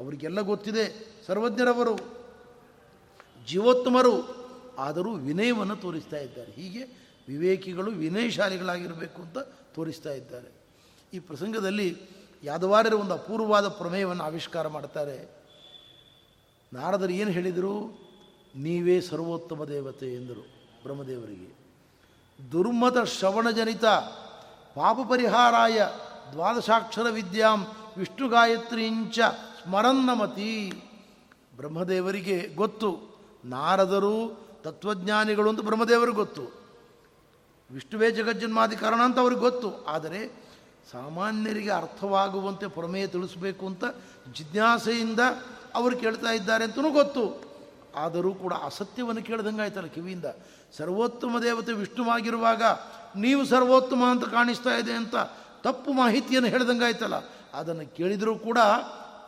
Speaker 1: ಅವರಿಗೆಲ್ಲ ಗೊತ್ತಿದೆ. ಸರ್ವಜ್ಞರವರು, ಜೀವೋತ್ತಮರು ಆದರೂ ವಿನಯವನ್ನು ತೋರಿಸ್ತಾ ಇದ್ದಾರೆ. ಹೀಗೆ ವಿವೇಕಿಗಳು ವಿನಯಶಾಲಿಗಳಾಗಿರಬೇಕು ಅಂತ ತೋರಿಸ್ತಾ ಇದ್ದಾರೆ. ಈ ಪ್ರಸಂಗದಲ್ಲಿ ಯಾದವಾರರ ಒಂದು ಅಪೂರ್ವವಾದ ಪ್ರಮೇಯವನ್ನು ಆವಿಷ್ಕಾರ ಮಾಡ್ತಾರೆ. ನಾರದರು ಏನು ಹೇಳಿದರು? ನೀವೇ ಸರ್ವೋತ್ತಮ ದೇವತೆ ಎಂದರು ಬ್ರಹ್ಮದೇವರಿಗೆ. ದುರ್ಮತ ಶ್ರವಣಜನಿತ ಪಾಪ ಪರಿಹಾರಾಯ ದ್ವಾದಶಾಕ್ಷರ ವಿದ್ಯಾಂ ವಿಷ್ಣು ಗಾಯತ್ರಿಂಚ ಸ್ಮರನ್ನಮತಿ. ಬ್ರಹ್ಮದೇವರಿಗೆ ಗೊತ್ತು. ನಾರದರು ತತ್ವಜ್ಞಾನಿಗಳು ಅಂತ ಬ್ರಹ್ಮದೇವರಿಗೆ ಗೊತ್ತು. ವಿಷ್ಣುವೇ ಜಗಜ್ಜನ್ಮಾದಿ ಕಾರಣ ಅಂತ ಅವ್ರಿಗೆ ಗೊತ್ತು. ಆದರೆ ಸಾಮಾನ್ಯರಿಗೆ ಅರ್ಥವಾಗುವಂತೆ ಪ್ರಮೇಯ ತಿಳಿಸಬೇಕು ಅಂತ ಜಿಜ್ಞಾಸೆಯಿಂದ ಅವರು ಕೇಳ್ತಾ ಇದ್ದಾರೆ ಅಂತಲೂ ಗೊತ್ತು. ಆದರೂ ಕೂಡ ಅಸತ್ಯವನ್ನು ಕೇಳ್ದಂಗೆ ಆಯ್ತಲ್ಲ ಕಿವಿಯಿಂದ. ಸರ್ವೋತ್ತಮ ದೇವತೆ ವಿಷ್ಣುವಾಗಿರುವಾಗ ನೀವು ಸರ್ವೋತ್ತಮ ಅಂತ ಕಾಣಿಸ್ತಾ ಇದೆ ಅಂತ ತಪ್ಪು ಮಾಹಿತಿಯನ್ನು ಹೇಳ್ದಂಗೆ ಆಯ್ತಲ್ಲ ಅದನ್ನು ಕೇಳಿದರೂ ಕೂಡ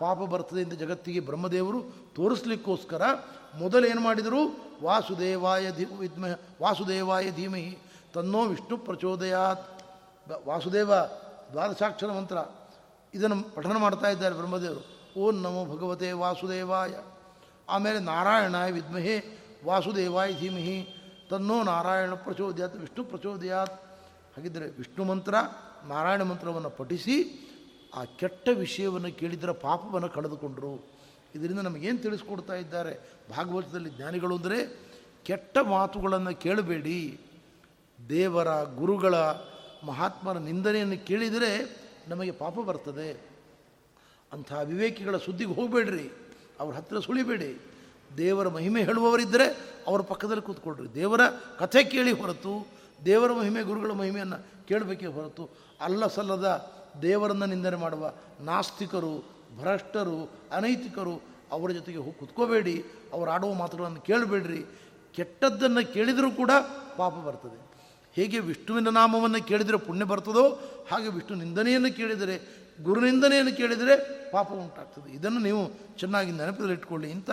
Speaker 1: ಪಾಪ ಬರ್ತದೆ ಅಂತ ಜಗತ್ತಿಗೆ ಬ್ರಹ್ಮದೇವರು ತೋರಿಸ್ಲಿಕ್ಕೋಸ್ಕರ ಮೊದಲೇನು ಮಾಡಿದರು? ವಾಸುದೇವಾಯ ಧಿ ವಿದ್ಮ ವಾಸುದೇವಾಯ ಧೀಮಹಿ ತನ್ನೋ ವಿಷ್ಣು ಪ್ರಚೋದಯಾತ್. ವಾಸುದೇವ ದ್ವಾದಶಾಕ್ಷರ ಮಂತ್ರ ಇದನ್ನು ಪಠನ ಮಾಡ್ತಾ ಇದ್ದಾರೆ ಬ್ರಹ್ಮದೇವರು. ಓಂ ನಮೋ ಭಗವತೆ ವಾಸುದೇವಾಯ. ಆಮೇಲೆ ನಾರಾಯಣಾಯ ವಿದ್ಮಹೇ ವಾಸುದೇವಾಯ ಧೀಮಹಿ. ತನ್ನೋ ನಾರಾಯಣ ಪ್ರಚೋದಯಾತ್, ವಿಷ್ಣು ಪ್ರಚೋದಯಾತ್. ಹಾಗಿದ್ದರೆ ವಿಷ್ಣು ಮಂತ್ರ, ನಾರಾಯಣ ಮಂತ್ರವನ್ನು ಪಠಿಸಿ ಆ ಕೆಟ್ಟ ವಿಷಯವನ್ನು ಕೇಳಿದರೆ ಪಾಪವನ್ನು ಕಳೆದುಕೊಂಡರು. ಇದರಿಂದ ನಮಗೇನು ತಿಳಿಸ್ಕೊಡ್ತಾ ಇದ್ದಾರೆ? ಭಾಗವತದಲ್ಲಿ ಜ್ಞಾನಿಗಳು ಅಂದರೆ ಕೆಟ್ಟ ಮಾತುಗಳನ್ನು ಕೇಳಬೇಡಿ. ದೇವರ ಗುರುಗಳ ಮಹಾತ್ಮನ ನಿಂದನೆಯನ್ನು ಕೇಳಿದರೆ ನಮಗೆ ಪಾಪ ಬರ್ತದೆ. ಅಂಥ ವಿವೇಕಿಗಳ ಸುದ್ದಿಗೆ ಹೋಗಬೇಡ್ರಿ. ಅವ್ರ ಹತ್ತಿರ ಸುಳಿಬೇಡಿ. ದೇವರ ಮಹಿಮೆ ಹೇಳುವವರಿದ್ದರೆ ಅವರ ಪಕ್ಕದಲ್ಲಿ ಕೂತ್ಕೊಳ್ರಿ. ದೇವರ ಕಥೆ ಕೇಳಿ ಹೊರತು, ದೇವರ ಮಹಿಮೆ, ಗುರುಗಳ ಮಹಿಮೆಯನ್ನು ಕೇಳಬೇಕೇ ಹೊರತು, ಅಲ್ಲ ಸಲ್ಲದ ದೇವರನ್ನು ನಿಂದನೆ ಮಾಡುವ ನಾಸ್ತಿಕರು, ಭ್ರಷ್ಟರು, ಅನೈತಿಕರು ಅವರ ಜೊತೆಗೆ ಹೋಗಿ ಕುತ್ಕೋಬೇಡಿ. ಅವರು ಆಡುವ ಮಾತುಗಳನ್ನು ಕೇಳಬೇಡ್ರಿ. ಕೆಟ್ಟದ್ದನ್ನು ಕೇಳಿದರೂ ಕೂಡ ಪಾಪ ಬರ್ತದೆ. ಹೇಗೆ ವಿಷ್ಣುವಿನ ನಾಮವನ್ನು ಕೇಳಿದರೆ ಪುಣ್ಯ ಬರ್ತದೋ ಹಾಗೆ ವಿಷ್ಣು ನಿಂದನೆಯನ್ನು ಕೇಳಿದರೆ ಗುರುನಿಂದನೆಯನ್ನು ಕೇಳಿದರೆ ಪಾಪ ಉಂಟಾಗ್ತದೆ. ಇದನ್ನು ನೀವು ಚೆನ್ನಾಗಿ ನೆನಪಿನಲ್ಲಿಟ್ಕೊಳ್ಳಿ ಇಂಥ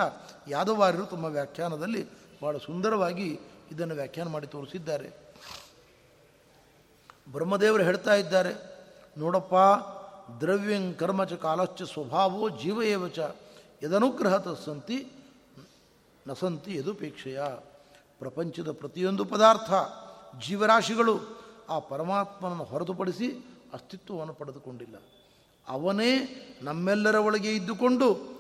Speaker 1: ಯಾದವಾರ್ಯರು ತಮ್ಮ ವ್ಯಾಖ್ಯಾನದಲ್ಲಿ ಭಾಳ ಸುಂದರವಾಗಿ ಇದನ್ನು ವ್ಯಾಖ್ಯಾನ ಮಾಡಿ ತೋರಿಸಿದ್ದಾರೆ. ಬ್ರಹ್ಮದೇವರು ಹೇಳ್ತಾ ಇದ್ದಾರೆ, ನೋಡಪ್ಪ, ದ್ರವ್ಯಂ ಕರ್ಮಚ ಕಾಲಶ್ಚ ಸ್ವಭಾವೋ ಜೀವ ಚ ಯದನುಗ್ರಹ ತಸ್ಸಂತಿ ನಸಂತಿ ಯದುಪೇಕ್ಷೆಯ. ಪ್ರಪಂಚದ ಪ್ರತಿಯೊಂದು ಪದಾರ್ಥ ಜೀವರಾಶಿಗಳು ಆ ಪರಮಾತ್ಮನನ್ನು ಹೊರತುಪಡಿಸಿ ಅಸ್ತಿತ್ವವನ್ನು ಪಡೆದುಕೊಂಡಿಲ್ಲ. ಅವನೇ ನಮ್ಮೆಲ್ಲರ ಒಳಗೆ ಇದ್ದುಕೊಂಡು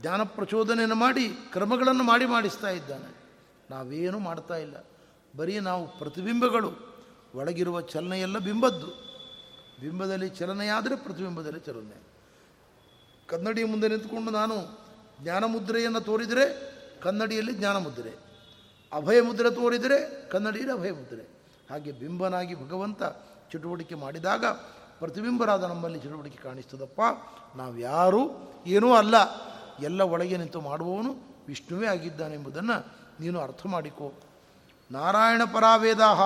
Speaker 1: ಜ್ಞಾನ ಪ್ರಚೋದನೆಯನ್ನು ಮಾಡಿ ಕ್ರಮಗಳನ್ನು ಮಾಡಿ ಮಾಡಿಸ್ತಾ ಇದ್ದಾನೆ. ನಾವೇನು ಮಾಡ್ತಾ ಇಲ್ಲ. ಬರೀ ನಾವು ಪ್ರತಿಬಿಂಬಗಳು. ಒಳಗಿರುವ ಚಲನೆಯೆಲ್ಲ ಬಿಂಬದ್ದು. ಬಿಂಬದಲ್ಲಿ ಚಲನೆಯಾದರೆ ಪ್ರತಿಬಿಂಬದಲ್ಲಿ ಚಲನೆ. ಕನ್ನಡಿಯ ಮುಂದೆ ನಿಂತುಕೊಂಡು ನಾನು ಜ್ಞಾನ ಮುದ್ರೆಯನ್ನು ತೋರಿದರೆ ಕನ್ನಡಿಯಲ್ಲಿ ಜ್ಞಾನ ಮುದ್ರೆ ಅಭಯ ಮುದ್ರೆ ತೋರಿದರೆ ಕನ್ನಡಿಯರ ಅಭಯ ಮುದ್ರೆ. ಹಾಗೆ ಬಿಂಬನಾಗಿ ಭಗವಂತ ಚಟುವಟಿಕೆ ಮಾಡಿದಾಗ ಪ್ರತಿಬಿಂಬರಾದ ನಮ್ಮಲ್ಲಿ ಚಟುವಟಿಕೆ ಕಾಣಿಸ್ತದಪ್ಪ. ನಾವು ಯಾರೂ ಏನೂ ಅಲ್ಲ. ಎಲ್ಲ ಒಳಗೆ ನಿಂತು ಮಾಡುವವನು ವಿಷ್ಣುವೇ ಆಗಿದ್ದಾನೆಂಬುದನ್ನು ನೀನು ಅರ್ಥ ಮಾಡಿಕೋ. ನಾರಾಯಣ ಪರಾವೇದಾಹ.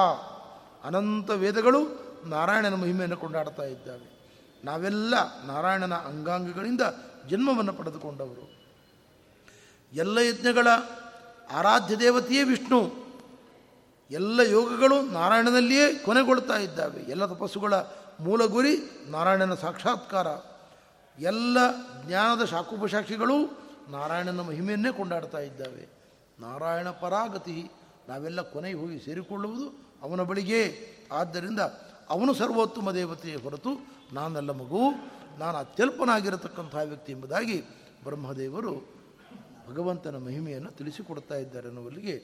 Speaker 1: ಅನಂತ ವೇದಗಳು ನಾರಾಯಣನ ಮಹಿಮೆಯನ್ನು ಕೊಂಡಾಡ್ತಾ ಇದ್ದಾವೆ. ನಾವೆಲ್ಲ ನಾರಾಯಣನ ಅಂಗಾಂಗಗಳಿಂದ ಜನ್ಮವನ್ನು ಪಡೆದುಕೊಂಡವರು. ಎಲ್ಲ ಯಜ್ಞಗಳ ಆರಾಧ್ಯ ದೇವತೆಯೇ ವಿಷ್ಣು. ಎಲ್ಲ ಯೋಗಗಳು ನಾರಾಯಣನಲ್ಲಿಯೇ ಕೊನೆಗೊಳ್ತಾ ಇದ್ದಾವೆ. ಎಲ್ಲ ತಪಸ್ಸುಗಳ ಮೂಲ ಗುರಿ ನಾರಾಯಣನ ಸಾಕ್ಷಾತ್ಕಾರ. ಎಲ್ಲ ಜ್ಞಾನದ ಶಾಖೋಪಶಾಖಿಗಳು ನಾರಾಯಣನ ಮಹಿಮೆಯನ್ನೇ ಕೊಂಡಾಡ್ತಾ ಇದ್ದಾವೆ. ನಾರಾಯಣ ಪರಾಗತಿ, ನಾವೆಲ್ಲ ಕೊನೆಗೆ ಹೋಗಿ ಸೇರಿಕೊಳ್ಳುವುದು ಅವನ ಬಳಿಗೆ. ಆದ್ದರಿಂದ ಅವನು ಸರ್ವೋತ್ತಮ ದೇವತೆಯ ಹೊರತು ನಾನಲ್ಲ ಮಗು. ನಾನು ಅತ್ಯಲ್ಪನಾಗಿರತಕ್ಕಂಥ ವ್ಯಕ್ತಿ ಎಂಬುದಾಗಿ ಬ್ರಹ್ಮದೇವರು ಭಗವಂತನ ಮಹಿಮೆಯನ್ನು ತಿಳಿಸಿಕೊಡ್ತಾ ಇದ್ದಾರೆ ಅನ್ನುವಲ್ಲಿಗೆ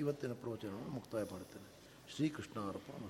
Speaker 1: ಇವತ್ತಿನ ಪ್ರವಚನವನ್ನು ಮುಕ್ತಾಯ ಮಾಡುತ್ತೇನೆ ಶ್ರೀಕೃಷ್ಣ ಅರ್ಪಣ